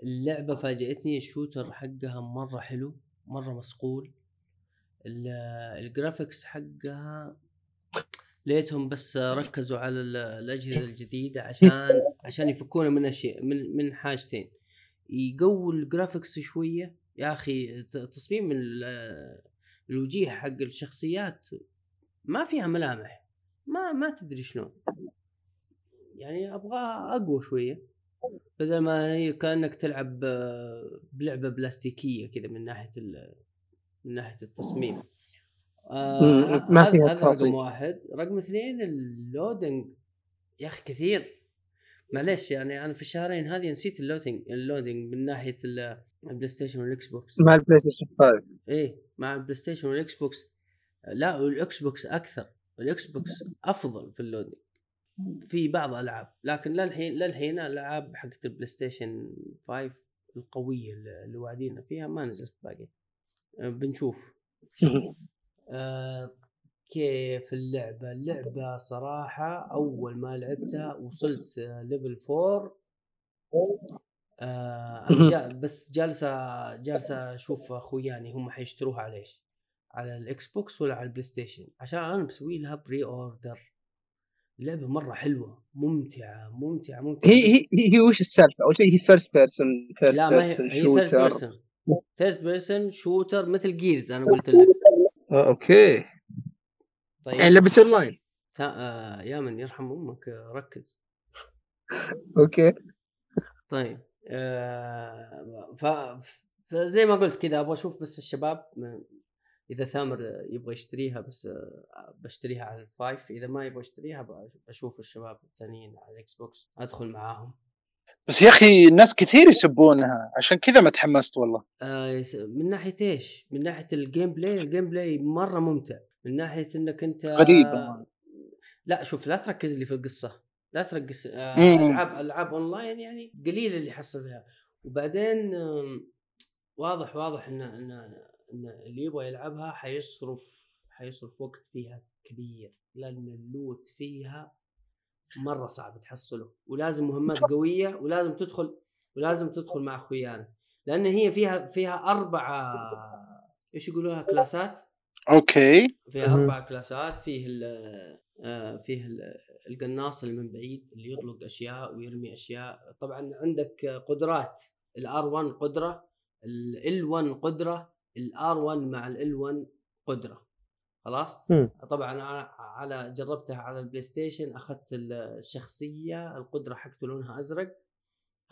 اللعبة فاجاتني ال shooter حقها مرة حلو مرة مصقول ال- ال graphics حقها ليتهم بس ركزوا على ال- الأجهزة الجديدة عشان *laughs* عشان يفكونا من اشياء من من حاجتين. يقووا ال graphics شوية. يا أخي تصميم ال- الوجيه حق الشخصيات ما فيها ملامح. ما ما تدري شلون. يعني ابغاها أقوى شوية. بدل ما هي كأنك تلعب آه، بلعبة بلاستيكية كذا من ناحية من ناحية التصميم. آه ما فيها هذا تفاصيل. رقم واحد. رقم اثنين ال loading يا أخي كثير. معليش يعني أنا في الشهرين هذه نسيت ال loading ال loading من ناحية ال- ال PlayStation وال Xbox. مع البلاي ستيشن 5 إيه مع ال PlayStation وال Xbox. لا وال Xbox أكثر. ال Xbox أفضل في ال loading في بعض ألعاب. لكن للحين للحين الألعاب حقت ال PlayStation 5 القويه اللي واعدين فيها ما نزلت باقي. أه، بنشوف. *laughs* آه كيف اللعبة؟ اللعبة صراحة أول ما لعبتها وصلت آه، level 4 آه أنا جا بس جالسة جالسة أشوف أخوياني هم حيشتروها على إيش؟ على الاكس بوكس ولا على البلاي ستيشن عشان أنا مسوي لها pre-order اللعبة مرة حلوة ممتعة ممتعة ممتعة. هي هي هي, وش السالفة؟ اول شيء هي first person لا ما هي ثيرد بيرسون ثيرد بيرسون شوتر مثل جيرز أنا قلت لك. آه، okay. طيب. يعني لعبة اون لاين تا... آه يا من يرحم أمك آه، ركز. *laughs* okay. طيب آه ف... فزي ما قلت كذا أبغى أشوف بس الشباب إذا ثامر يبغى يشتريها بس آه، بشتريها على الفايف إذا ما يبغى يشتريها بشوف الشباب الثانيين على الاكس بوكس أدخل معاهم. بس يا أخي الناس كثير يسبونها. عشان كذا ما تحمست والله. آه من ناحية إيش؟ من ناحية ال gameplay ال gameplay مرة ممتع. من ناحية إنك أنت غريبة. لا شوف لا تركز لي في القصة. لا تركز. آه. ألعاب ألعاب اونلاين يعني قليل اللي يحصل فيها. وبعدين آم، واضح واضح إن إن إن اللي يبغى يلعبها حيصرف حيصرف وقت فيها كبير. لأن ال loot فيها مرة صعب تحصله. ولازم مهمات قوية ولازم تدخل ولازم تدخل مع أخويانا. لأن هي فيها فيها أربع إيش يقولوها كلاسات؟ أوكي. فيها. أربع كلاسات. فيه ال آه، فيه ال- القناص اللي من بعيد اللي يطلق أشياء ويرمي أشياء. طبعا عندك قدرات ال R 1 قدرة ال 1 قدرة ال R 1 مع ال 1 قدرة. خلاص. طبعا أنا على جربتها على البلاي ستيشن أخذت الشخصية القدرة حقته لونها أزرق.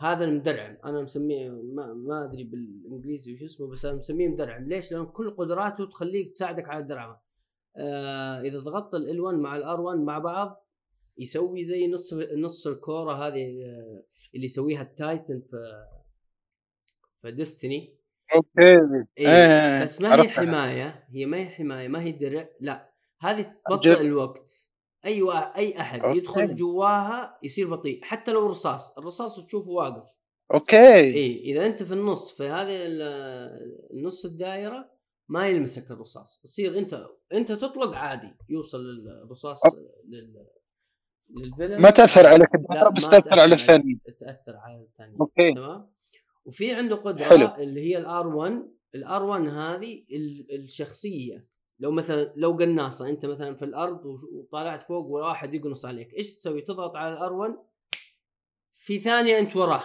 هذا المدرعم أنا مسميه ما, ما أدري بالإنجليزي وش اسمه بس أنا مسميه مدرعم. ليش؟ لأن كل قدراته تخليك تساعدك على الدرعمه آه إذا ضغطت ال 1 مع ال R 1 مع بعض يسوي زي نص نص الكورة هذه آه، اللي يسويها التايتن في في ديستني okay. إيه إيه، بس ما هي. حماية. هي ما هي حماية ما هي درع. لا هذه تبطئ الوقت. أي وا... أي أحد okay. يدخل جواها يصير بطيء حتى لو رصاص. الرصاص تشوفه واقف. okay. اي إذا أنت في النص في هذه ال- النص الدائرة ما يلمسك الرصاص. تصير أنت أنت تطلق عادي. يوصل الرصاص. لل لل villain ما تأثر عليك. الدائره بس تأثر على الثانيين تأثر على الثانيين okay. تمام؟ وفي عنده قدرة حلو. اللي هي ال R 1 ال R 1 هذه ال- الشخصية. لو مثلا لو قناصة أنت مثلا في الأرض وطالعت فوق وواحد يقنص عليك إيش تسوي؟ تضغط على ال R 1 في ثانية أنت وراه.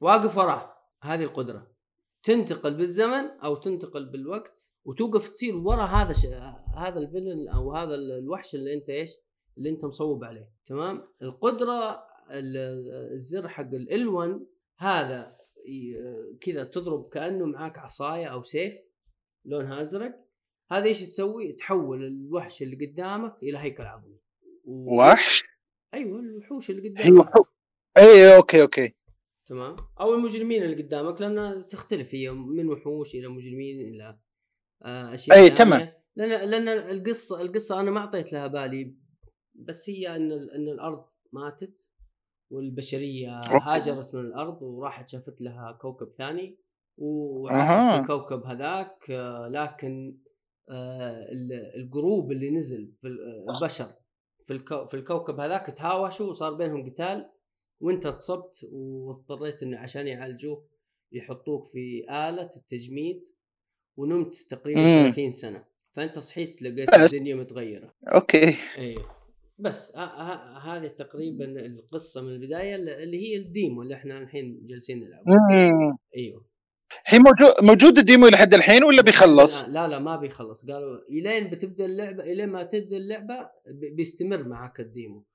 واقف وراه. هذه القدرة. تنتقل بالزمن أو تنتقل بالوقت وتوقف تصير ورا هذا ش... هذا ال villain أو هذا ال- الوحش اللي أنت إيش؟ اللي أنت مصوب عليه. تمام؟ القدرة ال- الزر حق ال1 هذا كذا تضرب كأنه معاك عصاية أو سيف لونها أزرق. هذا إيش تسوي؟ تحول الوحش اللي قدامك إلى هيكل عظمي و... وحش؟ أيوه الوحوش اللي قدامك. اي أوكي أوكي. تمام. أو المجرمين اللي قدامك لأن تختلف. هي من وحوش إلى مجرمين إلى آه، أشياء ثانية. تمام. لأن لأن القصة القصة أنا ما أعطيت لها بالي بس هي إن إن الأرض ماتت. والبشرية. هاجرت من الأرض وراحت شافت لها كوكب ثاني وعاشت. في الكوكب هذاك آه، لكن آه، ال- ال group اللي نزل في ال- البشر في الكو في الكوكب هذاك تهاوشوا وصار بينهم قتال وانت اتصبت واضطريت انه عشان يعالجوك يحطوك في آلة التجميد ونمت تقريبا مم. 30 سنة فأنت صحيت لقيت. الدنيا متغيرة okay أيوه بس هذه تقريبا القصة من البداية اللي هي ال demo اللي إحنا الحين جالسين نلعبه مم. أيوه. هي موجود موجود ال demo لحد الحين ولا بيخلص؟ لا لا, ما بيخلص. قالوا إلين بتبدأ اللعبة إلين ما تبدأ اللعبة بيستمر معك ال demo.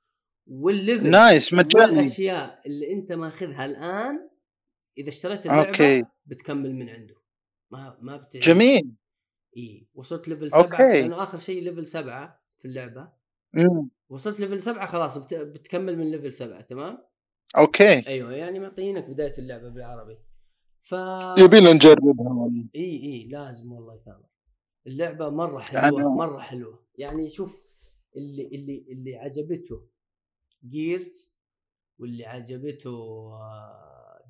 وال level nice مجاني. والاشياء اللي أنت ماخذها الآن إذا اشتريت اللعبة okay. بتكمل من عنده. ما ما بت... جميل. اي وصلت level سبعة. okay. لأنه آخر شيء level سبعة في اللعبة. مم. وصلت level سبعة خلاص بت... بتكمل من level سبعة تمام okay أيوه يعني معطينك بداية اللعبة بالعربي ف يبينا نجربها والله. إي إي لازم والله ثامر اللعبة مرة حلوة أنا- مرة حلوة يعني شوف اللي اللي اللي عجبته جيرز واللي عجبته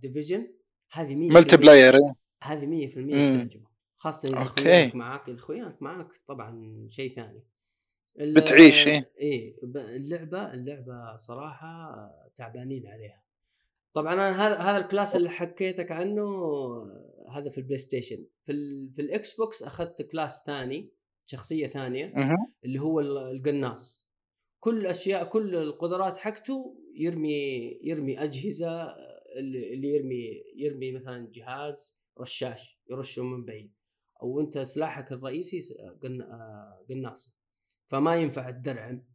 ديفيجن هذه 100% multiplayer. هذه 100% مم. بتعجبه خاصة إذا. أخوياك معاك إذا أخوياك معاك طبعا شيء ثاني بتعيش، إيه. إيه ب- اللعبة اللعبة صراحة تعبانين عليها. طبعا أنا هذا هذا ال class اللي حكيتك عنه هذا في البلاي ستيشن. في ال في الإكس بوكس أخذت class ثاني شخصية ثانية. اللي هو ال- القناص. كل الاشياء كل القدرات حقته يرمي يرمي أجهزة اللي يرمي يرمي مثلا جهاز رشاش يرشه من بعيد. أو أنت سلاحك الرئيسي آه، قناصه فما ينفع الدرعم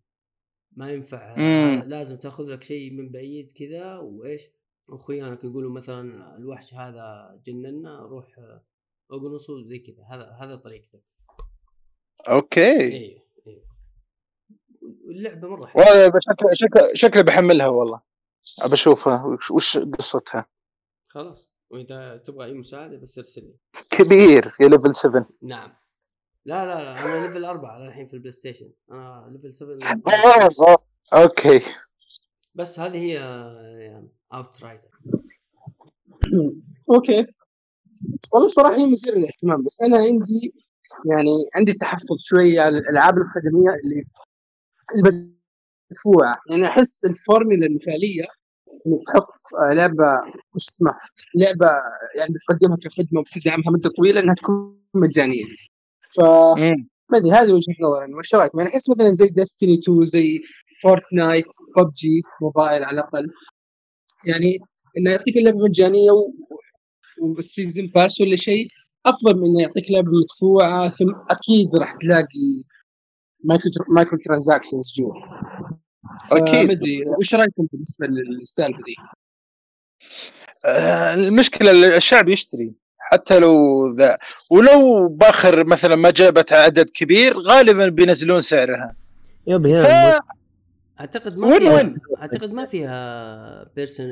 ما ينفع مم. آه، لازم تاخذ لك شيء من بعيد كذا وإيش واخوانك يقولوا مثلا الوحش هذا جننا روح آه، اقنصه زي كذا هذا هذا طريقتك. أوكي. أيوه أيوه اللعبه مرة حلوة. والله شكله شكله شكله بحملها والله. ابى أشوفها وش- وش قصتها؟ خلاص. وإذا تبغى أي مساعدة بس ارسل لي. كبير يا ليفل 7 نعم. لا لا لا أنا level أربعة الحين في البلاي ستيشن. أنا level 7 آه، آه. أوكي. بس هذه هي Outrider okay. والله صراحة هي مثيرة للاهتمام بس أنا عندي يعني عندي تحفظ شوية على الألعاب الخدميه اللي المدفوعه يعني أحس الفورميلا المثالية إنك تحط لعبة وش اسمها؟ لعبة يعني بتقدمها كخدمة وبتدعمها مدة طويلة إنها تكون مجانية. ف. ما أدري هذه وجهة نظري أنا وش رأيك؟ يعني أحس مثلا زي Destiny 2 زي Fortnite PUBG Mobile على الأقل يعني إنه يعطيك اللعبة مجانية و... وال season pass ولا شيء أفضل من إنه يعطيك لعبة مدفوعة ثم أكيد راح تلاقي مايكرو مايكرو ترانزاكشنز جوا أدري وش رأيكم بالنسبة للسالفة دي؟ آه، المشكلة ال- الشعب يشتري حتى لو ذا. ولو باخر مثلا ما جابت عدد كبير غالبا بينزلون سعرها. يب ف... أعتقد ما وين فيها وين؟ أعتقد ما فيها بيرسون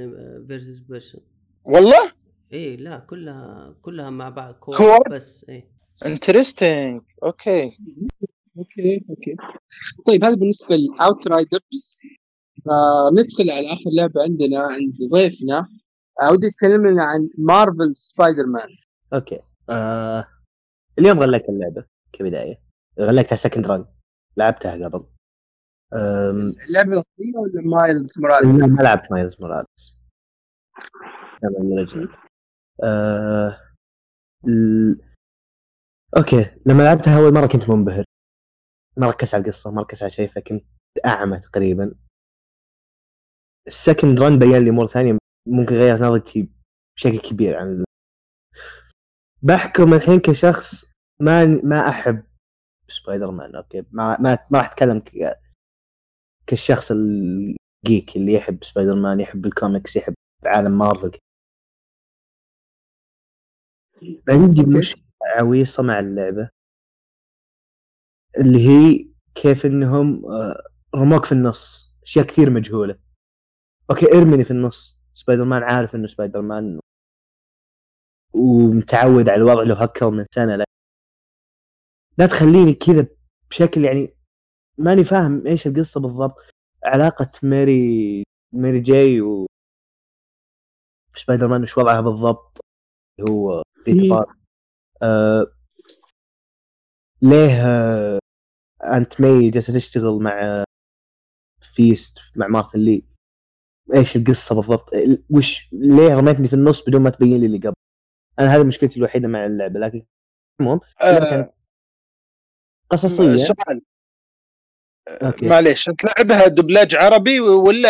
فيرسز بيرسون والله؟ إيه لا كلها كلها مع بعض كور كور؟ بس إيه. interesting okay okay okay. طيب هذا بالنسبة ل Outriders آه ندخل على آخر لعبة عندنا عند ضيفنا. آه ودي يتكلم لنا عن Marvel Spider-Man okay. آه اليوم غلقت اللعبة كبداية. غلقتها second run لعبتها قبل. أم، اللعبة الأصلية ولا Miles Morales؟ ما لعبت Miles Morales. آه... ال... okay. لما لعبتها أول مرة كنت منبهر. ما ركزت على القصة ما ركزت على شيء فكنت أعمى تقريبا. ال second run بين لي امور ثانية. ممكن غيرت نظرتي بشكل كبير عن بحكم الحين كشخص ما ما أحب Spider-Man okay؟ ما ما, ما راح أتكلم ك... كالشخص ال geek اللي يحب سبايدر مان يحب الكوميكس يحب عالم مارفل. عندي. مشكله عويصة مع اللعبة اللي هي كيف إنهم آه، رموك في النص أشياء كثير مجهولة. okay ارمني في النص سبايدر مان عارف إنه سبايدر مان ومتعود على الوضع له أكثر من سنة لا. لا تخليني كذا بشكل يعني ماني فاهم إيش القصة بالضبط. علاقة Mary Mary Jane و سبايدر مان إيش وضعها بالضبط؟ اللي هو Peter. Parker آه ليه آه Aunt May جالسة تشتغل مع FEAST مع Martin Li؟ إيش القصة بالضبط؟ وش ليه رميتني في النص بدون ما تبين لي اللي قبل؟ أنا هذه مشكلتي الوحيدة مع اللعبة لكن المهم آه قصصية. سؤال okay. معليش أنت لعبها دبلاج عربي ولا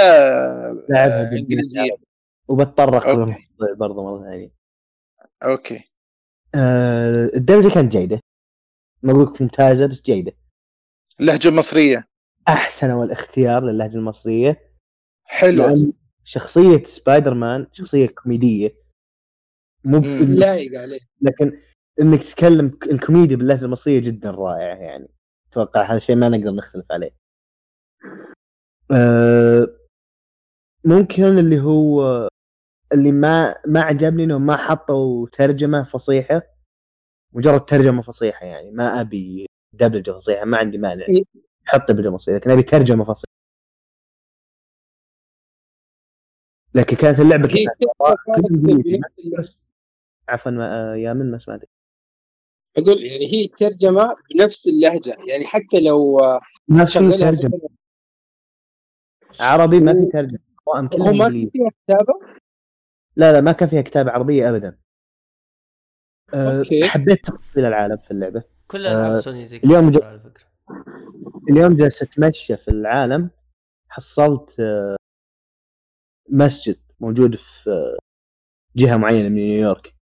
لعبها آه، إنجليزية؟ وبتطرق. للموضوع برضه مرة ثانية. أوكي. آه الدبلجه كانت جيدة. ما أقول لك ممتازة بس جيدة. لهجه مصريه أحسن والاختيار للهجة المصرية. حلو. شخصية سبايدر مان شخصية كوميدية. مو. لايق عليه. لكن إنك تتكلم الكوميديا باللهجة المصرية جدا رائعة يعني. أتوقع هذا الشيء ما نقدر نختلف عليه. أه ممكن اللي هو اللي ما ما عجبني إنهم ما حطوا ترجمة فصيحة. مجرد ترجمة فصيحة يعني. ما أبي دبلجة فصيحة ما عندي مانع. إيه. حط دبلجة فصيحة لكن أبي ترجمة فصيحة. لكن كانت اللعبة هي عفوا ما يا من ما سمعت. أقول يعني هي ترجمة بنفس اللهجة يعني حتى لو ما في ترجمه عربي ما في ترجمة هو كلها ما فيها كتابة؟ لا لا ما كان فيها كتابة عربية ابدا. أه okay. حبيت تفصيل العالم في اللعبة. كل العاب آه، سوني زي اليوم كذا جو- على فكرة. اليوم جالس أتمشى في العالم حصلت آه، مسجد موجود في جهة معينة من نيويورك.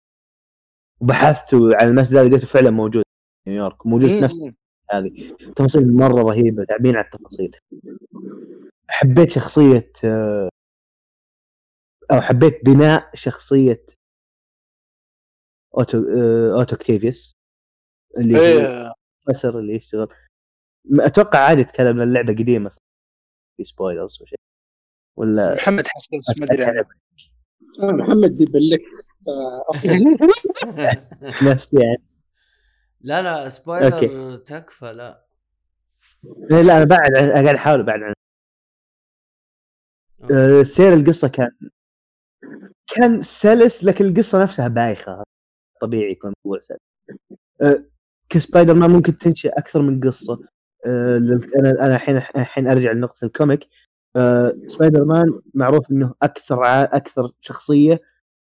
وبحثت عن المسجد هذا لقيته فعلا موجود في نيويورك موجود في نفس. هذه. تفاصيل مرة رهيبة تعبين على التفاصيل. حبيت شخصية آه، أو حبيت بناء شخصية أوتو آه، Otto Octavius اللي هو إيه. بروفيسور اللي يشتغل. أتوقع عادي يتكلم لأن اللعبة قديمة في سبويلرز وشيء ولا محمد حسن ما أدري محمد بيبلك آه،. نفسي يعني. لا لا سبويلر أوكي. تكفى لا. لا لا، أنا بعد قاعد أحاول ابعد عن آه، سير القصة كان كان سلس لكن القصة نفسها بايخة. طبيعي يكون موضوع سلس. آه، كسبايدر مان ممكن تنشئ أكثر من قصة. آه، أنا أنا الحين الحين أرجع لنقطة ال comic. آه، سبايدر مان معروف إنه أكثر ع- أكثر شخصية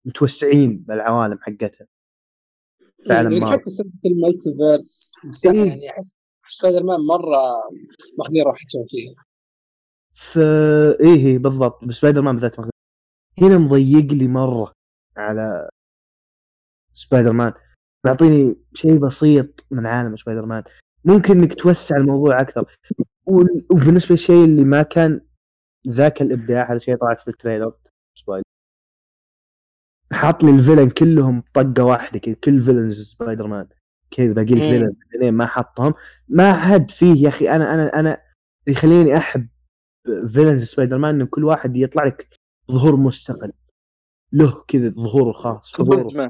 متوسعين بالعوالم حقتها. في عالم يعني حتى سالفه ال multiverse إيه. يعني أحس سبايدر مان مرة ماخذين راحتهم فيها. ف إيه إيه، بالضبط. سبايدر مان بالذات ماخذ- هنا مضيق لي مرة على سبايدر مان. معطيني شيء بسيط من عالم سبايدر مان. ممكن إنك توسع الموضوع أكثر. وبالنسبة للشيء اللي ما كان ذاك الإبداع هذا الشيء طلعت في ال trailer سبايدر حاط لي ال villain كلهم طقة واحدة كذا كل villains سبايدر مان كذا باقي لك مم. villain فيلنين ما حطهم ما حد فيه يا أخي أنا أنا أنا يخليني أحب villains سبايدر مان انه كل واحد يطلع لك ظهور مستقل له كذا ظهور خاص حضور.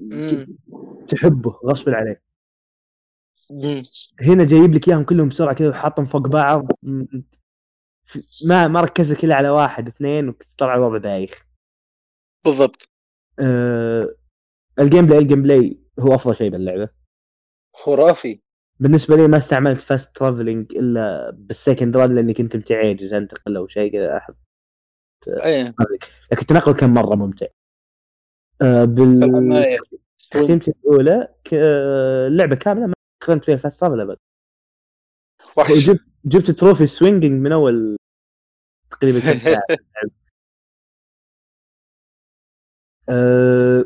مم. تحبه غصب عليك. هنا جايب لك إياهم كلهم بسرعة كذا وحاطهم فوق بعض ما ما ركز لك إلا على واحد اثنين وطلع الوضع بايخ بالضبط. أه ال gameplay ال gameplay هو أفضل شيء باللعبة. خرافي بالنسبة لي ما استعملت fast traveling إلا بال second run لأني كنت متعاجز أنتقل أو شيء كذا احب إيه لكن التنقل كان مرة ممتع. آه، بال. تختيمتي الأولى ك- اللعبة كاملة ما استخدمت فيها fast travel أبد. وحش. جبت trophy swinging من أول تقريبا كم ساعة. *laughs* أه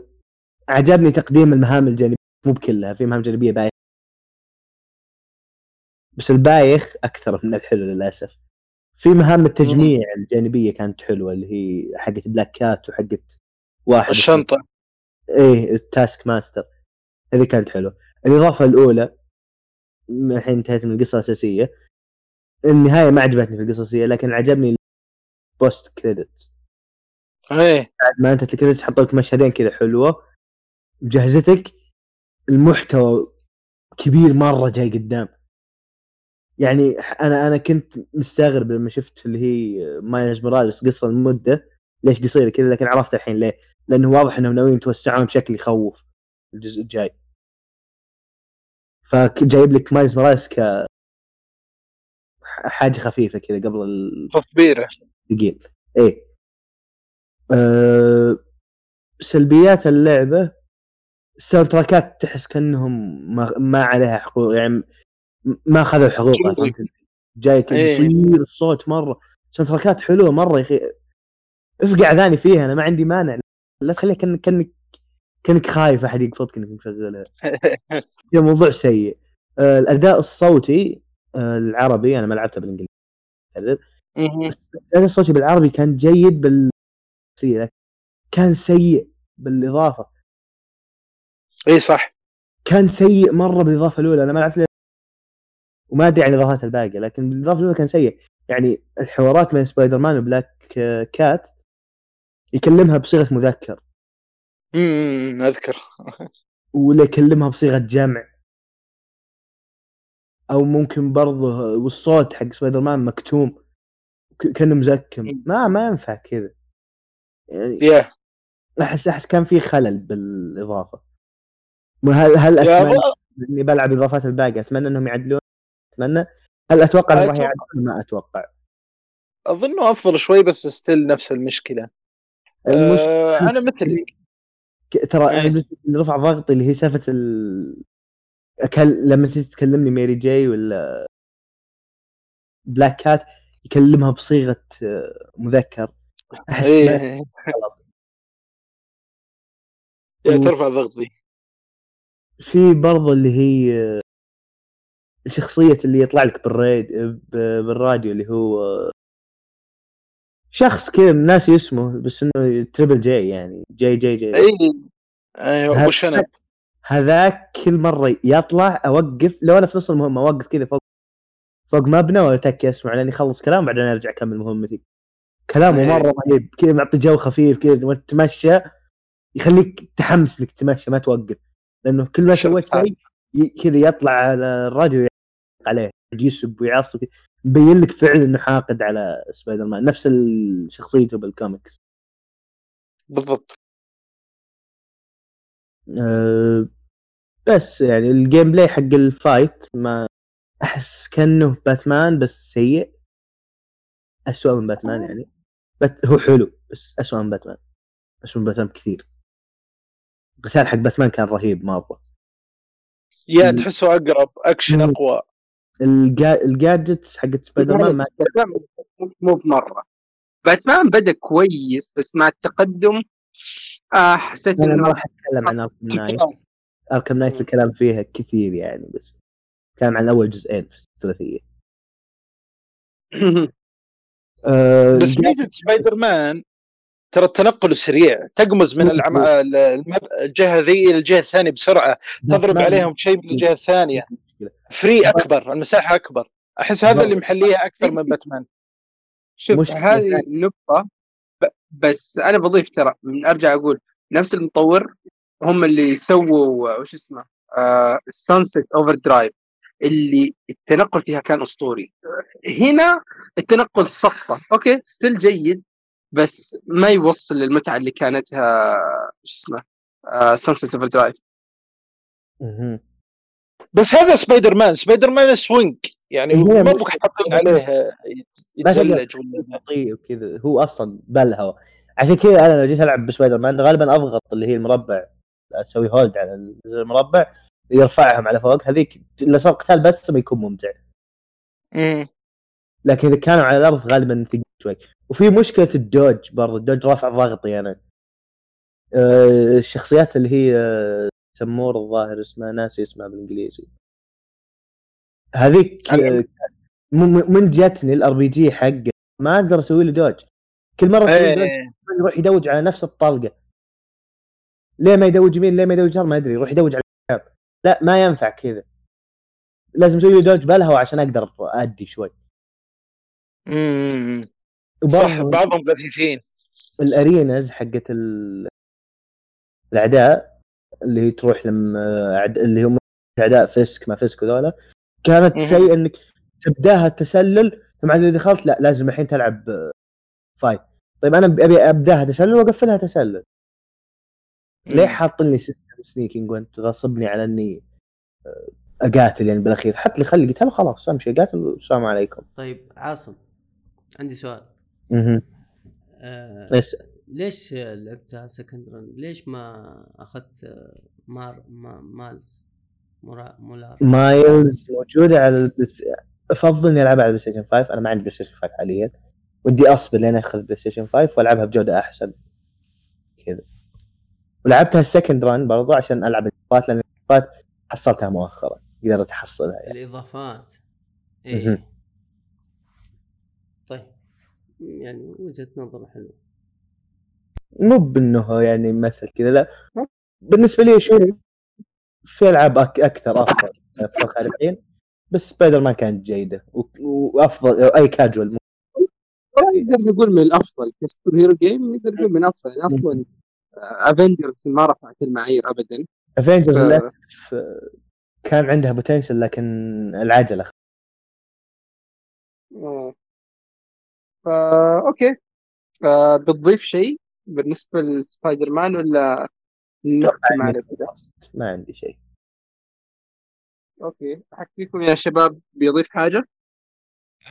عجبني تقديم المهام الجانبية. مو بكلها في مهام جانبية بايخ بس البايخ أكثر من الحلو للأسف. في مهام التجميع الجانبية كانت حلوة اللي هي حقت بلاك كات وحقت واحد الشنطة. إيه التاسك ماستر هذه كانت حلوة. الإضافة الأولى الحين انتهيت من القصة الأساسية. النهاية ما عجبتني في الاساسيه لكن عجبني ال post credit إيه. بعد ما انتهت ال credits حطوا لك مشهدين كذا حلوة مجهزتك المحتوى كبير مرة جاي قدام. يعني أنا أنا كنت مستغرب لما شفت اللي هي مايلز موراليس قصة المدة ليش قصيرة كذا لكن عرفت الحين ليه. لأنه واضح إنهم ناويين يتوسعون بشكل يخوف الجزء الجاي. فجايب لك مايلز موراليس ك حاجة خفيفة كذا قبل ال... تصبيره ثقيل إيه. أه سلبيات اللعبة ال sound تراكات تحس كأنهم ما, ما عليها حقوق يعني ما اخذوا حقوقها. فهمت؟ جاي كذا إيه. الصوت مرة. sound تراكات حلوة مرة يا أخي. افقع اذاني فيها أنا ما عندي مانع. لا تخليها كانك كأنك كأنك خايف أحد يقفطك إنك مشغلها. *laughs* موضوع سيء. آه الأداء الصوتي العربي أنا ما لعبته بالإنجليزي. مهم. بس الصوتي بالعربي كان جيد بال كان سيء بالإضافة. اي صح. كان سيء مرة بالإضافة الأولى. أنا ما لعبت وما أدري عن الإضافات الباقية لكن بالإضافة الأولى كان سيء. يعني الحوارات بين سبايدر مان وبلاك آه، كات يكلمها بصيغة مذكر. امم أذكر. *laughs* ولا يكلمها بصيغة جمع. أو ممكن برضه والصوت حق سبايدر مان مكتوم كأنه مزكم. ما ما ينفع كذا. يعني يا. أحس أحس كان في خلل بالإضافة. هل هل أتمنى إني بلعب الاضافات الباقيه أتمنى إنهم يعدلون. أتمنى. هل أتوقع انهم راح. يعدلون؟ ما أتوقع. أظنه أفضل شوي بس still نفس المشكلة. المشكلة آه أنا مثلك. ك- ترى إيه. رفع ضغطي اللي هي سالفة ال... أكل... لما تيجي تكلمني ميري جاي ولا بلاك كات يكلمها بصيغة آه، مذكر. أحس يا و- ترفع الضغط ذي في برضه اللي هي آه، الشخصية اللي يطلع لك بالراديو بالراديو اللي هو آه، شخص كذا ناسي اسمه بس إنه triple J يعني J J J اي أيوه ابو شنب. هذاك كل مرة يطلع أوقف لو أنا في نص المهمة أوقف كذا فوق فوق مبنى واتكي أسمع لين يخلص كلام بعدين أرجع أكمل مهمتي كلامه إيه. مرة رهيب كذا معطي جو خفيف كذا تتمشى يخليك تحمس إنك تمشي ما توقف لأنه كل ما سويت شيء كذا يطلع على الراديو يعلق عليه يسب ويعصب. مبين لك فعلا إنه حاقد على سبايدر مان نفس شخصيته بالكوميكس بالضبط أه بس يعني الجيم بلاي حق ال fight ما أحس كأنه باتمان بس سيء. اسوء من باتمان يعني. but هو حلو بس اسوء من باتمان. اسوء من باتمان كثير القتال حق باتمان كان رهيب مره يا. تحسه أقرب أكشن. أقوى. الجا... ال gadgets حقت سبايدر مان ما مو بمرة. باتمان بدأ كويس بس مع التقدم آه حسيت أنا ما انه راح أتكلم عن اركم نايت اركم نايت الكلام فيها كثير يعني بس كلام عن أول جزئين في الثلاثية. *laughs* أه بس ميزة سبايدر مان ترى التنقل سريع تقمز من العم... الجهة ذي إلى الجهة الثانية بسرعة. تضرب عليهم شيء من الجهة الثانية. free أكبر المساحة أكبر. أحس هذا اللي محليها أكثر من باتمان. شوف هذه النقطة ب- بس أنا بضيف ترى من أرجع أقول نفس المطور هم اللي سووا وش اسمه؟ السانست اوفر درايف اللي التنقل فيها كان أسطوري. هنا التنقل سقطه okay؟ still جيد بس ما يوصل للمتعة اللي كانتها شو اسمه؟ Sunset Overdrive. بس هذا Spider-Man Spider-Man swing يعني ما مش- أبغى حاطين عليه يتزلج ولا وكذا هو أصلا بالهواء عشان كذا أنا لو جيت ألعب بسبايدر مان غالبا أضغط اللي هي المربع أسوي hold على المربع يرفعهم على فوق. هذيك لو صار قتال بس ما يكون ممتع. مم. لكن إذا كانوا على الأرض غالبا ثقيل شوي. وفي مشكلة ال dodge برضه ال dodge رافع ضغطي أنا. أه الشخصيات اللي هي آه، سمور الظاهر اسمها ناسي اسمها بالإنجليزي. هذيك آه، من جاتني ال RPG حقه ما أقدر أسوي له dodge. كل مرة أسوي له dodge يروح ي dodge على نفس الطلقة. ليه ما ي dodge يمين ليه ما ي dodge يسار ما أدري يروح ي dodge على الكتاب لا ما ينفع كذا. لازم أسوي له dodge بالهوا عشان أقدر أدي شوي. مم. وبرضه صح بعضهم خفيفين ال arenas حقت ال- الأعداء اللي هي تروح لما أعد- اللي هم أعداء Fisk ما Fisk وذولا كانت مهم. سيء إنك تبداها تسلل. ثم بعد إذا دخلت لا لازم الحين تلعب آه، fight طيب أنا أبي أبداها تسلل وأقفلها تسلل. ليه حاطين لي system sneaking وأنت غاصبني على إني آه، أقاتل يعني بالأخير؟ حط لي خلي قتال وخلاص أمشي. اقاتل والسلام عليكم. طيب عاصم عندي سؤال. أها. آه بس ليش لعبتها second run؟ ليش ما أخذت آه، مار ما Miles؟ Morales Miles موجودة على البس... أفضل إني ألعبها على ال PlayStation 5 أنا ما عندي PlayStation 5 حاليا. ودي أصبر لين أخذ PlayStation 5 وألعبها بجودة أحسن. كذا. ولعبتها ال second run برضو عشان ألعب الإضافات لأن الإضافات حصلتها مؤخرا. قدرت أحصلها يعني. الإضافات. إيه. طيب. يعني وجهة نظر حلوة. مو بإنه يعني مثل كذا لا. بالنسبة لي أشوف في ألعاب. أكثر أفضل أتوقع الحين بس سبايدر مان كانت جيدة. وأفضل أي كاجوال نقدر نقول من الأفضل ك superhero game نقدر نقول من افضل أصلا Avengers ما رفعت المعايير ابدا Avengers ف- للأسف كان عندها potential لكن العجلة آه. فا okay آه بتضيف شيء بالنسبة لسبايدر مان ولا نختم على ما عندي شيء. okay. احد فيكم يا شباب بيضيف حاجة؟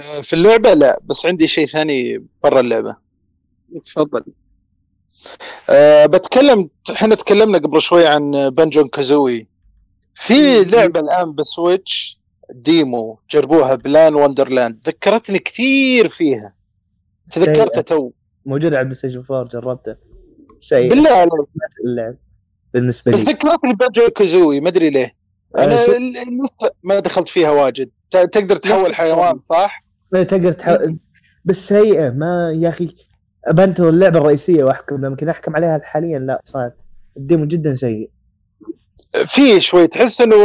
آه، في اللعبة لا بس عندي شيء ثاني برا اللعبة. تفضل أه بتكلم إحنا تكلمنا قبل شوي عن Banjo-Kazooie في لعبة الآن ب Switch demo جربوها Balan Wonderland. ذكرتني كثير فيها. تذكرتها تو. موجود على ال PlayStation 4 جربته سيء بالله عليك. اللعب. بالنسبة بس لي. ذكرتني Banjo-Kazooie ما أدري ليه. آه، أنا لسه ما دخلت فيها واجد. تقدر تحول حيوان صح؟ تقدر تحاول بس سيئة ما يا أخي. بنتظر اللعبة الرئيسية واحكم يمكن أحكم عليها حاليا لا صار الديمو جدا سيء. في شوي تحس إنه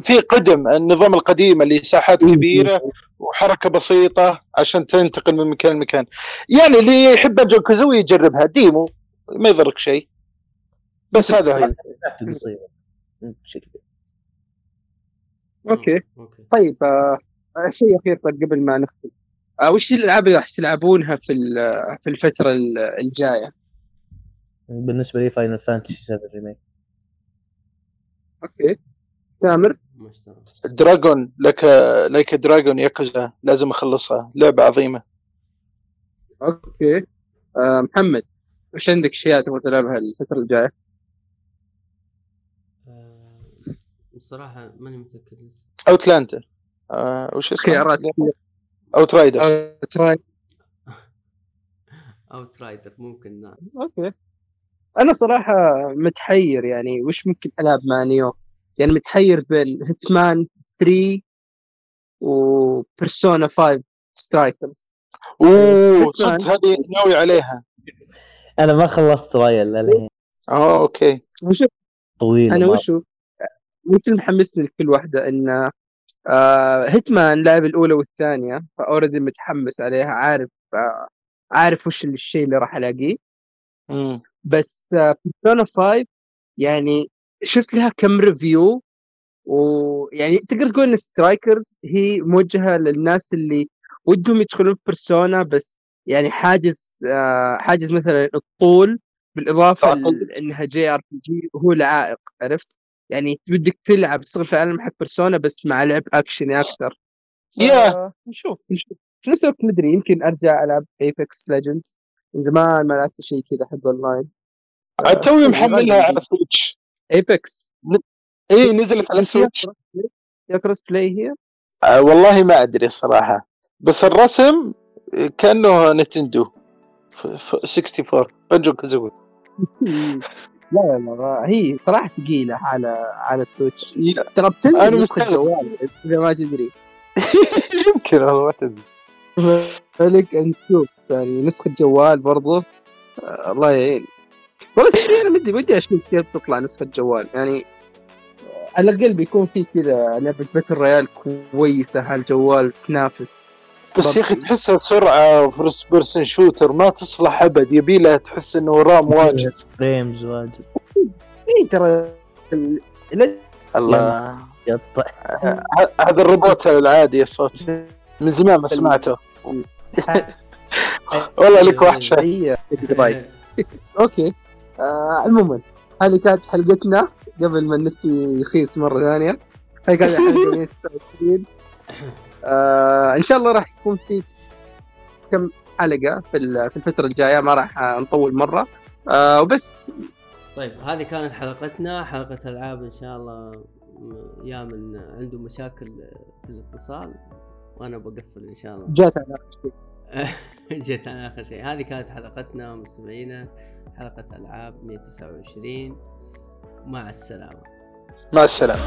في قدم النظام القديم اللي ساحات كبيرة وحركة بسيطة عشان تنتقل من مكان لمكان. يعني اللي يحب بنجون كازوي يجربها ديمو ما يضرك شيء. بس هذا هي. قصيره بشكل. okay. طيب آه شيء اخير طيب قبل ما نختم آه وش الألعاب اللي راح تلعبونها في ال- في الفترة ال- الجاية؟ بالنسبة لي Final Fantasy 7 Remake okay. تامر؟ Dragon Like Like Dragon Yakuza لازم أخلصها. لعبة عظيمة. أوكي. آه محمد وش عندك اشياء تبغى تلعبها الفترة الجاية؟ آه، الصراحه ماني متأكد لسه. اوتلاندر آه وش اسمه؟ اوت رايدر آه، تراي اوت رايدر ممكن نعم. أوكي. أنا صراحة متحير يعني وش ممكن ألعب مع نيو؟ يعني متحير بين هيتمان 3 و Persona 5 Strikers أوه صدق هذه ناوي عليها. أنا ما خلصت Royal للحين. آه okay. وش طويل أنا. وشو؟ اللي محمسني لكل واحدة إن آه Hitman لعب الأولى والثانية ف already متحمس عليها عارف آه عارف وش الشيء اللي راح ألاقيه. بس Persona 5 يعني شفت لها كم review ويعني تقدر تقول إن Strikers هي موجهة للناس اللي ودهم يدخلون في Persona بس يعني حاجز آه حاجز مثلا الطول بالإضافة انها JRPG وهو العائق عرفت؟ يعني بدك تلعب تشتغل في العالم حق Persona بس مع لعب اكشني أكثر يا! نشوف نشوف. في نفس الوقت مدري يمكن أرجع ألعب Apex Legends من زمان ما لعبت شيء كذا حق اونلاين عاد توي محملها على Switch Apex اي نزلت على Switch يا cross-play هي؟ آه والله ما أدري الصراحه بس الرسم كأنه Nintendo ف- ف- 64 Banjo-Kazooie لا لا لا هي صراحة ثقيلة على على ال Switch. ترى بتنزل نسخة مستغرب. جوال إذا ما تدري. *laughs* يمكن والله ما تدري. فلك أن تشوف يعني نسخة جوال برضو آه الله يعين. والله تدري أنا بدي بدي أشوف كيف تطلع نسخة جوال. يعني آه، على الأقل بيكون في كذا لعبة battle royale كويسة على الجوال تنافس. بس يا أخي تحسها سرعه first person shooter ما تصلح أبد. يبي لها تحس إنه RAM واجد. frames واجد. اي ترى ال- ال- الله. يقطع هذا الروبوت العادي الصوت من زمان ما سمعته. *laughs* والله لك وحشة. *laughs* أوكي. آه عموما هذه كانت حلقتنا قبل ما النت يخيس مرة ثانية. هذه كانت حلقة *laughs* 129 آه إن شاء الله راح يكون في كم حلقة في ال- في الفترة الجاية ما راح نطول مرة. آه وبس. طيب هذه كانت حلقتنا حلقة ألعاب إن شاء الله يا من عنده مشاكل في الاتصال. وأنا بقفل إن شاء الله. جات على آخر شيء. *laughs* جيت على آخر شيء. هذه كانت حلقتنا مستمعينا. حلقة ألعاب 129 مع السلامة. مع السلامة.